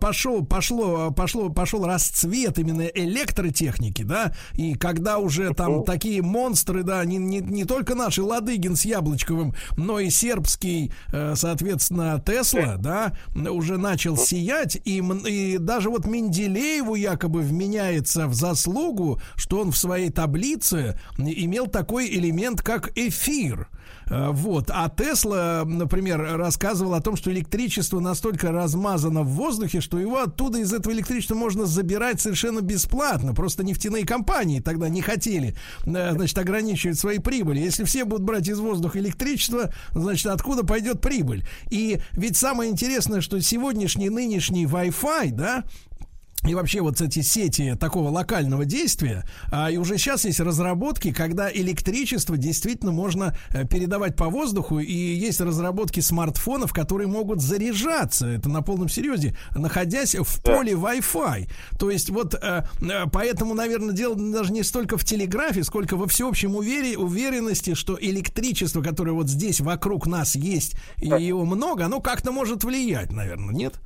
пошел, пошло, пошло, пошел расцвет именно электротехники, да, и когда уже там такие монстры, да, не, не, не только наши Ладыгин с Яблочковым, но и сербский, э, соответственно, Тесла, да, уже начал сиять, и, и даже вот Менделееву якобы вменяется в заслугу, что он в своей таблице имел такой элемент, как эфир. Э, Вот. А Тесла, например, рассказывал о том, что электричество настолько размазано в воздухе, что его оттуда из этого электричества можно забирать совершенно бесплатно. Просто нефтяные компании тогда не хотели, э, значит, ограничивать свои прибыли. Если все будут брать из воздуха электричество, значит, откуда пойдет прибыль? И ведь самое интересное, что сегодняшний, нынешний Wi-Fi, да, и вообще вот эти сети такого локального действия, а, и уже сейчас есть разработки, когда электричество действительно можно э, передавать по воздуху, и есть разработки смартфонов, которые могут заряжаться, это на полном серьезе, находясь в поле Wi-Fi. То есть вот э, э, поэтому, наверное, дело даже не столько в телеграфе, сколько во всеобщем увери- уверенности, что электричество, которое вот здесь вокруг нас есть, и его много, оно как-то может влиять, наверное, нет?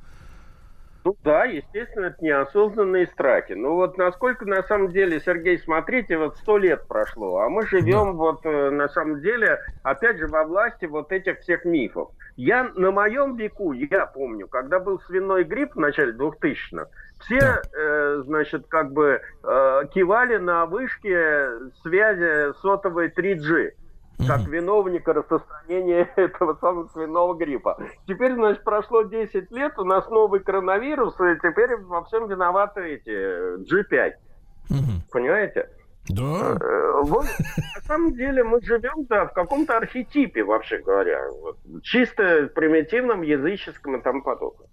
Ну да, естественно, это неосознанные страхи. Ну вот насколько на самом деле, Сергей, смотрите, вот сто лет прошло, а мы живем вот э, на самом деле, опять же, во власти вот этих всех мифов. Я на моем веку, я помню, когда был свиной грипп в начале 2000-х, все, э, значит, как бы э, кивали на вышке связи сотовой 3G как виновника распространения этого самого свиного гриппа. Теперь, значит, прошло 10 лет, у нас новый коронавирус, и теперь во всем виноваты эти э, G5. Понимаете? Да. Э, Вот, на самом деле мы живем, да, в каком-то архетипе, вообще говоря. Вот, чисто примитивном языческом и тому подобное.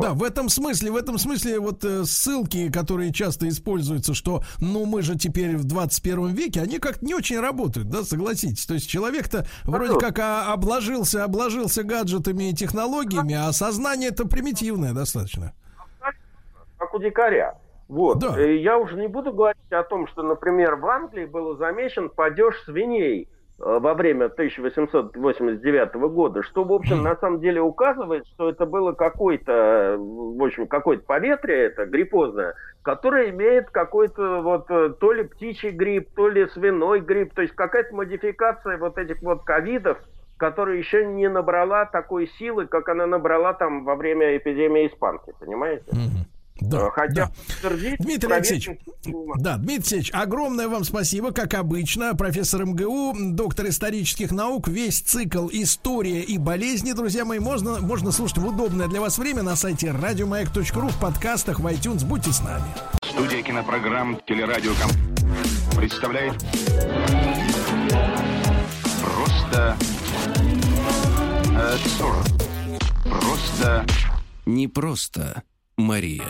Да, в этом смысле, в этом смысле вот э, ссылки, которые часто используются, что ну мы же теперь в 21 веке, они как-то не очень работают, да, согласитесь. То есть человек-то вроде как а, обложился, обложился гаджетами и технологиями, а сознание это примитивное достаточно. как у дикаря. Вот. И Я уже не буду говорить о том, что, например, в Англии был замечен падеж свиней э, во время 1889 года, что, в общем, на самом деле указывает, что это было какое-то, э, в общем, какое-то поветрие, это гриппозное, которое имеет какой-то вот э, то ли птичий грипп, то ли свиной грипп, то есть какая-то модификация вот этих вот ковидов, которая еще не набрала такой силы, как она набрала там во время эпидемии испанки, понимаете? Да, Хотя да. подтвердить Дмитрий проверить Алексеевич, да, Дмитрий Алексеевич, огромное вам спасибо, как обычно. Профессор МГУ, доктор исторических наук, весь цикл «История и болезни», друзья мои, можно, можно слушать в удобное для вас время на сайте радиомаяк.ру, в подкастах, в iTunes. Будьте с нами. Студия кинопрограмм «Телерадиоком» представляет Просто абсурд. Просто Не просто Мария.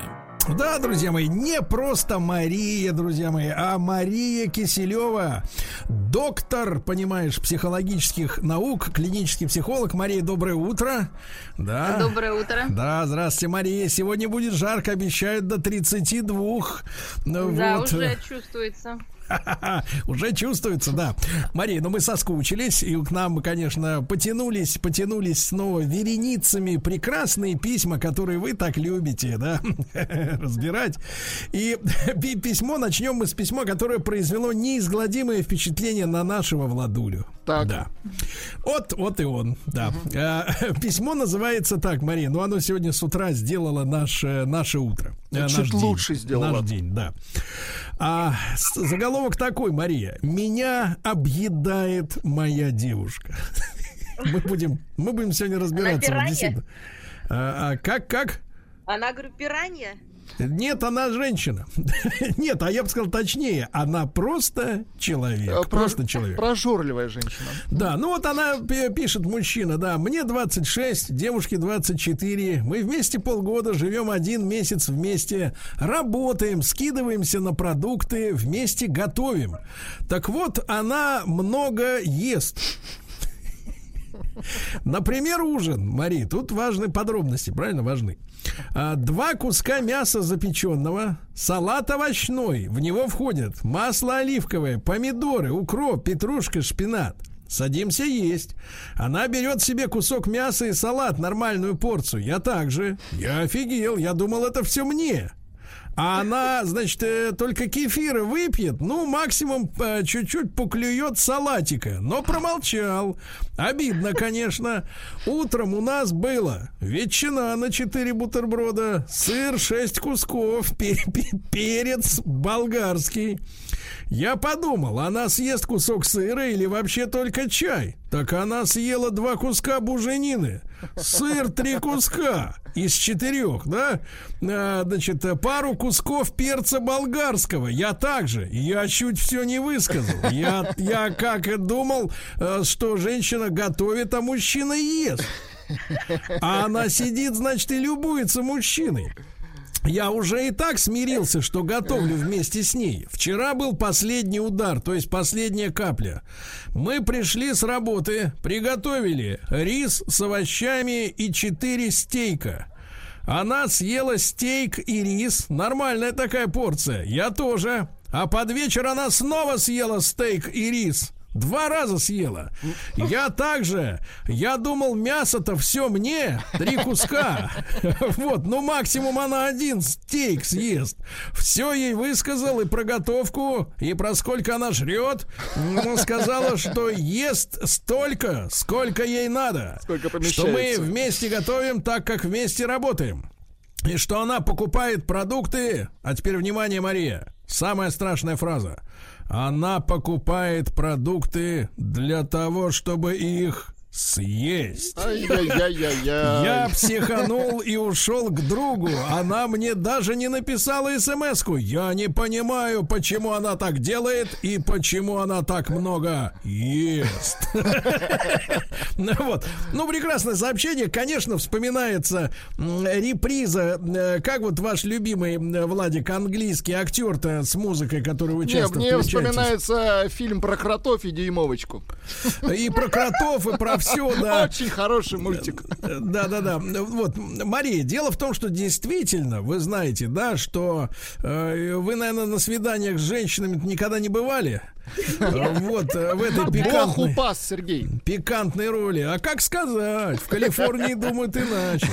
Да, друзья мои, не просто Мария, друзья мои, а Мария Киселева, доктор, понимаешь, психологических наук, клинический психолог. Мария, доброе утро. Да. Доброе утро. Да, здравствуйте, Мария. Сегодня будет жарко, обещают до 32. Ну, Да, вот. уже чувствуется. Уже чувствуется, да. Мария, ну мы соскучились, и к нам, конечно, потянулись, потянулись снова вереницами прекрасные письма, которые вы так любите, да, разбирать. И письмо, начнем мы с письма, которое произвело неизгладимое впечатление на нашего Владулю. Так. Да. Вот, вот и он, да. Угу. Письмо называется так, Мария, ну оно сегодня с утра сделало наше, наше утро. Чуть наш лучше день, сделало. Наш день, да. А, заголовок такой, Мария. Меня объедает моя девушка. Мы будем, мы будем сегодня разбираться. Она Вот, а, а, как, как? Она, говорю, пиранья? Нет, она женщина. Нет, а я бы сказал точнее, она просто человек. Про- просто человек. Прожорливая женщина. Да, ну вот она пи- пишет, мужчина, да, мне 26, девушке 24, мы вместе полгода, живем один месяц вместе, работаем, скидываемся на продукты, вместе готовим. Так вот, она много ест. Например, ужин, Мари, тут важны подробности, правильно, важны. А, Два куска мяса запеченного, салат овощной, в него входят масло оливковое, помидоры, укроп, петрушка, шпинат. Садимся есть. Она берет себе кусок мяса и салат, нормальную порцию. Я также. Я офигел, я думал, это все мне. А она, значит, э, только кефира выпьет, ну, максимум э, чуть-чуть поклюет салатика. Но промолчал. Обидно, конечно. Утром у нас было ветчина на 4 бутерброда, сыр 6 кусков, пе- пе- перец болгарский. Я подумал, она съест кусок сыра или вообще только чай. Так она съела два куска буженины. Сыр три куска из четырех, да? А, значит, пару кусков перца болгарского. Я также. Я чуть все не высказал. Я, я как думал, э, что женщина готовит, а мужчина ест. А она сидит, значит, и любуется мужчиной. Я уже и так смирился, что готовлю вместе с ней. Вчера был последний удар, то есть последняя капля. Мы пришли с работы, приготовили рис с овощами и четыре стейка. Она съела стейк и рис. Нормальная такая порция. Я тоже. А под вечер она снова съела стейк и рис. Два раза съела. Я также. Я думал, мясо-то все мне. Три куска. Вот, ну максимум она один стейк съест. Все ей высказал и про готовку, и про сколько она жрет. Ну, сказала, что ест столько, сколько ей надо. Сколько Что мы помещается. вместе готовим так, как вместе работаем. И что она покупает продукты. А теперь внимание, Мария. Самая страшная фраза. Она покупает продукты для того, чтобы их съесть. Я психанул и ушел к другу. Она мне даже не написала смс-ку. Я не понимаю, почему она так делает и почему она так много ест. Ну вот. Ну, прекрасное сообщение. Конечно, вспоминается реприза. э, Как вот ваш любимый Владик, английский актер-то с музыкой, который вы часто мне вспоминается фильм про кротов и дюймовочку. И про кротов, и про все, да. Очень хороший мультик. Да, да, да. Вот, Мария, дело в том, что действительно, вы знаете, да, что э, вы, наверное, на свиданиях с женщинами никогда не бывали. Вот, э, в этой Бог пикантной, упас, Сергей. пикантной роли. А как сказать? В Калифорнии думают иначе.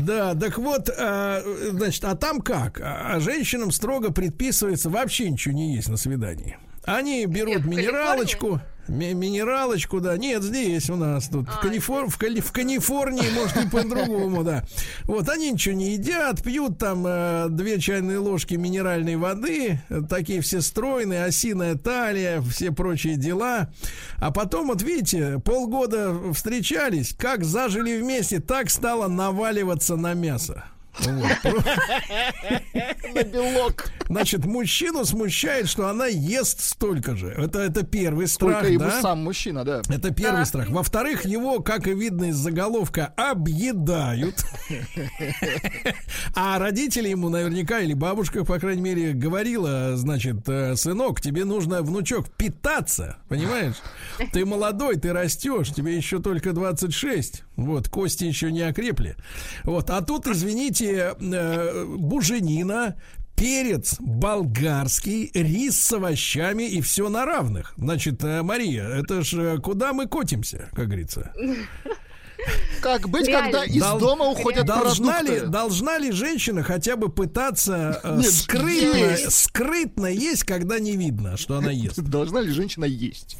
Да, так вот, э, значит, а там как? А женщинам строго предписывается вообще ничего не есть на свидании. Они берут минералочку. Ми- Минералочку, да. Нет, здесь у нас тут. в, А, Калифор- в, Кали- в Калифорнии, может, и по-другому, да. Вот, они ничего не едят, пьют там э, две чайные ложки минеральной воды, э, такие все стройные, осиная талия, все прочие дела. А потом, вот видите, полгода встречались, как зажили вместе, так стало наваливаться на мясо. На белок. Значит, мужчину смущает, что она ест столько же. Это, это первый страх, Только ему да? сам мужчина, да. Это первый страх. Во-вторых, его, как и видно из заголовка, объедают. А родители ему наверняка, или бабушка, по крайней мере, говорила, значит, э, сынок, тебе нужно, внучок, питаться, понимаешь? Ты молодой, ты растешь, тебе еще только 26. Вот, кости еще не окрепли. Вот, а тут, извините, э, буженина, перец болгарский, рис с овощами и все на равных. Значит, э, Мария, это ж э, куда мы котимся, как говорится? Как быть, Реально. когда из Дол- дома уходят должна ли, продукты? должна ли женщина хотя бы пытаться э, Нет, скрытно, есть. скрытно есть, когда не видно, что она ест? Должна ли женщина есть?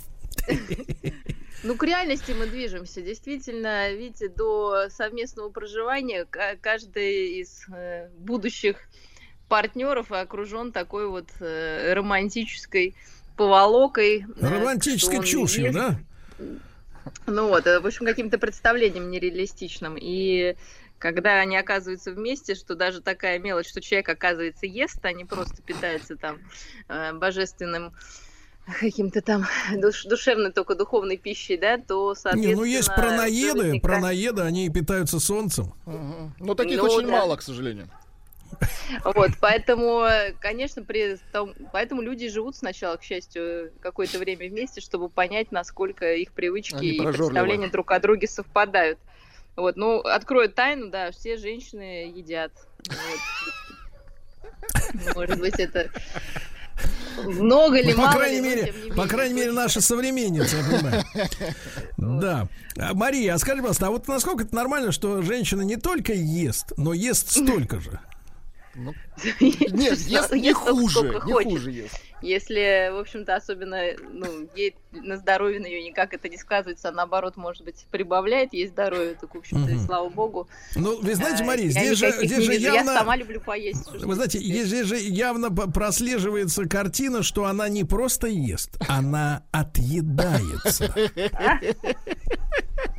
Ну, к реальности мы движемся. Действительно, видите, до совместного проживания ка- каждый из э, будущих партнеров окружен такой вот э, романтической поволокой. э, Романтической чушью, ест. да? Ну вот, в общем, каким-то представлением нереалистичным. И когда они оказываются вместе, что даже такая мелочь, что человек, оказывается, ест, а не просто питается там э, божественным каким-то там душ- душевной только духовной пищей, да, то, соответственно... Не, ну есть праноеды, наверняка- праноеды, они питаются солнцем. Но таких Ну, очень да. мало, к сожалению. Вот, поэтому, конечно, при том, поэтому люди живут сначала, к счастью, какое-то время вместе, чтобы понять, насколько их привычки Они и представления друг о друге совпадают. Вот, ну, открою тайну, да, все женщины едят. Вот. Может быть, это много ли, Ну, по мало крайней ли, мере, не по крайней мере, наша современница, я понимаю. Да. А, Мария, а скажи, пожалуйста, а вот насколько это нормально, что женщина не только ест, но ест столько же? Нет, ест не хуже, не хуже ест. Если, в общем-то, особенно, ну, ей на здоровье на нее никак это не сказывается, а наоборот, может быть, прибавляет ей здоровье, так, в общем-то, и Мгм. слава богу. Ну, вы знаете, А, Мария, здесь же, здесь же явно... Я сама люблю поесть. Вы знаете, здесь. здесь же явно прослеживается картина, что она не просто ест, она отъедается.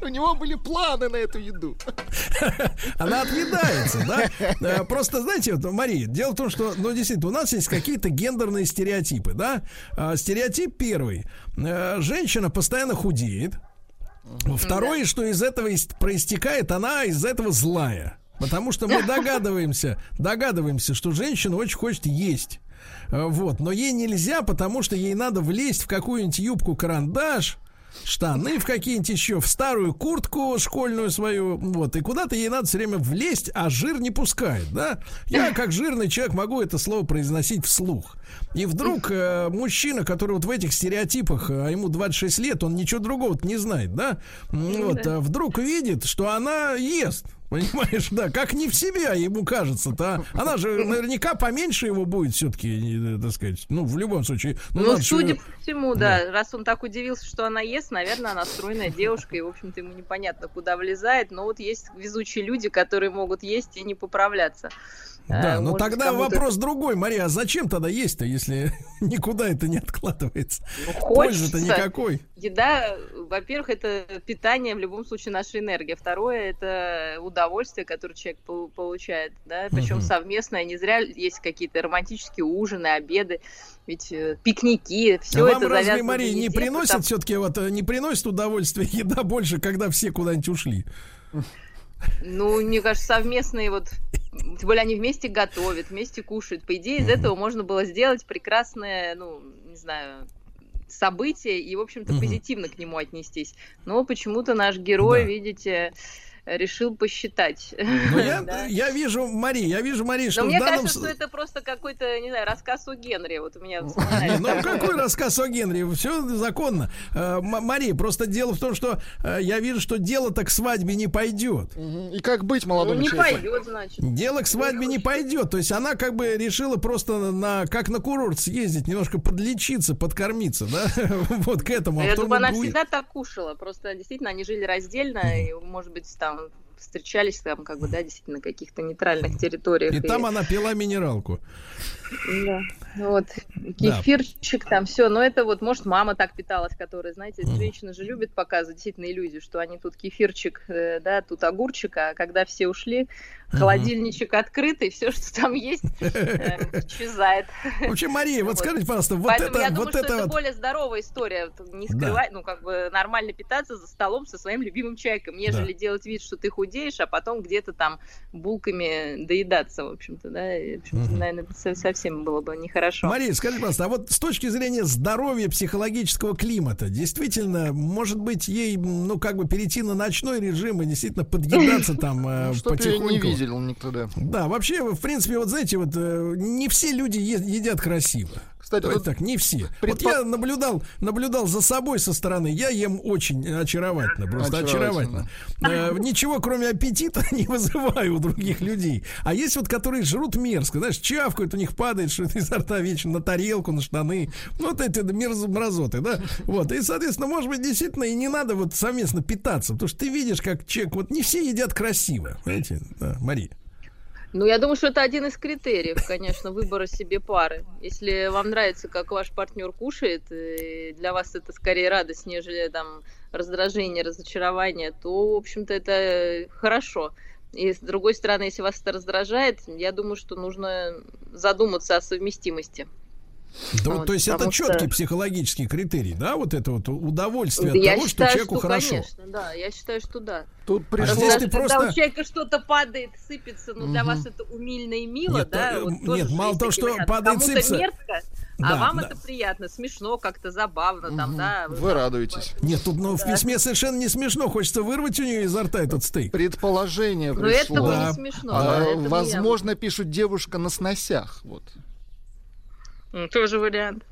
У него были планы на эту еду. Она отъедается, да? Э, Просто, знаете, Мария, дело в том, что, ну, действительно, у нас есть какие-то гендерные стереотипы, да? А, Стереотип первый. Э, Женщина постоянно худеет. Второе, что из этого проистекает, она из этого злая. Потому что мы догадываемся, догадываемся, что женщина очень хочет есть. Э, Вот, но ей нельзя, потому что ей надо влезть в какую-нибудь юбку-карандаш, штаны в какие-нибудь еще, в старую куртку школьную свою, вот, и куда-то ей надо все время влезть, а жир не пускает, да? Я, как жирный человек, могу это слово произносить вслух. И вдруг э, мужчина, который вот в этих стереотипах, а ему 26 лет, он ничего другого не знает, да? М, Вот, а вдруг видит, что она ест. Понимаешь, да, как не в себя ему кажется-то. а. Она же наверняка поменьше его будет все-таки, так сказать, ну, в любом случае. Ну, же- судя по всему, да. Раз он так удивился, что она ест, наверное, она стройная девушка, и, в общем-то, ему непонятно, куда влезает. Но вот есть везучие люди, которые могут есть и не поправляться. Да, Э, но тогда кому-то вопрос другой, Мария, а зачем тогда есть-то, если никуда это не откладывается? Ну, Пользы-то никакой. Еда, во-первых, это питание, в любом случае, наша энергия. Второе, это удовольствие, которое человек пол- получает, да, причем Мгм. совместное. Не зря есть какие-то романтические ужины, обеды, ведь э, пикники, все А это вам разве, Мария, не приносит потому- все-таки вот э, не приносит удовольствие еда больше, когда все куда-нибудь ушли? Ну, мне кажется, совместные вот, тем более они вместе готовят, вместе кушают. По идее, из этого можно было сделать прекрасное, ну, не знаю, событие и, в общем-то, позитивно к нему отнестись. Но почему-то наш герой, видите, решил посчитать. Ну, я, Да. я вижу, Мария, я вижу, Мария, что Но мне данном... кажется, что это просто какой-то, не знаю, рассказ о Генри. Вот у меня Не, Ну, такое. какой рассказ о Генри? Все законно. Э, М- Мария, просто дело в том, что э, я вижу, что дело-то к свадьбе не пойдет. И как быть Ну, молодому не человеку? пойдет, значит. Дело к свадьбе не пойдет. То есть она как бы решила просто на как на курорт съездить, немножко подлечиться, подкормиться, да? Вот к этому. Я думаю, она всегда так кушала. Просто действительно они жили раздельно, и, может быть, там встречались там, как бы, да, действительно, на каких-то нейтральных территориях. И там она пила минералку. Да. Вот, кефирчик там, все. Но это вот, может, мама так питалась, которая, знаете, женщины же любят показывать действительно иллюзию, что они тут кефирчик, э, да, тут огурчик, а когда все ушли, холодильничек открытый, все, что там есть, э, исчезает. В общем, Мария, вот скажите, пожалуйста, вот это, я думаю, вот что это более здоровая история. Не скрывать, ну, как бы нормально питаться за столом со своим любимым человеком, нежели делать вид, что ты худеешь, а потом где-то там булками доедаться, в общем-то, да, в общем-то, наверное, совсем было бы нехорошо. Мария, скажи, пожалуйста, а вот с точки зрения здоровья психологического климата, действительно, может быть, ей, ну, как бы перейти на ночной режим и действительно подъедаться там э, Ну, потихоньку? Видел никогда. Да, вообще, в принципе, вот знаете, вот э, не все люди едят красиво. Кстати, Давайте вот так, не все. Вот предпо- я наблюдал, наблюдал за собой со стороны. Я ем очень очаровательно, просто очаровательно. Очаровательно. Э, ничего, кроме аппетита, не вызываю у других людей. А есть вот, которые жрут мерзко, знаешь, чавкают, у них падает что-то изо рта вечно на тарелку, на штаны. Ну, Вот эти мерз- мразоты, да? Вот. И, соответственно, может быть, действительно и не надо вот совместно питаться, потому что ты видишь, как человек, вот не все едят красиво. Понимаете, да, Мария. Ну, я думаю, что это один из критериев, конечно, выбора себе пары. Если вам нравится, как ваш партнер кушает, и для вас это скорее радость, нежели там раздражение, разочарование, то, в общем-то, это хорошо. И с другой стороны, если вас это раздражает, я думаю, что нужно задуматься о совместимости. Да, Вот, то есть это четкий что- психологический критерий, да, вот это вот удовольствие от я того, считаю, что человеку что, хорошо. конечно, да, я считаю, что да. Тут А Даже здесь ты когда просто... у человека что-то падает, сыпется, ну, для Мгм. вас это умильно и мило, Нет, да? э, вот нет, мало того, что варианты. падает, Кому-то сыпется- мерзко, Да, а вам да. это приятно, смешно, как-то забавно, там, да? Вы радуетесь. Нет, тут ну, в Да. письме совершенно не смешно. Хочется вырвать у нее изо рта этот стейк. Предположение Ну, пришло. это Да. не смешно. А, да, это возможно, пишут девушка на сносях. Вот. Тоже вариант.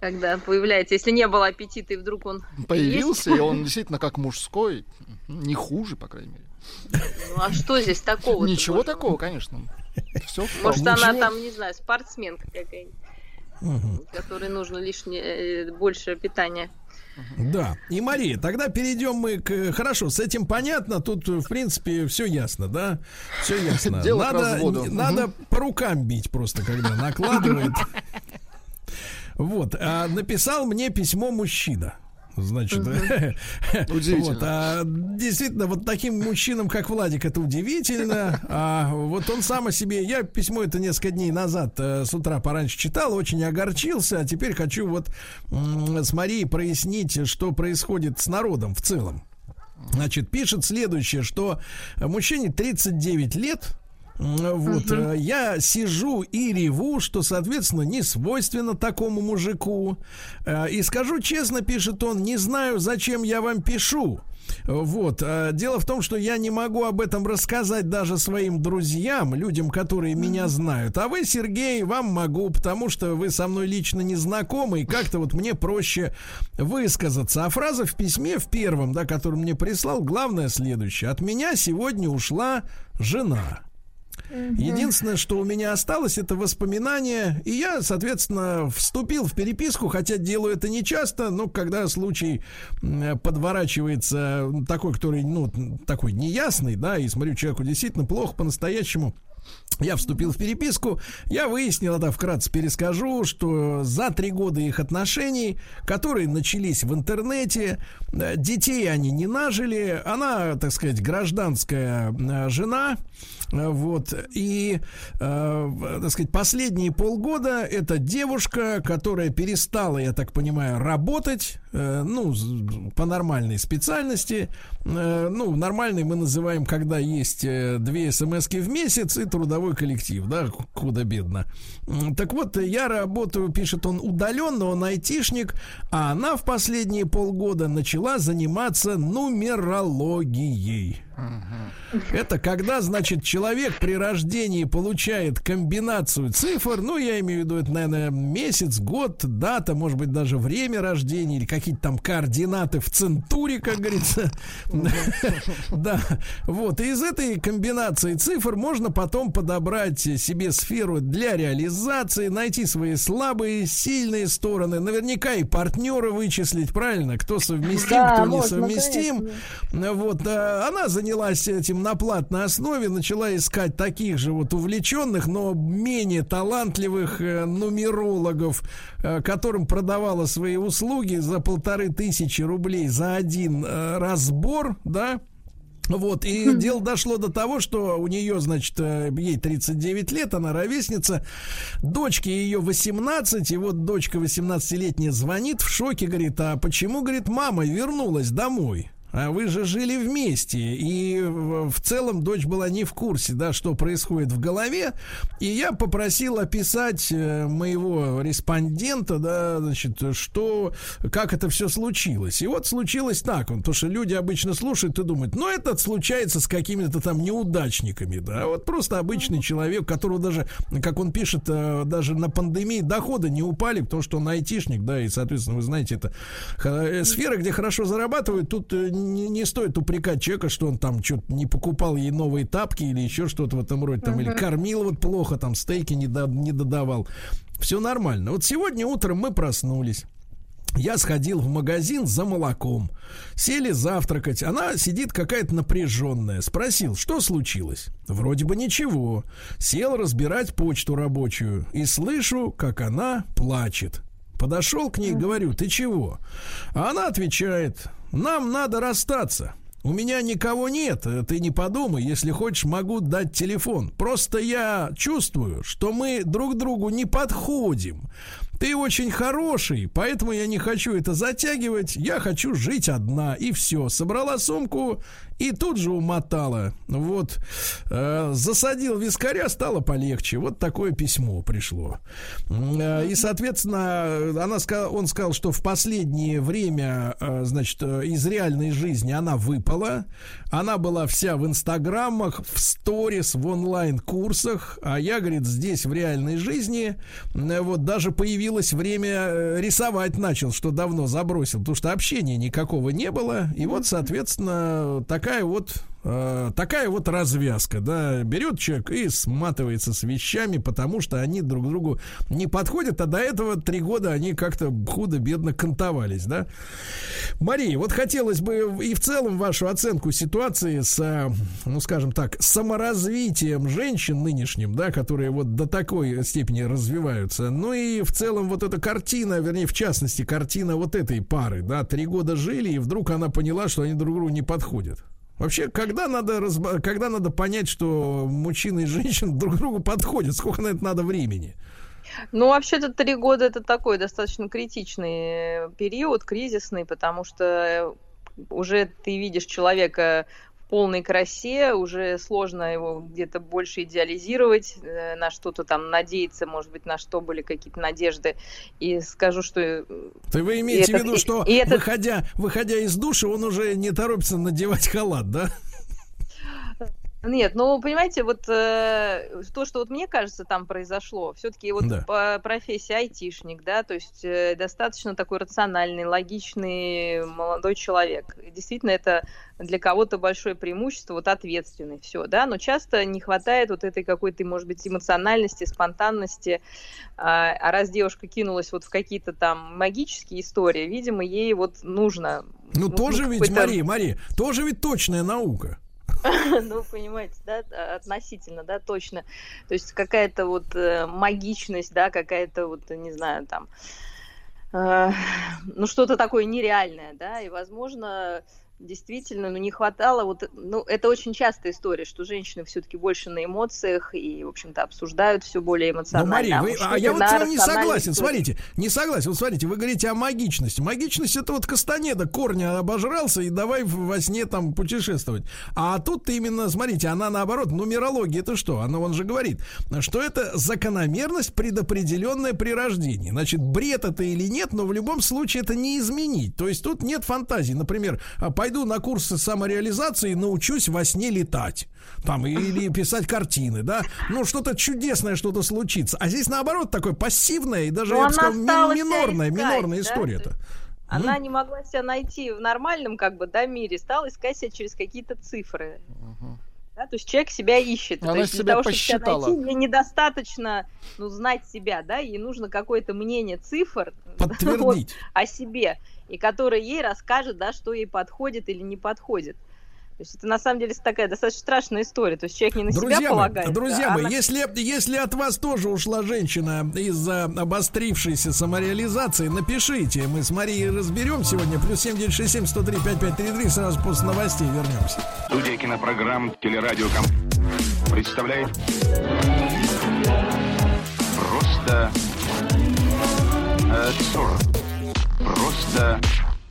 Когда появляется, если не было аппетита, и вдруг он Появился, есть. и он действительно как мужской. Не хуже, по крайней мере. Ну, а что здесь такого? Ничего такого, конечно. Все Может, она там, не знаю, спортсменка какая-нибудь, которой нужно лишнее, э, больше питания. Да. И Мария, тогда перейдем мы к... Хорошо, с этим понятно. Тут, в принципе, все ясно, да? Все ясно. Дело надо, надо Мгм. по рукам бить просто, когда накладывает. Вот. А написал мне письмо мужчина. Значит, Удивительно. вот, а, действительно, вот таким мужчинам, как Владик, это удивительно. А вот он сам о себе, я письмо это несколько дней назад э, с утра пораньше читал, очень огорчился, а теперь хочу вот м, с Марией прояснить, что происходит с народом в целом. Значит, пишет следующее, что мужчине 39 лет, вот, э, я сижу и реву, что, соответственно, не свойственно такому мужику. Э, И скажу честно, пишет он, не знаю, зачем я вам пишу. Вот. э, Дело в том, что я не могу об этом рассказать даже своим друзьям, людям, которые меня знают. А вы, Сергей, вам могу, потому что вы со мной лично не знакомы, и как-то вот мне проще высказаться. А фраза в письме, в первом, да, который мне прислал, главное следующее. От меня сегодня ушла жена. Единственное, что у меня осталось, это воспоминания. И я, соответственно, вступил в переписку, хотя делаю это не часто, но когда случай подворачивается такой, который, ну, такой неясный, да, и смотрю, человеку действительно плохо по-настоящему. Я вступил в переписку, я выяснил, да, вкратце перескажу, что за три года их отношений, которые начались в интернете, э, детей они не нажили, она, так сказать, гражданская э, жена, вот, и, э, так сказать, последние полгода эта девушка, которая перестала, я так понимаю, работать, ну, з- по нормальной специальности, э, ну, нормальный мы называем, когда есть э, две смс в месяц и трудовой коллектив, да, худо-бедно. М, Так вот, я работаю, пишет он, удаленно, он айтишник, а она в последние полгода начала заниматься нумерологией. Это когда, значит, человек при рождении получает комбинацию цифр, ну, я имею в виду, это, наверное, месяц, год, дата, может быть, даже время рождения или какие-то там координаты в центуре, как говорится. Да, вот. И из этой комбинации цифр можно потом подобрать себе сферу для реализации, найти свои слабые, сильные стороны, наверняка и партнера вычислить, правильно? Кто совместим, кто несовместим. Вот, а, она занялась этим на платной основе, начала искать таких же вот увлеченных, но менее талантливых э, нумерологов, э, которым продавала свои услуги за полторы тысячи рублей за один э, разбор, да, вот, и дело дошло до того, что у нее, значит, э, ей 39 лет, она ровесница, дочке ее 18, и вот дочка 18-летняя звонит в шоке, говорит, а почему, говорит, мама вернулась домой? А вы же жили вместе, и в целом дочь была не в курсе, да, что происходит в голове, и я попросил описать э, моего респондента, да, значит, что, как это все случилось. И вот случилось так, вот, потому что люди обычно слушают и думают, ну, это случается с какими-то там неудачниками, да, вот просто обычный человек, которого даже, как он пишет, э, даже на пандемии доходы не упали, потому что он айтишник, да, и, соответственно, вы знаете, это э, сфера, где хорошо зарабатывают, тут не, не стоит упрекать человека, что он там что-то не покупал ей новые тапки или еще что-то в этом роде, там, или кормил вот плохо, там, стейки не, до- не додавал. Все нормально. Вот сегодня утром мы проснулись. Я сходил в магазин за молоком. Сели завтракать. Она сидит какая-то напряженная. Спросил, что случилось? Вроде бы ничего. Сел разбирать почту рабочую. И слышу, как она плачет. Подошел к ней, говорю, ты чего? А она отвечает, нам надо расстаться. У меня никого нет, э, ты не подумай, если хочешь, могу дать телефон. Просто я чувствую, что мы друг другу не подходим. Ты очень хороший, поэтому я не хочу это затягивать. Я хочу жить одна. И все. Собрала сумку и тут же умотала. Вот. Э, засадил вискаря, стало полегче. Вот такое письмо пришло. Э, И, соответственно, она он сказал, что в последнее время, э, значит, э, из реальной жизни она выпала. Она была вся в инстаграмах, в сторис, в онлайн-курсах. А я, говорит, здесь в реальной жизни э, вот даже появилось время э, рисовать начал, что давно забросил, потому что общения никакого не было. И вот, соответственно, такая вот э, такая вот развязка, да, берет человек и сматывается с вещами, потому что они друг другу не подходят, а до этого три года они как-то худо-бедно кантовались, да. Мария, вот хотелось бы и в целом вашу оценку ситуации с, э, ну, скажем так, саморазвитием женщин нынешним, да, которые вот до такой степени развиваются. Ну и в целом вот эта картина, вернее, в частности, картина вот этой пары, да, три года жили, и вдруг она поняла, что они друг другу не подходят. Вообще, когда надо, разба- когда надо понять, что мужчина и женщина друг другу подходят? Сколько на это надо времени? Ну, вообще-то три года это такой достаточно критичный э, период, кризисный, потому что э, уже ты видишь человека полной красе, уже сложно его где-то больше идеализировать, э, на что-то там надеяться, может быть, на что были какие-то надежды. И скажу, что... э, Ты вы имеете и в этот- виду, что и этот- выходя, выходя из душа, он уже не торопится надевать халат, да? Нет, ну, понимаете, вот э, то, что вот мне кажется там произошло, все-таки вот Да. по профессии айтишник, да, то есть э, достаточно такой рациональный, логичный молодой человек. Действительно, это для кого-то большое преимущество, вот ответственный, все, да, но часто не хватает вот этой какой-то, может быть, эмоциональности, спонтанности, а, а раз девушка кинулась вот в какие-то там магические истории, видимо, ей вот нужно... Ну, вот тоже ведь, Мария, Мария, тоже ведь точная наука. ну, понимаете, да, относительно, да, точно. То есть какая-то вот э, магичность, да, какая-то вот, не знаю, там, э, ну, что-то такое нереальное, да, и, возможно, действительно, ну, не хватало вот, ну, это очень частая история, что женщины все-таки больше на эмоциях и, в общем-то, обсуждают все более Ну, эмоционально. Мария, вы- а я вот с вами не согласен. Смотрите, не согласен. Вот смотрите, вы говорите о магичности. Магичность это вот Кастанеда корня обожрался и давай во сне там путешествовать. А тут именно, смотрите, она наоборот, нумерология это что? Она, он же говорит, что это закономерность, предопределенная при рождении. Значит, бред это или нет, но в любом случае это не изменить. То есть тут нет фантазии. Например, а, пойду на курсы самореализации, научусь во сне летать. Там, или писать картины, да. Ну, что-то чудесное, что-то случится. А здесь, наоборот, такое пассивное и даже, Ну, я бы сказал, минорная, искать, минорная да, история-то. Она не могла себя найти в нормальном, как бы, да, мире, стала искать себя через какие-то цифры. Да, то есть человек себя ищет. Она то есть себя для того, посчитала. чтобы себя найти, ей недостаточно ну, знать себя, да, ей нужно какое-то мнение цифр Подтвердить. вот, о себе, и которое ей расскажет, да, что ей подходит или не подходит. То есть это на самом деле такая достаточно страшная история. То есть человек не на себя Друзья мои, полагает. друзья а мои, на- если, если от вас тоже ушла женщина из-за обострившейся самореализации, напишите. Мы с Марией разберем сегодня. Плюс 7967 103 5533. Сразу после новостей вернемся. Студия кинопрограмм «Телерадиоком» представляет Просто э, 40. Просто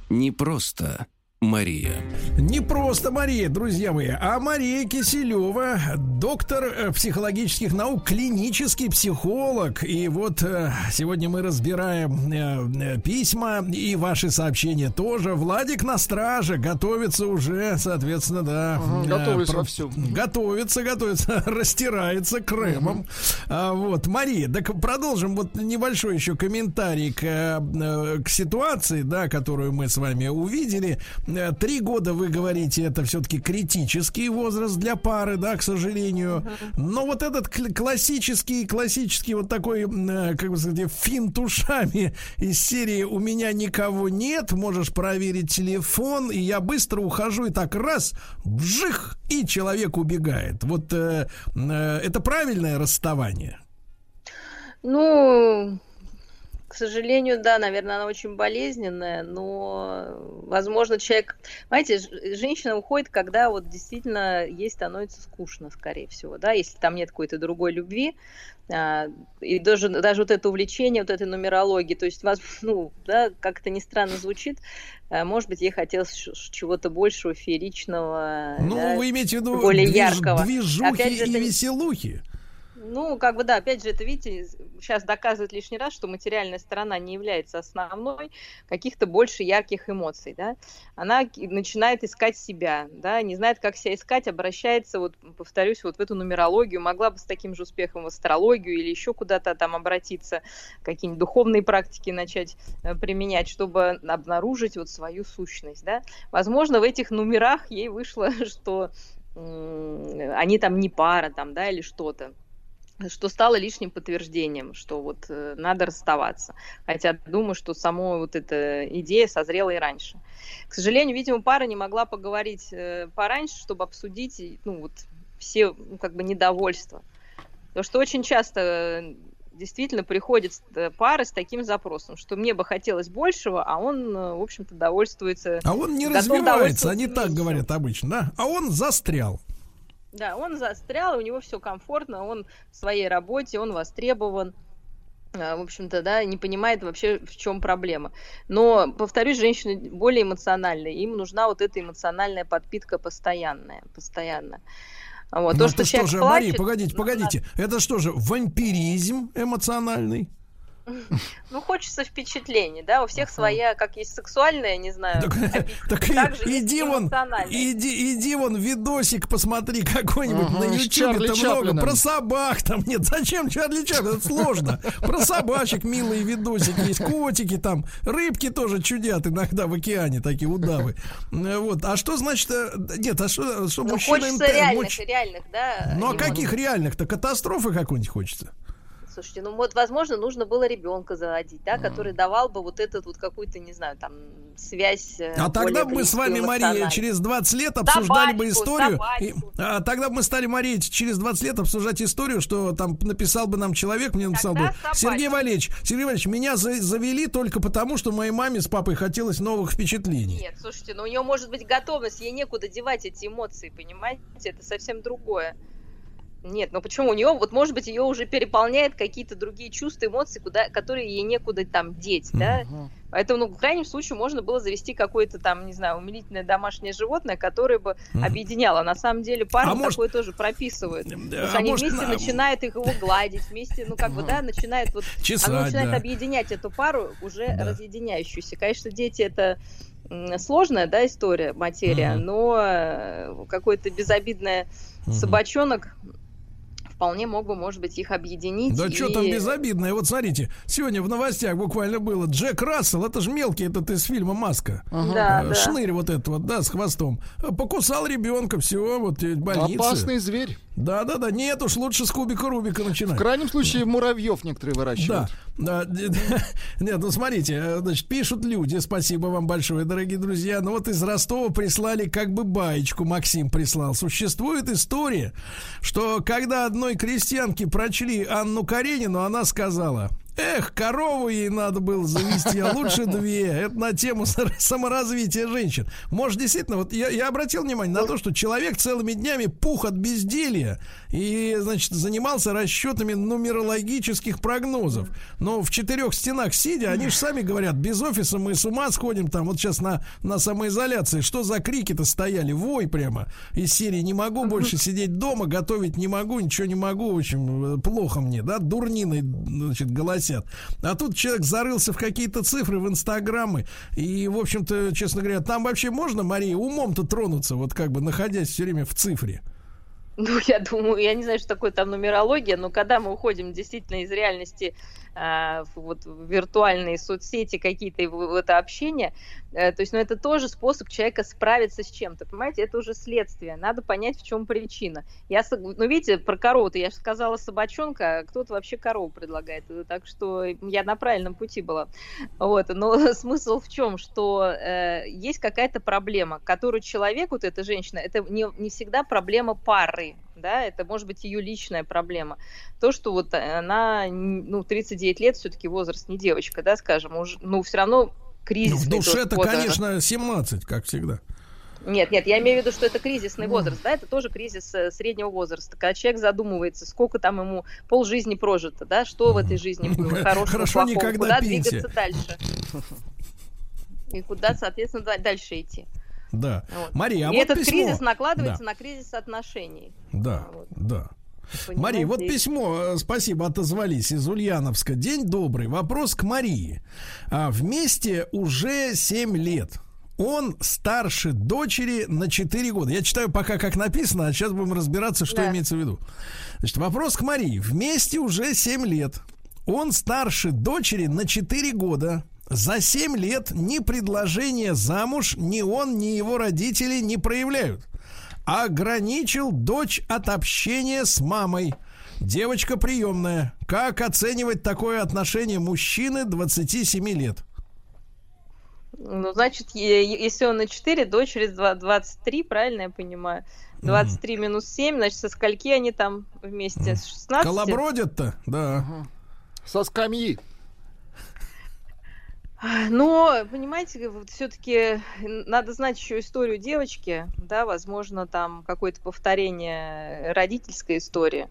Не просто Мария. Не просто Мария, друзья мои, а Мария Киселева, доктор э, психологических наук, клинический психолог. И вот э, сегодня мы разбираем э, письма и ваши сообщения тоже. Владик на страже, готовится уже, соответственно, да. Э, готовится про- вовсю. Готовится, готовится, растирается кремом. А, вот, Мария, так продолжим вот небольшой еще комментарий к, к ситуации, да, которую мы с вами увидели. Э, Три года, вы говорите, это все-таки критический возраст для пары, да, к сожалению. Но вот этот кл- классический, классический вот такой, э, как бы сказать, финт ушами из серии «У меня никого нет, можешь проверить телефон, и я быстро ухожу, и так раз, вжих, и человек убегает». Вот э, э, это правильное расставание? Ну, к сожалению, да, наверное, она очень болезненная, но, возможно, человек... Знаете, женщина уходит, когда вот действительно ей становится скучно, скорее всего, да, если там нет какой-то другой любви, а, и даже, даже вот это увлечение, вот этой нумерологии, то есть, воз- ну, да, как-то не странно звучит, а, может быть, ей хотелось чего-то большего, фееричного, Ну, да, вы имеете в виду более движ- яркого. движухи Опять же, и это- веселухи? Ну, как бы да, опять же, это, видите, сейчас доказывает лишний раз, что материальная сторона не является основной каких-то больше ярких эмоций, да. Она начинает искать себя, да, не знает, как себя искать, обращается, вот, повторюсь, вот в эту нумерологию, могла бы с таким же успехом в астрологию или еще куда-то там обратиться, какие-нибудь духовные практики начать э, применять, чтобы обнаружить вот свою сущность, да. Возможно, в этих номерах ей вышло, что они там не пара, там, да, или что-то что стало лишним подтверждением, что вот э, надо расставаться. Хотя думаю, что сама вот эта идея созрела и раньше. К сожалению, видимо, пара не могла поговорить э, пораньше, чтобы обсудить ну, вот, все ну, как бы недовольства. Потому что очень часто э, действительно приходят э, пары с таким запросом, что мне бы хотелось большего, а он, э, в общем-то, довольствуется. А он не развивается, они так говорят обычно, да? А он застрял. Да, он застрял, у него все комфортно, он в своей работе, он востребован. А, В общем-то, да, не понимает вообще, в чем проблема. Но, повторюсь, женщины более эмоциональные, им нужна вот эта эмоциональная подпитка постоянная, постоянно. Вот. Ну, То, это что что же, плачет, Мария, погодите, погодите. Это что же, вампиризм эмоциональный? ну, хочется впечатлений, да, у всех своя, как есть сексуальная, не знаю, Так иди вон, иди, иди вон видосик посмотри какой-нибудь Ага, на ютубе Чарли много про собак там нет. Зачем Чарли Чаплин? Это сложно. Про собачек милые видосики есть, котики там, рыбки тоже чудят иногда в океане, такие удавы. Вот. А что значит? э, Нет, а что, что Ну, мужчина хочется реальных, муч- реальных, да. Ну а каких реальных-то? Катастрофы какой-нибудь хочется? Слушайте, ну вот, возможно, нужно было ребенка заводить, да, который давал бы вот этот вот какую-то, не знаю, там, связь. э, А тогда бы мы с вами, Мария, через 20 лет обсуждали бы Собачку, историю. собачку. И- а тогда бы мы стали, Мария, через 20 лет обсуждать историю, что там написал бы нам человек, мне написал бы, собачку. Сергей Валерьевич, Сергей Валерьевич, меня за- завели только потому, что моей маме с папой хотелось новых впечатлений. Нет, слушайте, ну у нее может быть готовность, ей некуда девать эти эмоции, понимаете? Это совсем другое. Нет, ну почему? У нее, вот может быть, ее уже переполняет какие-то другие чувства, эмоции, куда, которые ей некуда там деть, да? Поэтому, ну, в крайнем случае, можно было завести какое-то там, не знаю, умилительное домашнее животное, которое бы объединяло. На самом деле, парни А может- такое тоже прописывают. Потому а что они может, вместе на- начинают их его гладить, вместе, ну, как бы, да, начинают вот... Чесать, оно начинает да. объединять эту пару, уже разъединяющуюся. Конечно, дети это сложная, да, история, материя, Мгм. но э, какой-то безобидный собачонок вполне мог бы, может быть, их объединить. Да и- что там безобидное? Вот смотрите, сегодня в новостях буквально было Джек Рассел, это же мелкий этот из фильма «Маска». Ага. Да, Э, да. Шнырь вот этот вот, да, с хвостом. Э, Покусал ребенка, все, вот э, больница. Опасный зверь. Да, да, да. Нет уж, лучше с кубика Рубика В начинать. крайнем случае муравьев некоторые Да, выращивают. да. Нет, ну смотрите, э, значит, пишут люди, спасибо вам большое, дорогие друзья. Ну вот из Ростова прислали как бы баечку, Максим прислал. Существует история, что когда одной крестьянке прочли Анну Каренину, она сказала, Эх, корову ей надо было завести, а лучше две. Это на тему саморазвития женщин. Может, действительно, вот я, я обратил внимание на то, что человек целыми днями пух от безделья и, значит, занимался расчетами нумерологических прогнозов. Но в четырех стенах сидя, они же сами говорят, без офиса мы с ума сходим, там вот сейчас на, на самоизоляции. Что за крики-то стояли? Вой прямо из серии «Не могу больше сидеть дома, готовить не могу, ничего не могу, в общем, э, плохо мне, да, дурниной, значит, голосить 50. А тут человек зарылся в какие-то цифры, в инстаграмы. И, в общем-то, честно говоря, там вообще можно, Мария, умом-то тронуться, вот как бы находясь все время в цифре? Ну, я думаю, я не знаю, что такое там нумерология, но когда мы уходим действительно из реальности вот виртуальные соцсети какие-то, это общение. Э, то есть, ну, это тоже способ человека справиться с чем-то, понимаете? Это уже следствие. Надо понять, в чем причина. Я, ну, видите, про корову-то я же сказала собачонка, а кто-то вообще корову предлагает. Э, так что я на правильном пути была. Вот. Но смысл в чем? Что э, есть какая-то проблема, которую человек, вот эта женщина, это не, не всегда проблема пары да, это может быть ее личная проблема. То, что вот она, ну, 39 лет, все-таки возраст не девочка, да, скажем, уже, ну, все равно кризис. Ну, в душе-то, конечно, 17, как всегда. Нет, нет, я имею в виду, что это кризисный возраст, да, это тоже кризис э, среднего возраста, когда человек задумывается, сколько там ему полжизни прожито, да, что в этой жизни было хорошего, Хорошо, плохого, куда пенсия. двигаться дальше. И куда, соответственно, дальше идти. Да. Вот. Мария, а И вот этот письмо. кризис накладывается Да. на кризис отношений. Да, да. Понимаете? Мария, вот письмо, э, спасибо, отозвались из Ульяновска. День добрый. Вопрос к Марии. А, вместе уже 7 лет. Он старше дочери на 4 года. Я читаю пока как написано, а сейчас будем разбираться, что Да. имеется в виду. Значит, вопрос к Марии. Вместе уже 7 лет. Он старше дочери на 4 года. За 7 лет ни предложения замуж ни он, ни его родители не проявляют. Ограничил дочь от общения с мамой. Девочка приемная. Как оценивать такое отношение мужчины 27 лет? Ну, значит, если он на 4, дочери два- 23, правильно я понимаю? 23 минус 7, значит, со скольки они там вместе? С 16? Колобродят-то? Да. Со скамьи. Но, понимаете, вот все-таки надо знать еще историю девочки, да, возможно, там какое-то повторение родительской истории.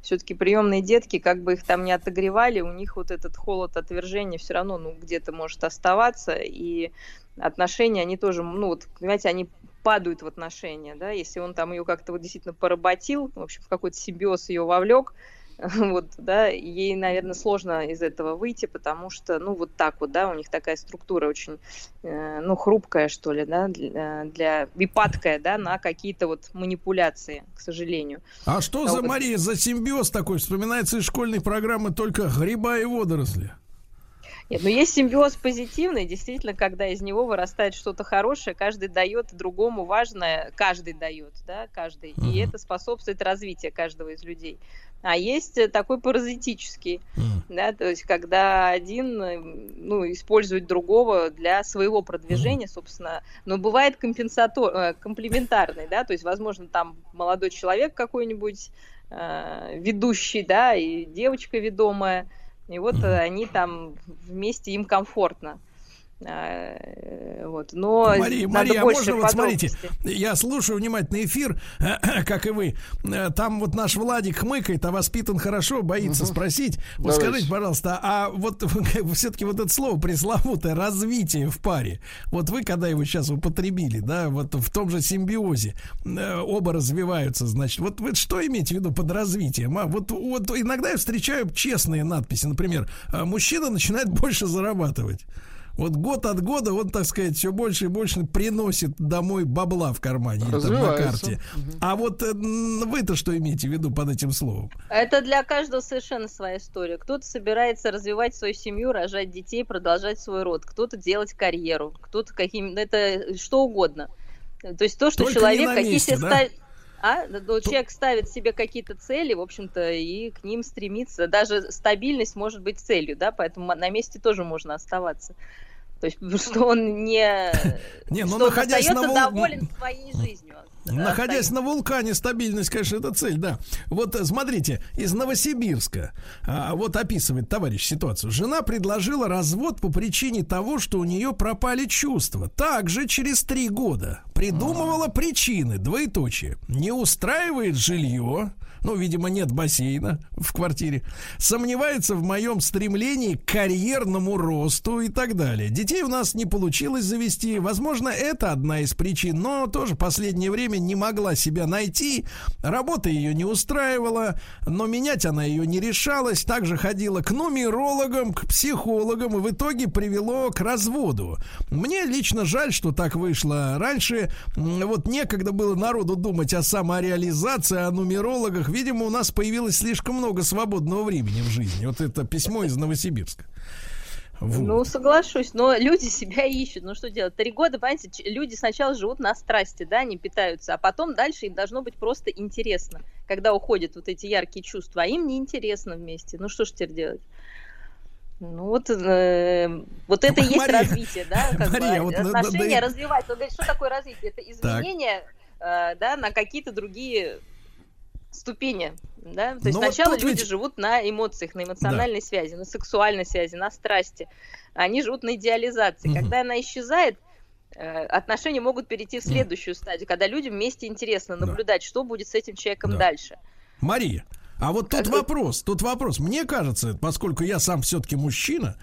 Все-таки приемные детки, как бы их там не отогревали, у них вот этот холод отвержения все равно, ну, где-то может оставаться, и отношения, они тоже, ну, вот, понимаете, они падают в отношения, да, если он там ее как-то вот действительно поработил, в общем, в какой-то симбиоз ее вовлек, вот, да, ей, наверное, сложно из этого выйти, потому что, ну, вот так вот, да, у них такая структура очень, э, ну, хрупкая, что ли, да, для, для випадкая, да, на какие-то вот манипуляции, к сожалению. А что А за, вот- Мария, за симбиоз такой? Вспоминается из школьной программы только гриба и водоросли. Нет, но есть симбиоз позитивный, действительно, когда из него вырастает что-то хорошее, каждый дает другому важное, каждый дает, да, каждый, и это способствует развитию каждого из людей. А есть э, такой паразитический, да, то есть когда один, э, ну, использует другого для своего продвижения, собственно, но бывает компенсатор, э, комплементарный, да, то есть, возможно, там молодой человек какой-нибудь, э, ведущий, да, и девочка ведомая, и вот э, они там вместе, им комфортно. Э, Вот. Но Мария, Мария, а можно вот смотрите, я слушаю внимательно эфир, как и вы. Э, Там вот наш Владик хмыкает, а воспитан хорошо, боится спросить. Вот Давайте. скажите, пожалуйста, а вот все-таки вот это слово пресловутое развитие в паре, вот вы когда его сейчас употребили, да, вот в том же симбиозе, э, оба развиваются, значит, вот вы что имеете в виду под развитием? А вот, вот иногда я встречаю честные надписи, например, э, мужчина начинает больше зарабатывать. Вот год от года он, так сказать, все больше и больше приносит домой бабла в кармане там на карте. А вот э, вы-то что имеете в виду под этим словом? Это для каждого совершенно своя история. Кто-то собирается развивать свою семью, рожать детей, продолжать свой род. Кто-то делать карьеру. Кто-то каким... Это что угодно. То есть то, что Только не человек на какие месте, себе да? ставит... А? Да, человек ставит себе какие-то цели, в общем-то, и к ним стремится. Даже стабильность может быть целью, да, поэтому на месте тоже можно оставаться. То есть, что он не, Не, ну, находясь остается на вол- доволен своей жизнью. Находясь на вулкане, стабильность, конечно, это цель, да. Вот э, смотрите, из Новосибирска, а, вот описывает товарищ ситуацию. Жена предложила развод по причине того, что у нее пропали чувства. Также через три года придумывала причины, двоеточие. Не устраивает жилье, ну, видимо, нет бассейна в квартире, сомневается в моем стремлении к карьерному росту и так далее. Детей у нас не получилось завести. Возможно, это одна из причин, но тоже последнее время не могла себя найти. Работа ее не устраивала, но менять она ее не решалась. Также ходила к нумерологам, к психологам и в итоге привело к разводу. Мне лично жаль, что так вышло. Раньше вот некогда было народу думать о самореализации, о нумерологах видимо, у нас появилось слишком много свободного времени в жизни. Вот это письмо из Новосибирска. Вот. Ну, соглашусь, но люди себя ищут. Ну, что делать? Три года, понимаете, люди сначала живут на страсти, да, они питаются, а потом дальше им должно быть просто интересно, когда уходят вот эти яркие чувства, а им неинтересно вместе. Ну, что ж теперь делать? Ну вот, э, вот это и есть Мария, развитие, да, как Мария, бы, вот, отношения да, развивать. Он говорит, что такое развитие? Это изменение, э, да, на какие-то другие ступени, да, то есть Но ну, сначала люди ведь... живут на эмоциях, на эмоциональной да. связи, на сексуальной связи, на страсти, они живут на идеализации. Угу. Когда она исчезает, э, отношения могут перейти в следующую стадию, когда людям вместе интересно наблюдать, да. что будет с этим человеком да. дальше. Мария, а вот тут вопрос, тут вопрос. Мне кажется, поскольку я сам все-таки мужчина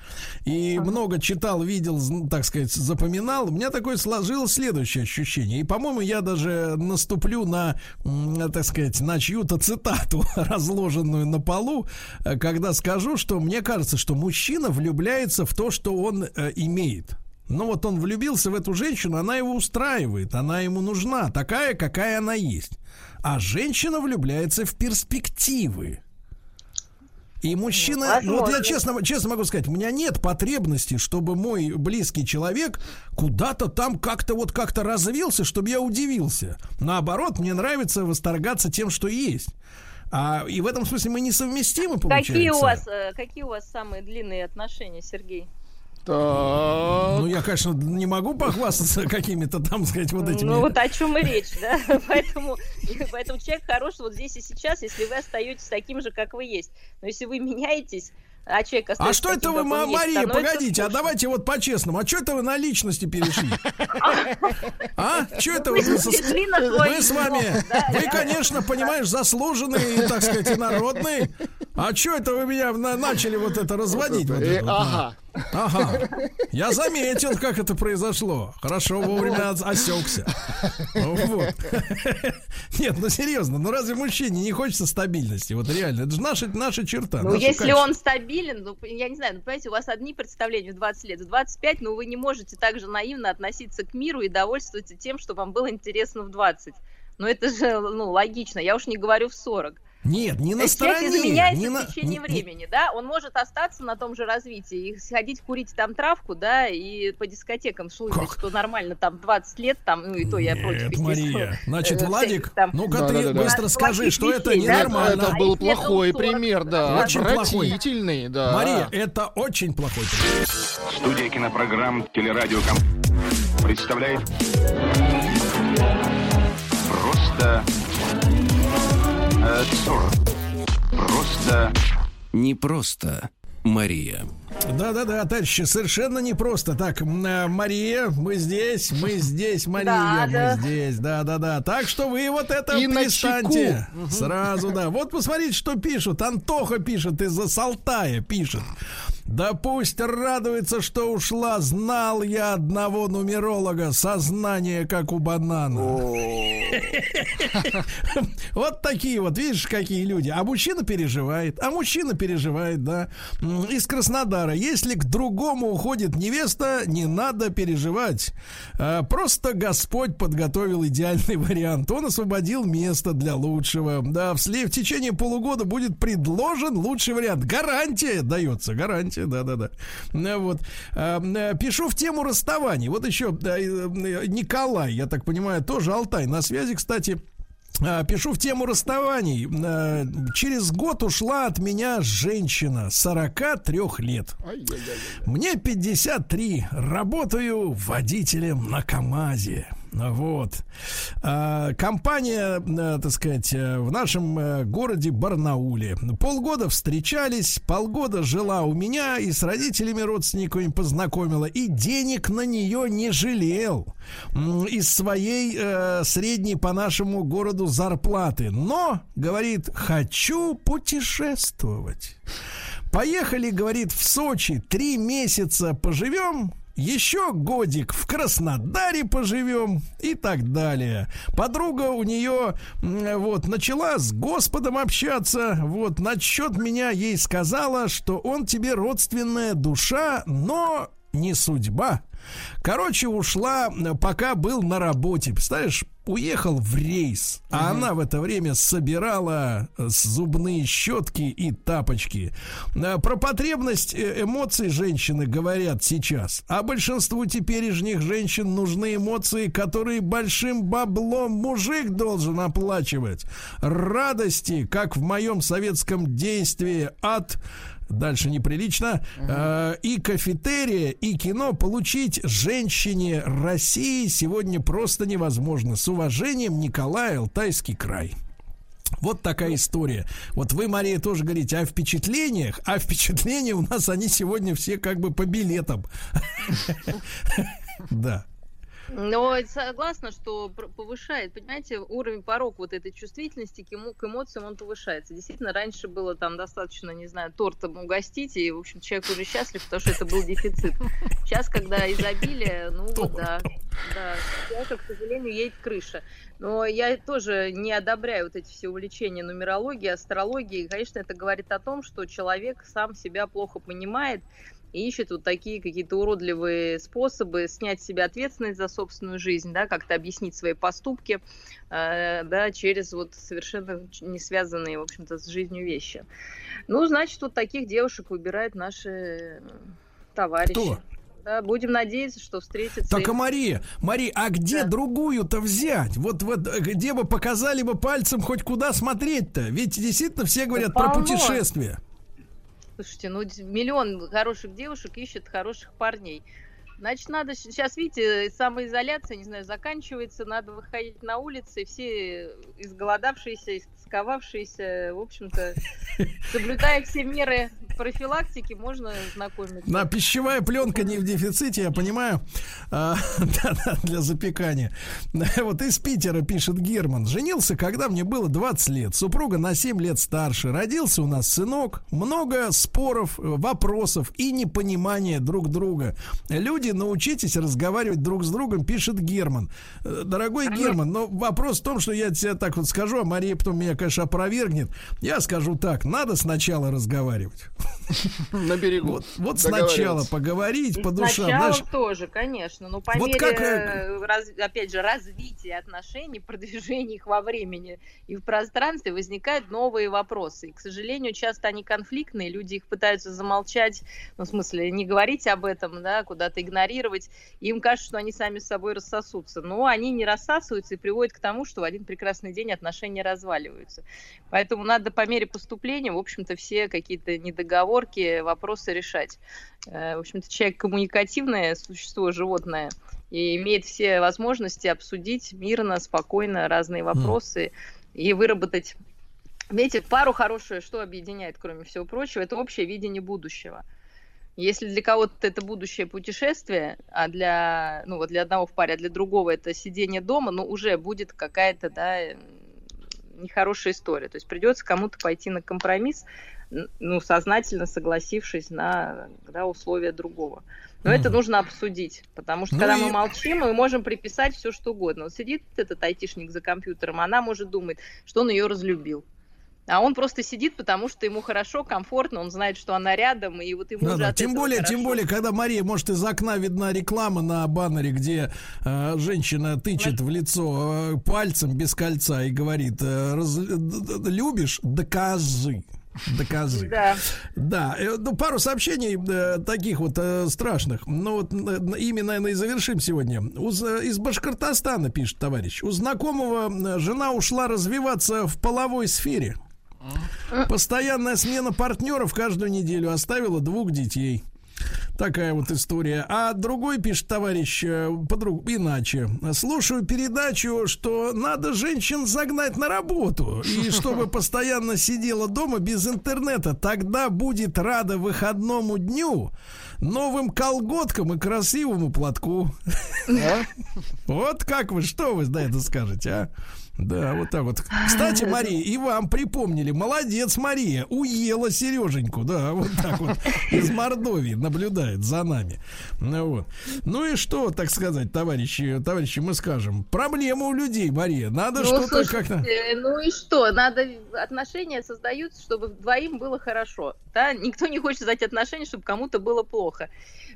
и много читал, видел, так сказать, запоминал, у меня такое сложилось следующее ощущение. И, по-моему, я даже наступлю на, так сказать, на чью-то цитату, разложенную на полу, э, когда скажу, что мне кажется, что мужчина влюбляется в то, что он э, имеет. Ну вот он влюбился в эту женщину, она его устраивает, она ему нужна, такая, какая она есть. А женщина влюбляется в перспективы. И мужчина, ну, вот я честно, честно могу сказать, у меня нет потребности, чтобы мой близкий человек куда-то там как-то вот как-то развился, чтобы я удивился. Наоборот, мне нравится восторгаться тем, что есть. А, и в этом смысле мы несовместимы, получается. Какие у вас, э, какие у вас самые длинные отношения, Сергей? Так. Ну, я, конечно, не могу похвастаться какими-то там, сказать, вот этими. Ну, вот о чем и речь, да? Поэтому, поэтому человек хороший вот здесь и сейчас, если вы остаетесь таким же, как вы есть. Но если вы меняетесь, а человек А что это вы, Мария, погодите, а давайте вот по-честному. А что это вы на личности перешли? А? Что это вы? Мы с вами, вы, конечно, понимаешь, заслуженные, так сказать, и народные. А что это вы меня начали вот это разводить? Ага. Ага. Я заметил, как это произошло. Хорошо, вовремя осекся. Вот. Нет, ну серьезно, ну разве мужчине не хочется стабильности? Вот реально, это же наша, наша черта. Ну, если качество. он стабилен, ну, я не знаю, ну, понимаете, у вас одни представления в 20 лет, в 25, но вы не можете так же наивно относиться к миру и довольствоваться тем, что вам было интересно в 20. Ну, это же, ну, логично. Я уж не говорю в 40. Нет, не на стороне. Человек изменяется не в течение на... времени, да? Он может остаться на том же развитии и сходить курить там травку, да, и по дискотекам слушать, что нормально там 20 лет, там, ну и то я против, Нет, Мария, значит, э, Владик, ну-ка да, ты да, да, быстро скажи, что это ненормально. Это был а плохой пример, да, очень отвратительный, да. Мария, это очень плохой пример. Студия кинопрограмм «Телерадиоком» представляет «Просто Отцов. Просто... Не просто Мария. Да-да-да, товарищи, совершенно непросто. Так, э, Мария, мы здесь, мы здесь, Мария, да, мы да. здесь, да-да-да. Так что вы вот это И перестаньте. Сразу, да. Вот посмотрите, что пишут. Антоха пишет из-за Салтая, пишет. Да пусть радуется, что ушла. Знал я одного нумеролога. Сознание, как у банана. Вот такие вот, видишь, какие люди. А мужчина переживает. А мужчина переживает, да. Из Краснодара. Если к другому уходит невеста, не надо переживать. А, просто Господь подготовил идеальный вариант. Он освободил место для лучшего. Да, в течение полугода будет предложен лучший вариант. Гарантия дается, гарантия да-да-да. Э, вот. А, пишу в тему расставаний. Вот еще э, Николай, я так понимаю, тоже Алтай на связи, кстати. А, пишу в тему расставаний. Через год ушла от меня женщина 43 лет. Мне 53. Работаю водителем на КАМАЗе. Вот. А, компания, э, так сказать, э, в нашем э, городе Барнауле. Полгода встречались, полгода жила у меня и с родителями родственниками познакомила. И денег на нее не жалел. Из своей средней по нашему городу зарплаты. Но, говорит, хочу путешествовать. Поехали, говорит, в Сочи. Три месяца поживем, еще годик в Краснодаре поживем и так далее. Подруга у нее вот начала с Господом общаться. Вот насчет меня ей сказала, что он тебе родственная душа, но не судьба. Короче, ушла, пока был на работе. Представляешь, уехал в рейс, а она в это время собирала э, зубные щетки и тапочки. Э, Про потребность э, эмоций женщины говорят сейчас, а большинству теперешних женщин нужны эмоции, которые большим баблом мужик должен оплачивать. Радости, как в моем советском действии от дальше неприлично, э, и кафетерия, и кино получить женщине России сегодня просто невозможно. С уважением, Николай, Алтайский край. Вот такая история. Вот вы, Мария, тоже говорите о впечатлениях, а впечатления у нас они сегодня все как бы по билетам. Да. Но согласна, что повышает, понимаете, уровень порог вот этой чувствительности к, ему, к эмоциям он повышается. Действительно, раньше было там достаточно, не знаю, тортом угостить, и, в общем, человек уже счастлив, потому что это был дефицит. Сейчас, когда изобилие, ну вот да, да, человека, к сожалению, едет крыша. Но я тоже не одобряю вот эти все увлечения нумерологией, астрологией. Конечно, это говорит о том, что человек сам себя плохо понимает, и ищет вот такие какие-то уродливые способы снять с себя ответственность за собственную жизнь, да, как-то объяснить свои поступки, э, да, через вот совершенно не связанные, в общем-то, с жизнью вещи. Ну, значит, вот таких девушек выбирают наши э, товарищи. Кто? Да, будем надеяться, что встретятся. Так, а Мария, Мария, а где другую-то взять? Вот, вот э, где бы показали бы пальцем хоть куда смотреть-то? Ведь действительно все говорят про полно. путешествия. Слушайте, ну миллион хороших девушек ищет хороших парней. Значит, надо сейчас, видите, самоизоляция, не знаю, заканчивается, надо выходить на улицы, все изголодавшиеся, истосковавшиеся, в общем-то, соблюдая все меры профилактики, можно знакомиться. На пищевая пленка не в дефиците, я понимаю. А, для запекания. Вот из Питера пишет Герман. Женился, когда мне было 20 лет. Супруга на 7 лет старше. Родился у нас сынок. Много споров, э, вопросов и непонимания друг друга. Люди, научитесь разговаривать друг с другом, пишет Герман. Э, Дорогой Герман, но вопрос в том, что я тебе так вот скажу, а Мария потом меня, конечно, опровергнет. Я скажу так, надо сначала разговаривать. На берегу. Вот, вот сначала поговорить по душам. Сначала знаешь. тоже, конечно, но по Вот мере, как, э, э, раз- опять же, развития отношений, продвижения их во времени и в пространстве возникают новые вопросы. И, к сожалению, часто они конфликтные, люди их пытаются замолчать, ну, в смысле, не говорить об этом, да, куда-то игнорировать. И им кажется, что они сами с собой рассосутся. Но они не рассасываются и приводят к тому, что в один прекрасный день отношения разваливаются. Поэтому надо по мере поступления, в общем-то, все какие-то недоговорки, вопросы решать. Э, В общем-то, человек коммуникативное существо, животное, и имеет все возможности обсудить мирно, спокойно разные вопросы и выработать... Видите, пару хорошую, что объединяет, кроме всего прочего, это общее видение будущего. Если для кого-то это будущее путешествие, а для, ну, вот для одного в паре, а для другого это сидение дома, ну, уже будет какая-то, да, нехорошая история. То есть придется кому-то пойти на компромисс, ну, сознательно согласившись на да, условия другого. Но это нужно обсудить, потому что Ну когда и- мы молчим, мы можем приписать все, что угодно. Вот сидит этот айтишник за компьютером, она может думать, что он ее разлюбил. А он просто сидит, потому что ему хорошо, комфортно, он знает, что она рядом, и вот ему Да, уже да. Тем более, хорошо. тем более, когда Мария, может, из окна видна реклама на баннере, где э, женщина тычет в лицо э, пальцем без кольца и говорит: э, раз- д- любишь, докажи. Докажи. Да. Да, э, ну, пару сообщений э, таких вот э, страшных. Ну, вот э, ими, наверное, и завершим сегодня. Из Башкортостана пишет товарищ. У знакомого э, жена ушла развиваться в половой сфере. Постоянная смена партнеров каждую неделю оставила двух детей. Такая вот история. А другой пишет товарищ э, подруг иначе. Слушаю передачу, что надо женщин загнать на работу. И чтобы постоянно сидела дома без интернета. Тогда будет рада выходному дню, новым колготкам и красивому платку. Вот как вы, что вы на это скажете, а? Да, вот так вот. Кстати, Мария, и вам припомнили. Молодец, Мария. Уела Сереженьку. Да, вот так вот. Из Мордовии наблюдает за нами. Ну, вот. ну и что, так сказать, товарищи, товарищи, мы скажем. Проблема у людей, Мария. Надо Ну, что-то как-то... Ну и что? Надо отношения создаются, чтобы двоим было хорошо. Да? Никто не хочет создать отношения, чтобы кому-то было плохо.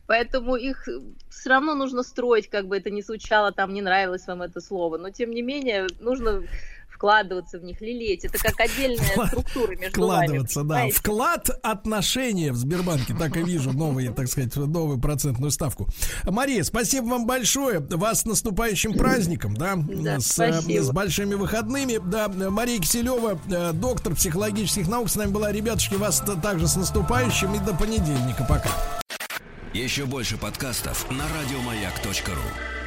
Поэтому их все равно нужно строить, как бы это ни звучало, там не нравилось вам это слово. Но тем не менее, нужно вкладываться в них, лелеять. Это как отдельная структура между вами. Вкладываться, да. понимаете? Вклад отношения в Сбербанке. Так и вижу новые, так сказать, новую процентную ставку. Мария, спасибо вам большое. Вас с наступающим праздником, да? Да, с, э, спасибо. с большими выходными. Да, Мария Киселева, э, доктор психологических наук, с нами была. Ребятушки, вас также с наступающим и до понедельника. Пока. Еще больше подкастов на радиомаяк.ру.